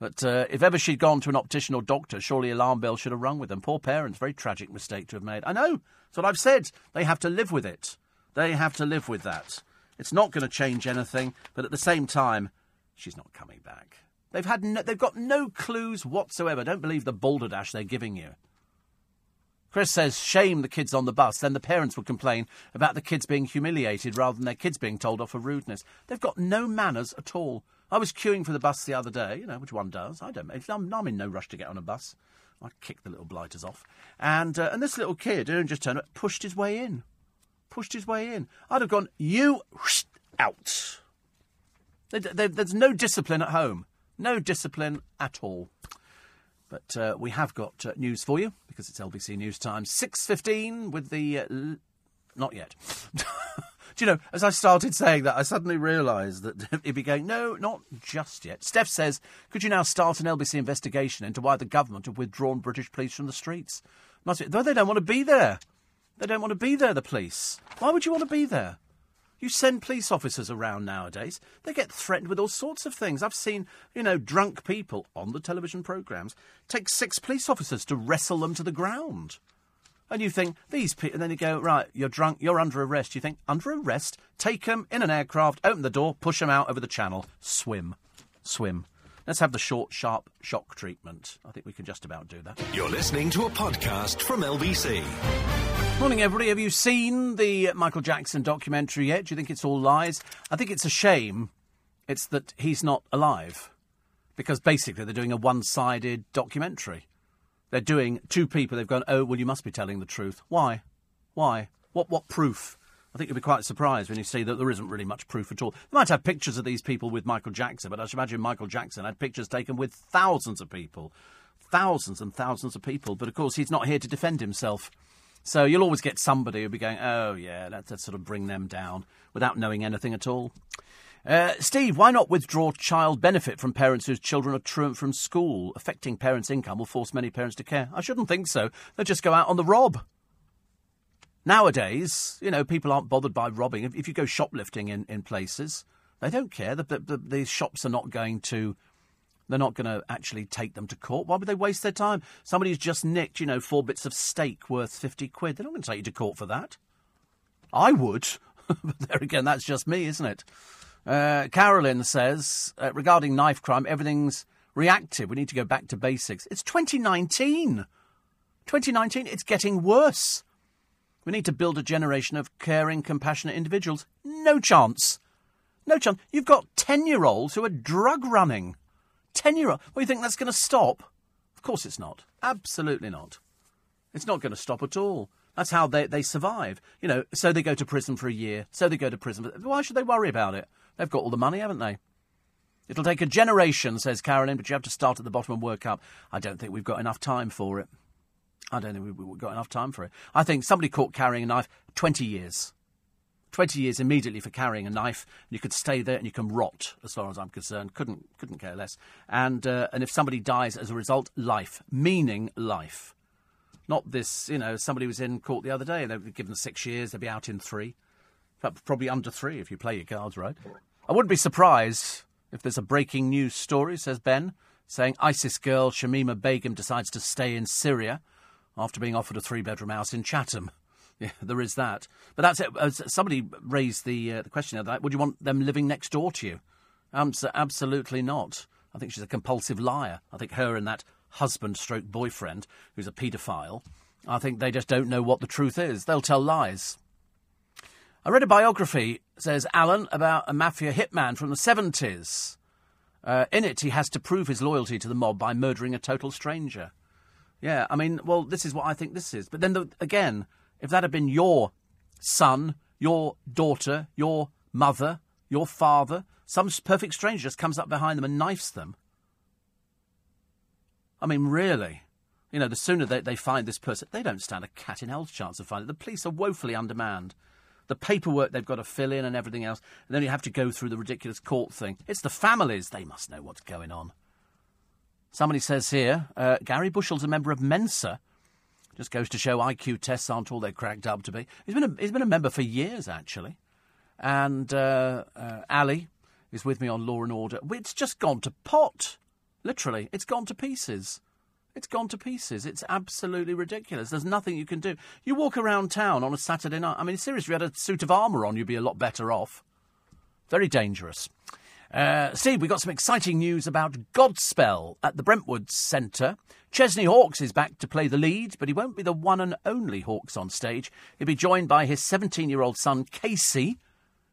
But uh, if ever she'd gone to an optician or doctor, surely alarm bells should have rung with them. Poor parents, very tragic mistake to have made. I know, that's what I've said. They have to live with it. They have to live with that. It's not going to change anything, but at the same time, she's not coming back. They've had no, they've got no clues whatsoever. Don't believe the balderdash they're giving you. Chris says, shame the kids on the bus. Then the parents would complain about the kids being humiliated rather than their kids being told off for rudeness. They've got no manners at all. I was queuing for the bus the other day, you know, which one does. I don't. I'm, I'm in no rush to get on a bus. I kicked the little blighters off. And, uh, and this little kid, who just turned up, pushed his way in. Pushed his way in. I'd have gone, you out. There's no discipline at home. No discipline at all. But uh, we have got uh, news for you because it's LBC News Time. 6.15 with the... Uh, l- not yet. Do you know, as I started saying that, I suddenly realised that he'd be going, no, not just yet. Steph says, could you now start an LBC investigation into why the government have withdrawn British police from the streets? Though they don't want to be there. They don't want to be there, the police. Why would you want to be there? You send police officers around nowadays. They get threatened with all sorts of things. I've seen, you know, drunk people on the television programmes take six police officers to wrestle them to the ground. And you think, these people, and then you go, right, you're drunk, you're under arrest. You think, under arrest? Take them in an aircraft, open the door, push them out over the channel, swim. Swim. Let's have the short, sharp shock treatment. I think we can just about do that. You're listening to a podcast from LBC. Morning, everybody. Have you seen the Michael Jackson documentary yet? Do you think it's all lies? I think it's a shame. It's that he's not alive. Because basically, they're doing a one sided documentary. They're doing two people. They've gone, oh, well, you must be telling the truth. Why? Why? What, what proof? I think you'll be quite surprised when you see that there isn't really much proof at all. They might have pictures of these people with Michael Jackson, but I should imagine Michael Jackson had pictures taken with thousands of people. Thousands and thousands of people. But of course, he's not here to defend himself. So you'll always get somebody who'll be going, oh, yeah, let's, let's sort of bring them down without knowing anything at all. Uh, Steve, why not withdraw child benefit from parents whose children are truant from school? Affecting parents' income will force many parents to care. I shouldn't think so. They'll just go out on the rob. Nowadays, you know, people aren't bothered by robbing. If, if you go shoplifting in, in places, they don't care. The, the, the, the shops are not going to they're not going to actually take them to court. Why would they waste their time? Somebody's just nicked, you know, four bits of steak worth 50 quid. They're not going to take you to court for that. I would. but there again, that's just me, isn't it? Uh, Carolyn says, uh, regarding knife crime, everything's reactive. We need to go back to basics. It's 2019. 2019, it's getting worse. We need to build a generation of caring, compassionate individuals. No chance. No chance. You've got 10 year olds who are drug running. 10 year old. Well, you think that's going to stop? Of course it's not. Absolutely not. It's not going to stop at all. That's how they, they survive. You know, so they go to prison for a year, so they go to prison. Why should they worry about it? They've got all the money, haven't they? It'll take a generation, says Carolyn, but you have to start at the bottom and work up. I don't think we've got enough time for it. I don't think we've got enough time for it. I think somebody caught carrying a knife, 20 years. 20 years immediately for carrying a knife. You could stay there and you can rot, as far as I'm concerned. Couldn't, couldn't care less. And, uh, and if somebody dies as a result, life. Meaning life. Not this, you know, somebody was in court the other day and they were given six years, they'd be out in three. Probably under three if you play your cards right. I wouldn't be surprised if there's a breaking news story, says Ben, saying ISIS girl Shamima Begum decides to stay in Syria after being offered a three bedroom house in Chatham. Yeah, there is that. But that's it. Uh, somebody raised the uh, the question of that. Would you want them living next door to you? Um, so absolutely not. I think she's a compulsive liar. I think her and that husband stroke boyfriend, who's a paedophile, I think they just don't know what the truth is. They'll tell lies. I read a biography, says Alan, about a mafia hitman from the 70s. Uh, in it, he has to prove his loyalty to the mob by murdering a total stranger. Yeah, I mean, well, this is what I think this is. But then, the, again, if that had been your son, your daughter, your mother, your father, some perfect stranger just comes up behind them and knifes them. I mean, really? You know, the sooner they, they find this person, they don't stand a cat in hell's chance of finding it. The police are woefully undermanned. The paperwork they've got to fill in and everything else, and then you have to go through the ridiculous court thing. It's the families, they must know what's going on. Somebody says here uh, Gary Bushell's a member of Mensa. Just goes to show IQ tests aren't all they're cracked up to be. He's been a, he's been a member for years, actually. And uh, uh, Ali is with me on Law and Order. It's just gone to pot. Literally, it's gone to pieces. It's gone to pieces. It's absolutely ridiculous. There's nothing you can do. You walk around town on a Saturday night. I mean, seriously, if you had a suit of armour on, you'd be a lot better off. Very dangerous. Uh, Steve, we got some exciting news about Godspell at the Brentwood Centre. Chesney Hawkes is back to play the lead, but he won't be the one and only Hawkes on stage. He'll be joined by his 17 year old son, Casey.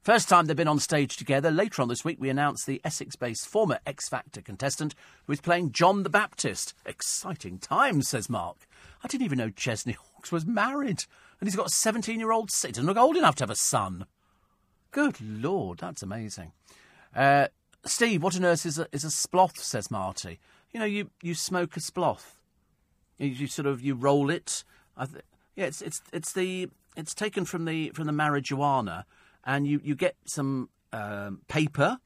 First time they've been on stage together. Later on this week, we announced the Essex based former X Factor contestant who is playing John the Baptist. Exciting times, says Mark. I didn't even know Chesney Hawkes was married, and he's got a 17 year old son. Look old enough to have a son. Good Lord, that's amazing. Uh, Steve, what on earth is a, is a sploth? Says Marty. You know, you, you smoke a sploth. You, you sort of you roll it. Th- yeah, it's it's it's the it's taken from the from the marijuana, and you you get some um, paper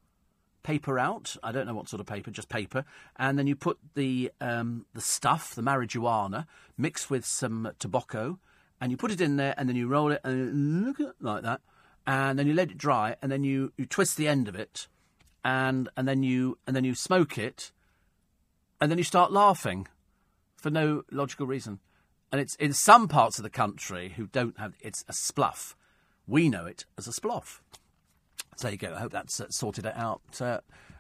paper out. I don't know what sort of paper, just paper, and then you put the um, the stuff, the marijuana, mixed with some tobacco, and you put it in there, and then you roll it and look at like that, and then you let it dry, and then you, you twist the end of it, and and then you and then you smoke it, and then you start laughing, for no logical reason. And it's in some parts of the country who don't have it's a spluff. We know it as a sploff. So there you go. I hope that's uh, sorted it out, uh,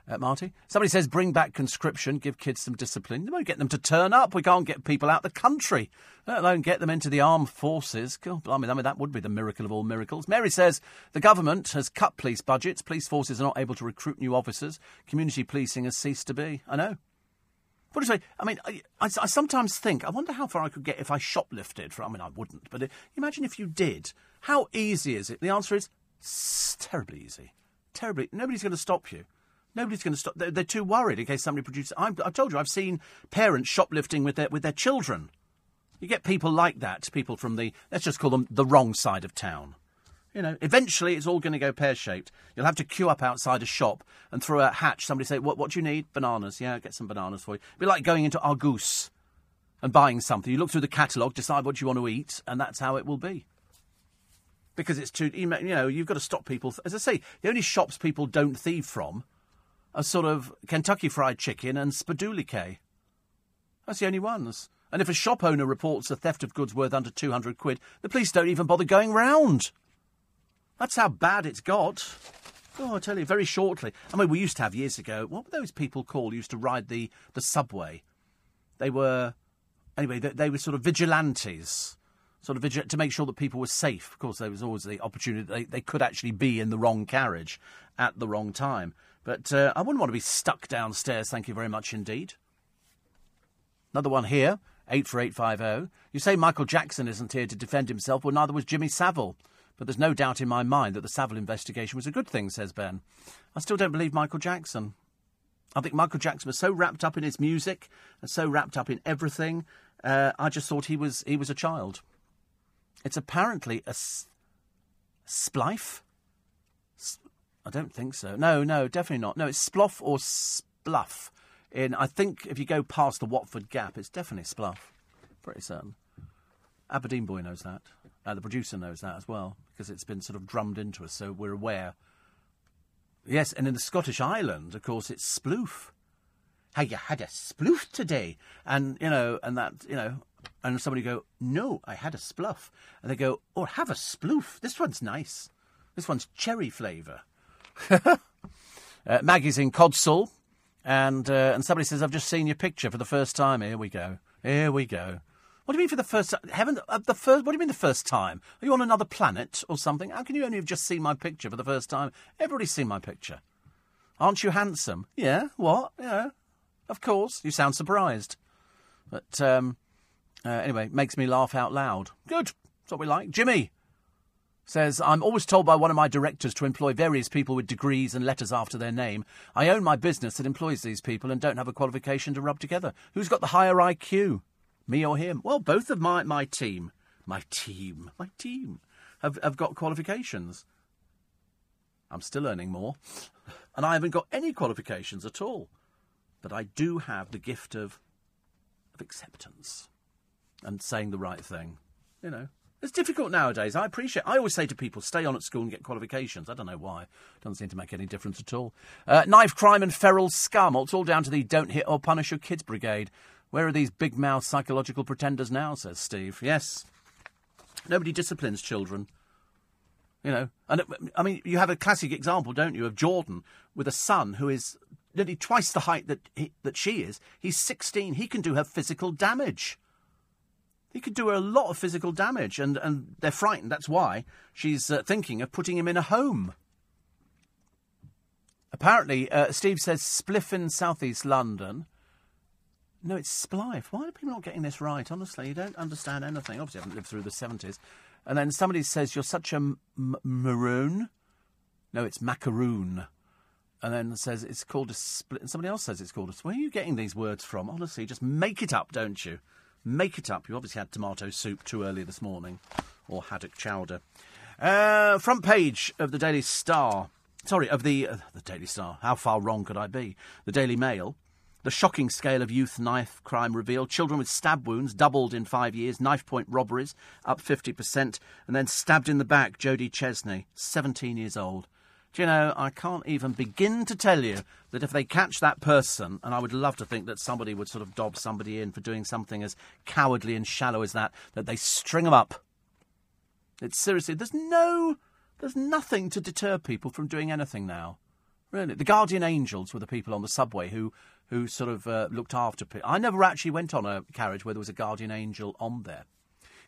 uh, Marty. Somebody says bring back conscription, give kids some discipline. They won't get them to turn up. We can't get people out the country, let alone get them into the armed forces. God, I mean, I mean, that would be the miracle of all miracles. Mary says the government has cut police budgets. Police forces are not able to recruit new officers. Community policing has ceased to be. I know. What do you say? I mean, I, I, I, sometimes think, I wonder how far I could get if I shoplifted. For I mean, I wouldn't, but uh, imagine if you did. How easy is it? The answer is terribly easy. Terribly. Nobody's going to stop you. Nobody's going to stop. They're, they're, too worried in case somebody produces. i I told you, I've seen parents shoplifting with their with their children. You get people like that. People from the let's just call them the wrong side of town. You know, eventually it's all going to go pear shaped. You'll have to queue up outside a shop and through a hatch. Somebody say, "What? What do you need? Bananas? Yeah, get some bananas for you." It'd be like going into Argos and buying something. You look through the catalogue, decide what you want to eat, and that's how it will be. Because it's too, you know, you've got to stop people. As I say, the only shops people don't thieve from are sort of Kentucky Fried Chicken and Spudulike. That's the only ones. And if a shop owner reports a theft of goods worth under 200 quid, the police don't even bother going round. That's how bad it's got. Oh, I tell you, very shortly. I mean, we used to have years ago. What were those people called? Used to ride the the subway. They were, anyway. They, they were sort of vigilantes, sort of vigil- to make sure that people were safe. Of course, there was always the opportunity they they could actually be in the wrong carriage at the wrong time. But uh, I wouldn't want to be stuck downstairs. Thank you very much indeed. Another one here, eight for eight five zero. Oh. You say Michael Jackson isn't here to defend himself. Well, neither was Jimmy Savile. But there's no doubt in my mind that the Savile investigation was a good thing, says Ben. I still don't believe Michael Jackson. I think Michael Jackson was so wrapped up in his music and so wrapped up in everything. Uh, I just thought he was he was a child. It's apparently a s- splife. S- I don't think so. No, no, definitely not. No, it's sploff or spluff. In I think if you go past the Watford Gap, it's definitely spluff. Pretty certain. Aberdeen boy knows that. Uh, the producer knows that as well because it's been sort of drummed into us, so we're aware. Yes, and in the Scottish island, of course, it's sploof. How you had a sploof today, and you know, and that you know, and somebody go, no, I had a spluff, and they go, oh, have a sploof. This one's nice. This one's cherry flavour. uh, Maggie's in Codsall, and uh, and somebody says, I've just seen your picture for the first time. Here we go. Here we go. What do you mean for the first time? Heaven, uh, the first. What do you mean the first time? Are you on another planet or something? How can you only have just seen my picture for the first time? Everybody's seen my picture. Aren't you handsome? Yeah. What? Yeah. Of course. You sound surprised. But um, uh, anyway, makes me laugh out loud. Good. That's what we like. Jimmy says, I'm always told by one of my directors to employ various people with degrees and letters after their name. I own my business that employs these people and don't have a qualification to rub together. Who's got the higher IQ? Me or him? Well, both of my, my team, my team, my team have, have got qualifications. I'm still earning more. And I haven't got any qualifications at all. But I do have the gift of, of acceptance and saying the right thing. You know, it's difficult nowadays. I appreciate. I always say to people, stay on at school and get qualifications. I don't know why. Doesn't seem to make any difference at all. Uh, knife crime and feral scum. It's all down to the don't hit or punish your kids brigade. Where are these big mouth psychological pretenders now? says Steve. Yes. Nobody disciplines children. You know, and I mean, you have a classic example, don't you, of Jordan with a son who is nearly twice the height that he, that she is. He's 16. He can do her physical damage. He could do her a lot of physical damage, and, and they're frightened. That's why she's uh, thinking of putting him in a home. Apparently, uh, Steve says Spliff in southeast London no, it's Splife. Why are people not getting this right? Honestly, you don't understand anything. Obviously, I haven't lived through the 70s. And then somebody says, You're such a m- maroon. No, it's macaroon. And then says it's called a split. And somebody else says it's called a. Where are you getting these words from? Honestly, just make it up, don't you? Make it up. You obviously had tomato soup too early this morning, or haddock chowder. Uh, front page of the Daily Star. Sorry, of the uh, the Daily Star. How far wrong could I be? The Daily Mail. The shocking scale of youth knife crime revealed. Children with stab wounds doubled in five years. Knife point robberies up 50%. And then stabbed in the back, Jodie Chesney, 17 years old. Do you know, I can't even begin to tell you that if they catch that person, and I would love to think that somebody would sort of dob somebody in for doing something as cowardly and shallow as that, that they string them up. It's seriously, there's no, there's nothing to deter people from doing anything now. Really. The guardian angels were the people on the subway who, who sort of uh, looked after people. I never actually went on a carriage where there was a guardian angel on there.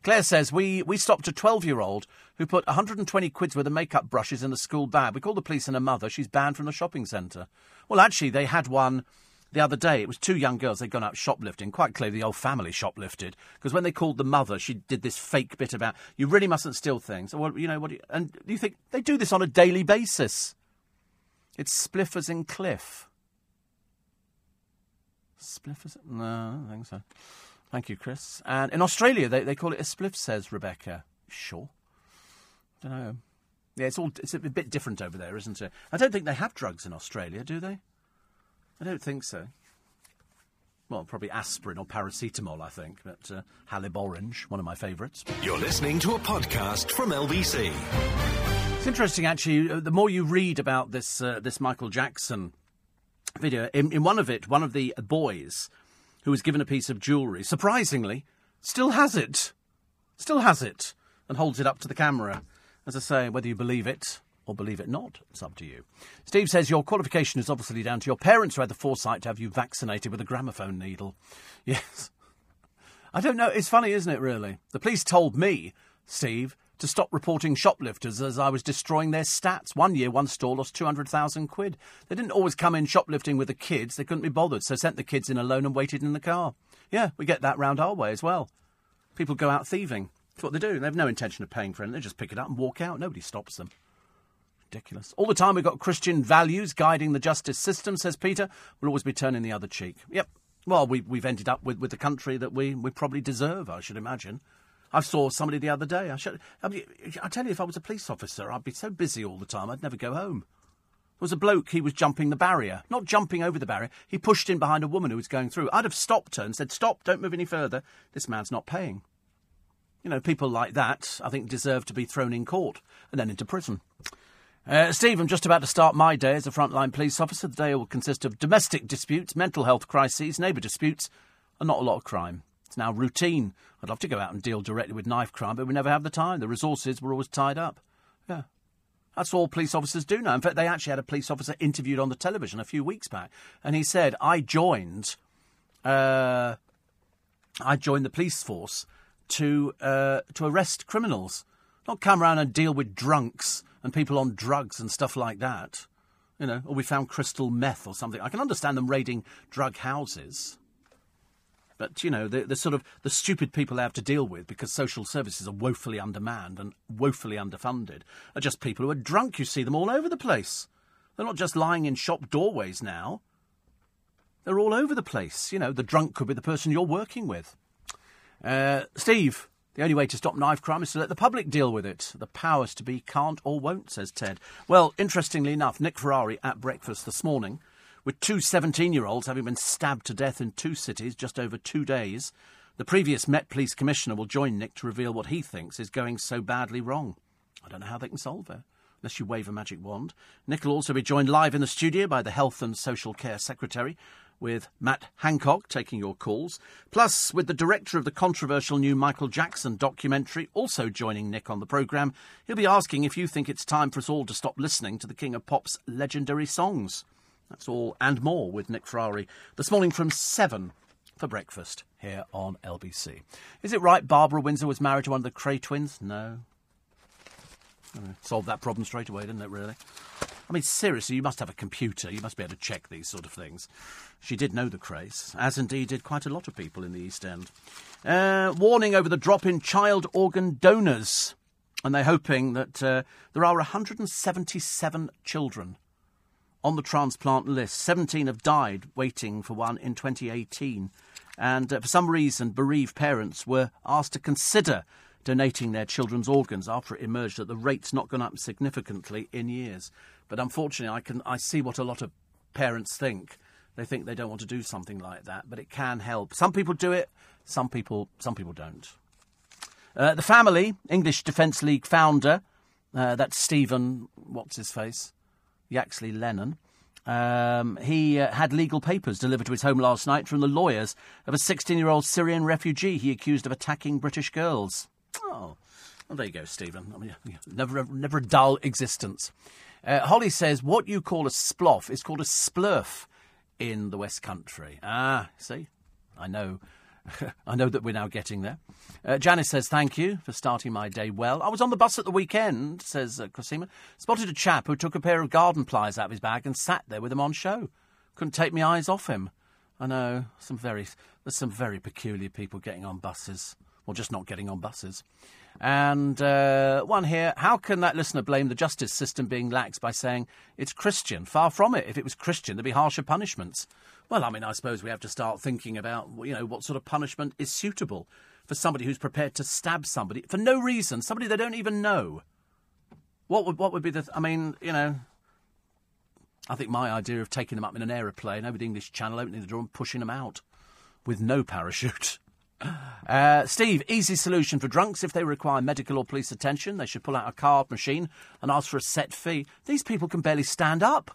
Claire says, we, we stopped a 12 year old who put 120 quid's worth of makeup brushes in a school bag. We called the police and her mother. She's banned from the shopping centre. Well, actually, they had one the other day. It was two young girls. They'd gone out shoplifting. Quite clearly, the old family shoplifted. Because when they called the mother, she did this fake bit about, you really mustn't steal things. Well, you know, what? You, and you think they do this on a daily basis? It's spliffers in cliff. Spliffers? No, I don't think so. Thank you, Chris. And in Australia, they, they call it a spliff, says Rebecca. Sure. Don't know. Yeah, it's all it's a bit different over there, isn't it? I don't think they have drugs in Australia, do they? I don't think so. Well, probably aspirin or paracetamol, I think, but uh, Haliborange, one of my favourites. You're listening to a podcast from LBC. It's interesting, actually. uh, The more you read about this uh, this Michael Jackson video, in, in one of it, one of the boys who was given a piece of jewellery, surprisingly, still has it. Still has it. And holds it up to the camera. As I say, whether you believe it or believe it not, it's up to you. Steve says your qualification is obviously down to your parents who had the foresight to have you vaccinated with a gramophone needle. Yes. I don't know. It's funny, isn't it, really? The police told me, Steve, to stop reporting shoplifters as I was destroying their stats. One year, one store lost 200,000 quid. They didn't always come in shoplifting with the kids. They couldn't be bothered, so sent the kids in alone and waited in the car. Yeah, we get that round our way as well. People go out thieving. That's what they do. They have no intention of paying for anything. They just pick it up and walk out. Nobody stops them. Ridiculous. All the time we've got Christian values guiding the justice system, says Peter. We'll always be turning the other cheek. Yep. Well, we, we've ended up with, with the country that we, we probably deserve, I should imagine. I saw somebody the other day. I, should, I, mean, I tell you, if I was a police officer, I'd be so busy all the time, I'd never go home. There was a bloke, he was jumping the barrier. Not jumping over the barrier, he pushed in behind a woman who was going through. I'd have stopped her and said, Stop, don't move any further. This man's not paying. You know, people like that, I think, deserve to be thrown in court and then into prison. Uh, Steve, I'm just about to start my day as a frontline police officer. The day will consist of domestic disputes, mental health crises, neighbour disputes, and not a lot of crime. It's now routine. I'd love to go out and deal directly with knife crime, but we never have the time. The resources were always tied up. Yeah. That's all police officers do now. In fact, they actually had a police officer interviewed on the television a few weeks back, and he said, "I joined, uh, I joined the police force to uh, to arrest criminals, not come around and deal with drunks and people on drugs and stuff like that. You know, or we found crystal meth or something. I can understand them raiding drug houses." But you know, the, the sort of the stupid people they have to deal with because social services are woefully undermanned and woefully underfunded are just people who are drunk. You see them all over the place. They're not just lying in shop doorways now. They're all over the place. You know, the drunk could be the person you're working with. Uh, Steve, the only way to stop knife crime is to let the public deal with it. The powers to be can't or won't, says Ted. Well, interestingly enough, Nick Ferrari at breakfast this morning with two 17 year olds having been stabbed to death in two cities just over two days. The previous Met Police Commissioner will join Nick to reveal what he thinks is going so badly wrong. I don't know how they can solve it, unless you wave a magic wand. Nick will also be joined live in the studio by the Health and Social Care Secretary, with Matt Hancock taking your calls, plus with the director of the controversial new Michael Jackson documentary also joining Nick on the programme. He'll be asking if you think it's time for us all to stop listening to the King of Pop's legendary songs. That's all and more with Nick Ferrari this morning from 7 for breakfast here on LBC. Is it right Barbara Windsor was married to one of the Kray twins? No. Solved that problem straight away, didn't it, really? I mean, seriously, you must have a computer. You must be able to check these sort of things. She did know the Krays, as indeed did quite a lot of people in the East End. Uh, warning over the drop in child organ donors. And they're hoping that uh, there are 177 children on the transplant list. 17 have died waiting for one in 2018. And uh, for some reason, bereaved parents were asked to consider donating their children's organs after it emerged that the rate's not gone up significantly in years. But unfortunately, I can I see what a lot of parents think. they think they don't want to do something like that, but it can help. Some people do it, some people, some people don't. Uh, the family, English Defence League founder, uh, that's Stephen, what's his face? Yaxley Lennon. Um, he uh, had legal papers delivered to his home last night from the lawyers of a 16 year old Syrian refugee he accused of attacking British girls. Oh, well, there you go, Stephen. I mean, never, never a dull existence. Uh, Holly says, what you call a sploff is called a splurf in the West Country. Ah, see? I know. I know that we're now getting there. Uh, Janice says, Thank you for starting my day well. I was on the bus at the weekend, says uh, Cosima. Spotted a chap who took a pair of garden pliers out of his bag and sat there with them on show. Couldn't take my eyes off him. I know, some very, there's some very peculiar people getting on buses, or just not getting on buses. And uh, one here, how can that listener blame the justice system being lax by saying it's Christian? Far from it. If it was Christian, there'd be harsher punishments. Well, I mean, I suppose we have to start thinking about, you know, what sort of punishment is suitable for somebody who's prepared to stab somebody for no reason, somebody they don't even know. What would what would be the? I mean, you know, I think my idea of taking them up in an aeroplane over the English Channel, opening the door and pushing them out with no parachute. Uh, Steve, easy solution for drunks. If they require medical or police attention, they should pull out a card machine and ask for a set fee. These people can barely stand up.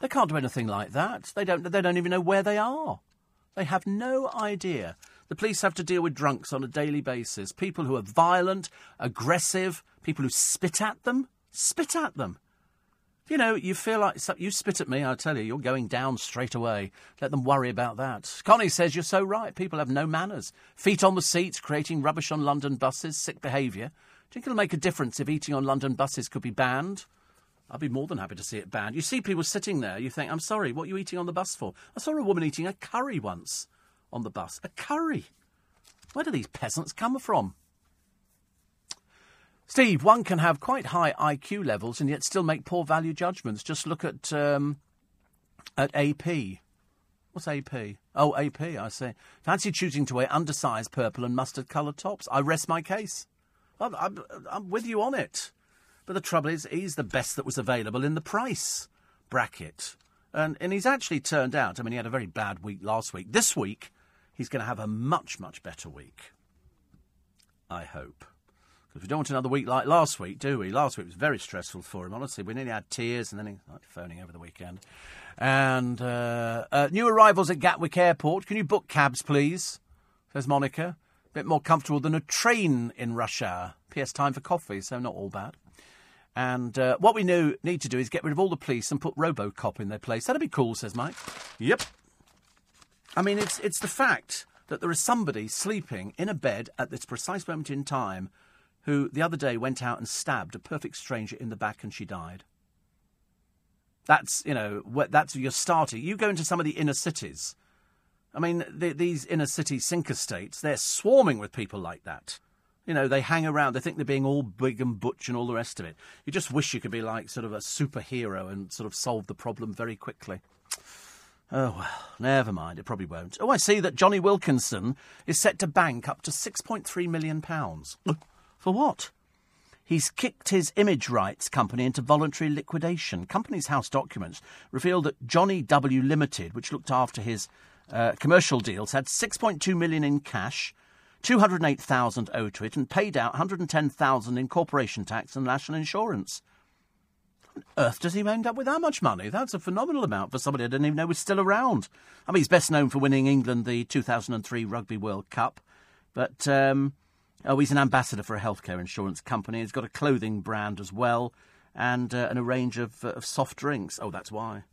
They can't do anything like that. They don't, they don't even know where they are. They have no idea. The police have to deal with drunks on a daily basis. People who are violent, aggressive, people who spit at them. Spit at them. You know, you feel like you spit at me, I tell you, you're going down straight away. Let them worry about that. Connie says you're so right. People have no manners. Feet on the seats, creating rubbish on London buses, sick behaviour. Do you think it'll make a difference if eating on London buses could be banned? I'd be more than happy to see it banned. You see people sitting there, you think, I'm sorry, what are you eating on the bus for? I saw a woman eating a curry once on the bus. A curry? Where do these peasants come from? Steve, one can have quite high IQ levels and yet still make poor value judgments. Just look at um, at AP. What's AP? Oh, AP, I see. Fancy choosing to wear undersized purple and mustard coloured tops. I rest my case. I'm, I'm, I'm with you on it. But the trouble is, he's the best that was available in the price bracket. And, and he's actually turned out, I mean, he had a very bad week last week. This week, he's going to have a much, much better week. I hope. Because we don't want another week like last week, do we? Last week was very stressful for him, honestly. We nearly had tears and then he like phoning over the weekend. And uh, uh, new arrivals at Gatwick Airport. Can you book cabs, please? Says Monica. A bit more comfortable than a train in rush hour. P.S. Time for coffee, so not all bad. And uh, what we know, need to do is get rid of all the police and put Robocop in their place. That'd be cool, says Mike. Yep. I mean, it's, it's the fact that there is somebody sleeping in a bed at this precise moment in time who the other day went out and stabbed a perfect stranger in the back and she died. That's, you know, that's your starting. You go into some of the inner cities. I mean, the, these inner city sinker states, they're swarming with people like that. You know, they hang around, they think they're being all big and butch and all the rest of it. You just wish you could be like sort of a superhero and sort of solve the problem very quickly. Oh, well, never mind, it probably won't. Oh, I see that Jonny Wilkinson is set to bank up to £6.3 million. For what? He's kicked his image rights company into voluntary liquidation. Companies House documents reveal that Johnny W. Limited, which looked after his uh, commercial deals, had 6.2 million in cash, 208,000 owed to it, and paid out 110,000 in corporation tax and national insurance. On earth does he end up with that much money? That's a phenomenal amount for somebody I didn't even know was still around. I mean, he's best known for winning England the 2003 Rugby World Cup, but um, Oh, he's an ambassador for a healthcare insurance company. He's got a clothing brand as well, and uh, and a range of, uh, of soft drinks. Oh, that's why.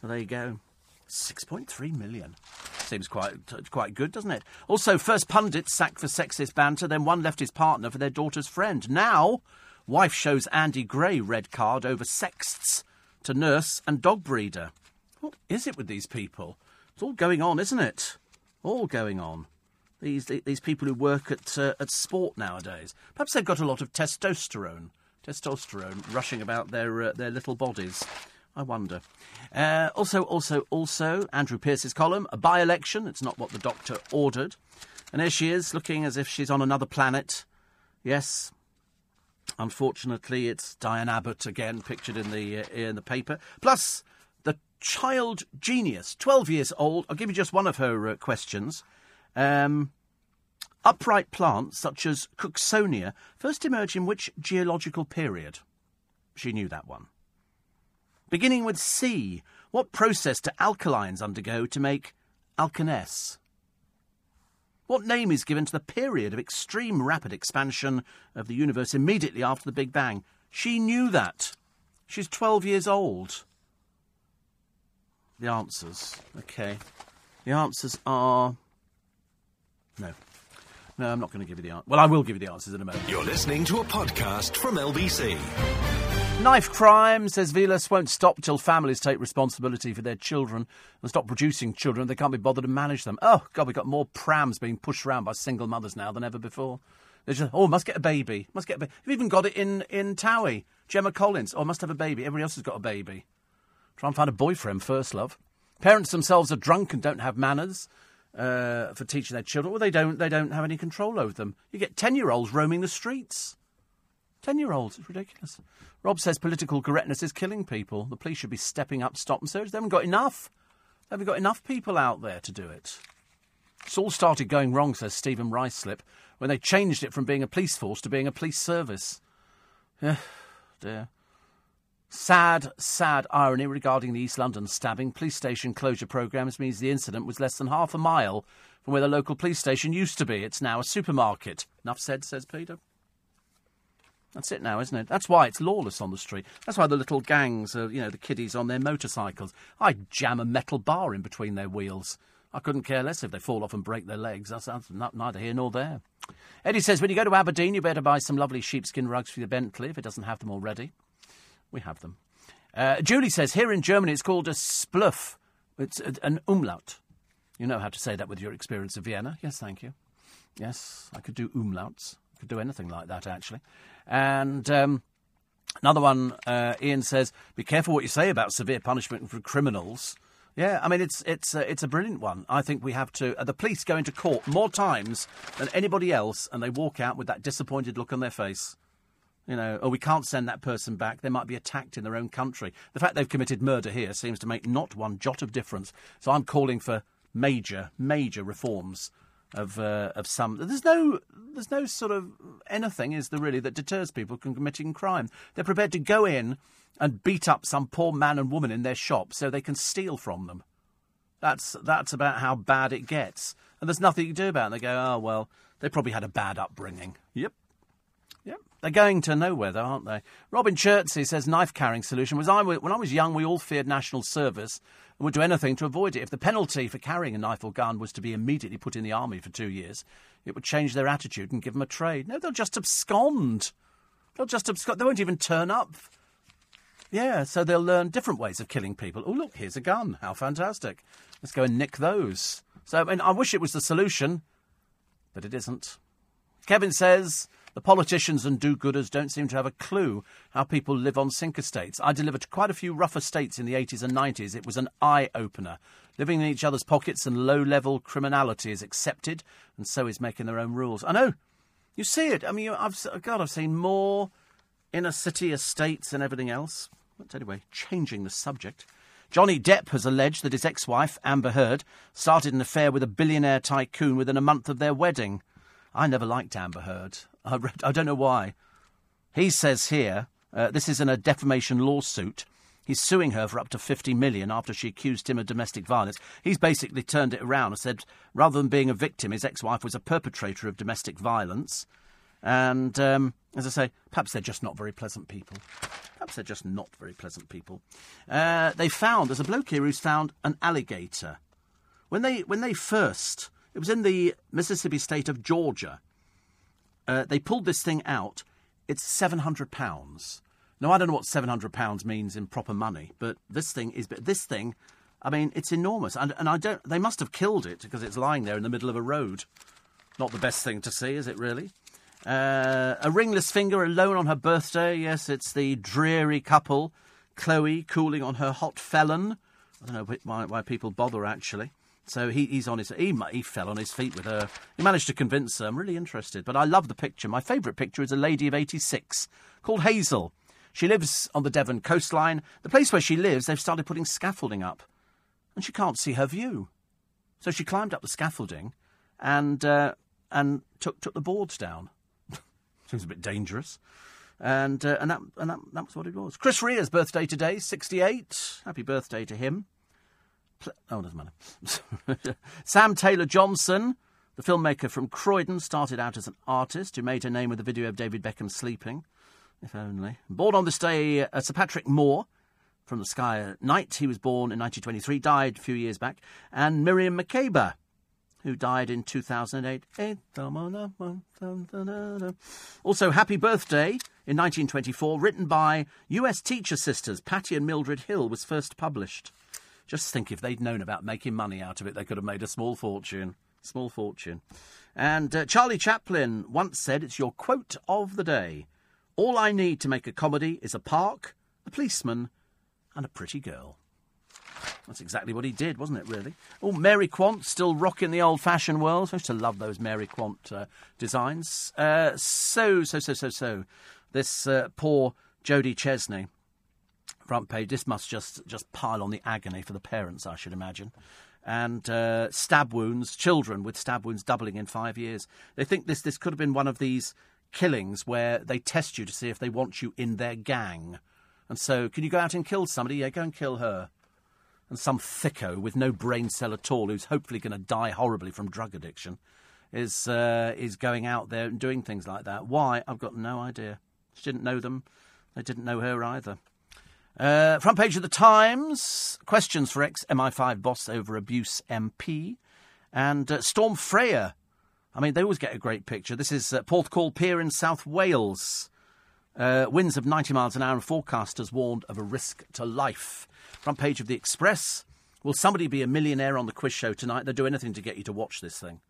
So there you go. Six point three million. Seems quite quite good, doesn't it? Also, first pundit sacked for sexist banter, then one left his partner for their daughter's friend. Now, wife shows Andy Gray red card over sexts to nurse and dog breeder. What is it with these people? It's all going on, isn't it? All going on these these people who work at uh, at sport nowadays. Perhaps they've got a lot of testosterone, testosterone rushing about their uh, their little bodies. I wonder. Uh, also, also, also, Andrew Pierce's column, a by-election. It's not what the doctor ordered, and here she is, looking as if she's on another planet. Yes, unfortunately, it's Diane Abbott again, pictured in the uh, in the paper. Plus, the child genius, 12 years old. I'll give you just one of her uh, questions. Um, upright plants such as Cooksonia first emerged in which geological period? She knew that one. Beginning with C, what process do alkalines undergo to make alkaness? What name is given to the period of extreme rapid expansion of the universe immediately after the Big Bang? She knew that. She's 12 years old. The answers. Okay. The answers are. No. No, I'm not going to give you the answer. Well, I will give you the answers in a moment. You're listening to a podcast from LBC. Knife crime, says Vilas, won't stop till families take responsibility for their children and stop producing children. They can't be bothered to manage them. Oh, God, we've got more prams being pushed around by single mothers now than ever before. They just, oh, must get a baby. Must get a baby. You've even got it in, in Towie. Gemma Collins, oh, must have a baby. Everybody else has got a baby. Try and find a boyfriend first, love. Parents themselves are drunk and don't have manners uh, for teaching their children. Well, they don't. They don't have any control over them. You get ten-year-olds roaming the streets. Ten-year-olds. It's ridiculous. Rob says political correctness is killing people. The police should be stepping up to stop and search. They haven't got enough. They haven't got enough people out there to do it. It's all started going wrong, says Stephen Ruislip, when they changed it from being a police force to being a police service. Yeah, dear. Sad, sad irony regarding the East London stabbing. Police station closure programmes means the incident was less than half a mile from where the local police station used to be. It's now a supermarket. Enough said, says Peter. That's it now, isn't it? That's why it's lawless on the street. That's why the little gangs, are, you know, the kiddies on their motorcycles. I jam a metal bar in between their wheels. I couldn't care less if they fall off and break their legs. That's, that's not, neither here nor there. Eddie says, when you go to Aberdeen, you better buy some lovely sheepskin rugs for your Bentley if it doesn't have them already. We have them. Uh, Julie says, here in Germany it's called a spluff. It's an umlaut. You know how to say that with your experience of Vienna. Yes, thank you. Yes, I could do umlauts. I could do anything like that, actually. And um, another one, uh, Ian says, be careful what you say about severe punishment for criminals. Yeah, I mean it's it's uh, it's a brilliant one. I think we have to. Uh, the police go into court more times than anybody else, and they walk out with that disappointed look on their face. You know, or we can't send that person back. They might be attacked in their own country. The fact they've committed murder here seems to make not one jot of difference. So I'm calling for major, major reforms of uh, of some. There's no there's no sort of anything is there really that deters people from committing crime. They're prepared to go in and beat up some poor man and woman in their shop so they can steal from them. That's that's about how bad it gets. And there's nothing you can do about it. And They go, oh well, they probably had a bad upbringing. Yep. They're going to nowhere, though, aren't they? Robin Chertsey says knife carrying solution was I, when I was young, we all feared national service and would do anything to avoid it. If the penalty for carrying a knife or gun was to be immediately put in the army for two years, it would change their attitude and give them a trade. No, they'll just abscond. They'll just abscond. They won't even turn up. Yeah, so they'll learn different ways of killing people. Oh, look, here's a gun. How fantastic. Let's go and nick those. So, I mean, I wish it was the solution, but it isn't. Kevin says the politicians and do gooders don't seem to have a clue how people live on sink estates. I delivered quite a few rough estates in the 80s and 90s. It was an eye opener. Living in each other's pockets and low level criminality is accepted, and so is making their own rules. I know. You see it. I mean, I've, God, I've seen more inner city estates and everything else. But anyway, changing the subject. Johnny Depp has alleged that his ex wife, Amber Heard, started an affair with a billionaire tycoon within a month of their wedding. I never liked Amber Heard. I, read, I don't know why. He says here, uh, this is in a defamation lawsuit. He's suing her for up to 50 million after she accused him of domestic violence. He's basically turned it around and said rather than being a victim, his ex wife was a perpetrator of domestic violence. And um, as I say, perhaps they're just not very pleasant people. Perhaps they're just not very pleasant people. Uh, they found, there's a bloke here who's found an alligator. When they, when they first, it was in the Mississippi state of Georgia, uh, they pulled this thing out. It's seven hundred pounds. Now I don't know what seven hundred pounds means in proper money, but this thing is. But This thing, I mean, it's enormous, and and I don't. They must have killed it because it's lying there in the middle of a road. Not the best thing to see, is it? Really. Uh, a ringless finger alone on her birthday. Yes, it's the dreary couple, Chloe cooling on her hot felon. I don't know why, why people bother actually. So he, he's on his he, he fell on his feet with her. He managed to convince her. I'm really interested, but I love the picture. My favourite picture is a lady of 86 called Hazel. She lives on the Devon coastline. The place where she lives, they've started putting scaffolding up, and she can't see her view. So she climbed up the scaffolding and uh, and took took the boards down. Seems a bit dangerous. And uh, and that and that, that was what it was. Chris Rea's birthday today, sixty eight. Happy birthday to him. Oh, doesn't matter. Sam Taylor Johnson, the filmmaker from Croydon, started out as an artist who made her name with a video of David Beckham sleeping. If only. Born on this day, uh, Sir Patrick Moore from the Sky at Night. He was born in 1923, died a few years back. And Miriam Makeba, who died in 2008. Also, Happy Birthday in 1924, written by US teacher sisters Patty and Mildred Hill, was first published. Just think if they'd known about making money out of it, they could have made a small fortune. Small fortune. And uh, Charlie Chaplin once said, It's your quote of the day. All I need to make a comedy is a park, a policeman, and a pretty girl. That's exactly what he did, wasn't it, really? Oh, Mary Quant, still rocking the old fashioned world. I used to love those Mary Quant uh, designs. Uh, so, so, so, so, so. This uh, poor Jodie Chesney, front page, this must just, just pile on the agony for the parents, I should imagine. And uh, stab wounds, children with stab wounds doubling in five years. They think this, this could have been one of these killings where they test you to see if they want you in their gang. And so, can you go out and kill somebody? Yeah, go and kill her and some thicko with no brain cell at all, who's hopefully going to die horribly from drug addiction, is uh, is going out there and doing things like that. Why? I've got no idea. She didn't know them. They didn't know her either. Uh, front page of the Times. Questions for ex MI5 boss over abuse MP. And uh, Storm Freya. I mean, they always get a great picture. This is uh, Porthcawl Pier in South Wales. Uh, winds of 90 miles an hour, and forecasters warned of a risk to life. Front page of the Express. Will somebody be a millionaire on the quiz show tonight? They'll do anything to get you to watch this thing.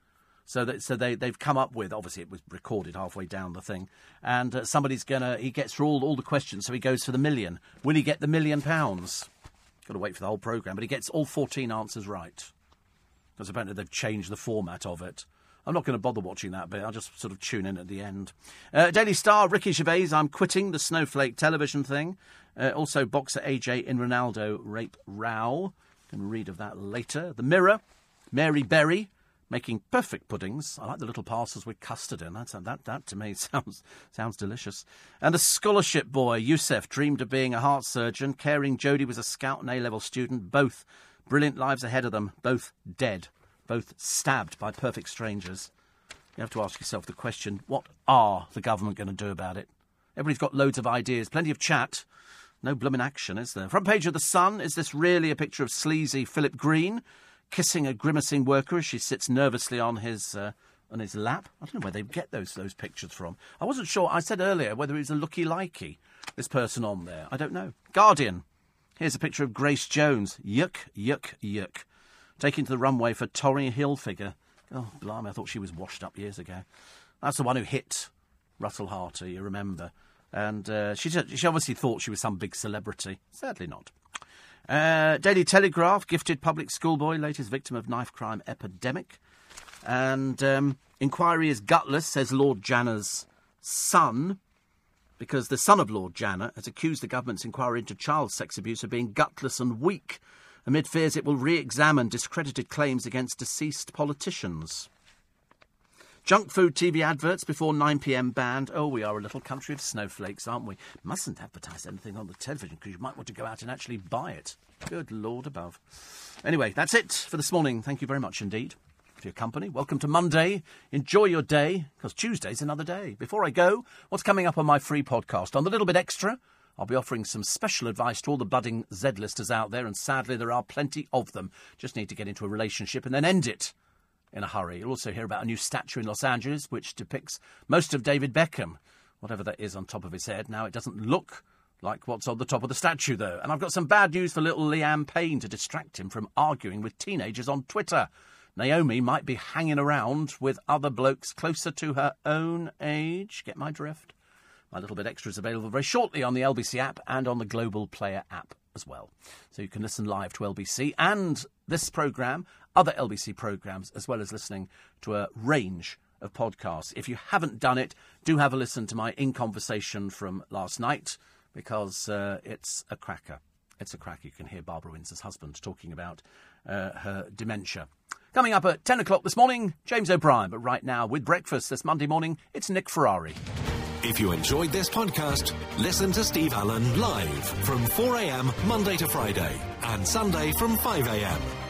So that so they they've come up with obviously it was recorded halfway down the thing, and uh, somebody's gonna he gets through all all the questions, so he goes for the million. Will he get the million pounds? Got to wait for the whole program, but he gets all fourteen answers right. Because apparently they've changed the format of it. I'm not going to bother watching that bit. I'll just sort of tune in at the end. Uh, Daily Star, Ricky Gervais, I'm quitting the Snowflake television thing. Uh, also, boxer AJ in Ronaldo rape row. Can read of that later. The Mirror, Mary Berry making perfect puddings. I like the little parcels with custard in. That's, that, that to me sounds sounds delicious. And a scholarship boy, Yousef, dreamed of being a heart surgeon. Caring Jodie was a scout and A level student. Both brilliant lives ahead of them. Both dead. Both stabbed by perfect strangers. You have to ask yourself the question what are the government going to do about it? Everybody's got loads of ideas, plenty of chat. No bloomin' action, is there? Front page of The Sun. Is this really a picture of sleazy Philip Green kissing a grimacing worker as she sits nervously on his uh, on his lap? I don't know where they get those those pictures from. I wasn't sure. I said earlier whether it was a looky likey, this person on there. I don't know. Guardian. Here's a picture of Grace Jones. Yuck, yuck, yuck. Taken to the runway for Tommy Hilfiger. Oh, blimey, I thought she was washed up years ago. That's the one who hit Russell Harty, you remember. And uh, she, she obviously thought she was some big celebrity. Sadly not. Uh, Daily Telegraph, gifted public schoolboy, latest victim of knife crime epidemic. And um, inquiry is gutless, says Lord Janner's son, because the son of Lord Janner has accused the government's inquiry into child sex abuse of being gutless and weak, amid fears it will re examine discredited claims against deceased politicians. Junk food TV adverts before 9pm banned. Oh, we are a little country of snowflakes, aren't we? Mustn't advertise anything on the television because you might want to go out and actually buy it. Good Lord above. Anyway, that's it for this morning. Thank you very much indeed for your company. Welcome to Monday. Enjoy your day because Tuesday's another day. Before I go, what's coming up on my free podcast? On the little bit extra, I'll be offering some special advice to all the budding Z-listers out there, and sadly there are plenty of them. Just need to get into a relationship and then end it in a hurry. You'll also hear about a new statue in Los Angeles which depicts most of David Beckham, whatever that is on top of his head. Now, it doesn't look like what's on the top of the statue, though. And I've got some bad news for little Liam Payne to distract him from arguing with teenagers on Twitter. Naomi might be hanging around with other blokes closer to her own age. Get my drift? My little bit extra is available very shortly on the LBC app and on the Global Player app as well. So you can listen live to LBC and this programme, other LBC programmes, as well as listening to a range of podcasts. If you haven't done it, do have a listen to my In Conversation from last night because uh, it's a cracker. It's a cracker. You can hear Barbara Windsor's husband talking about uh, her dementia. Coming up at 10 o'clock this morning, James O'Brien. But right now, with breakfast this Monday morning, it's Nick Ferrari. If you enjoyed this podcast, listen to Steve Allen live from 4am Monday to Friday and Sunday from 5am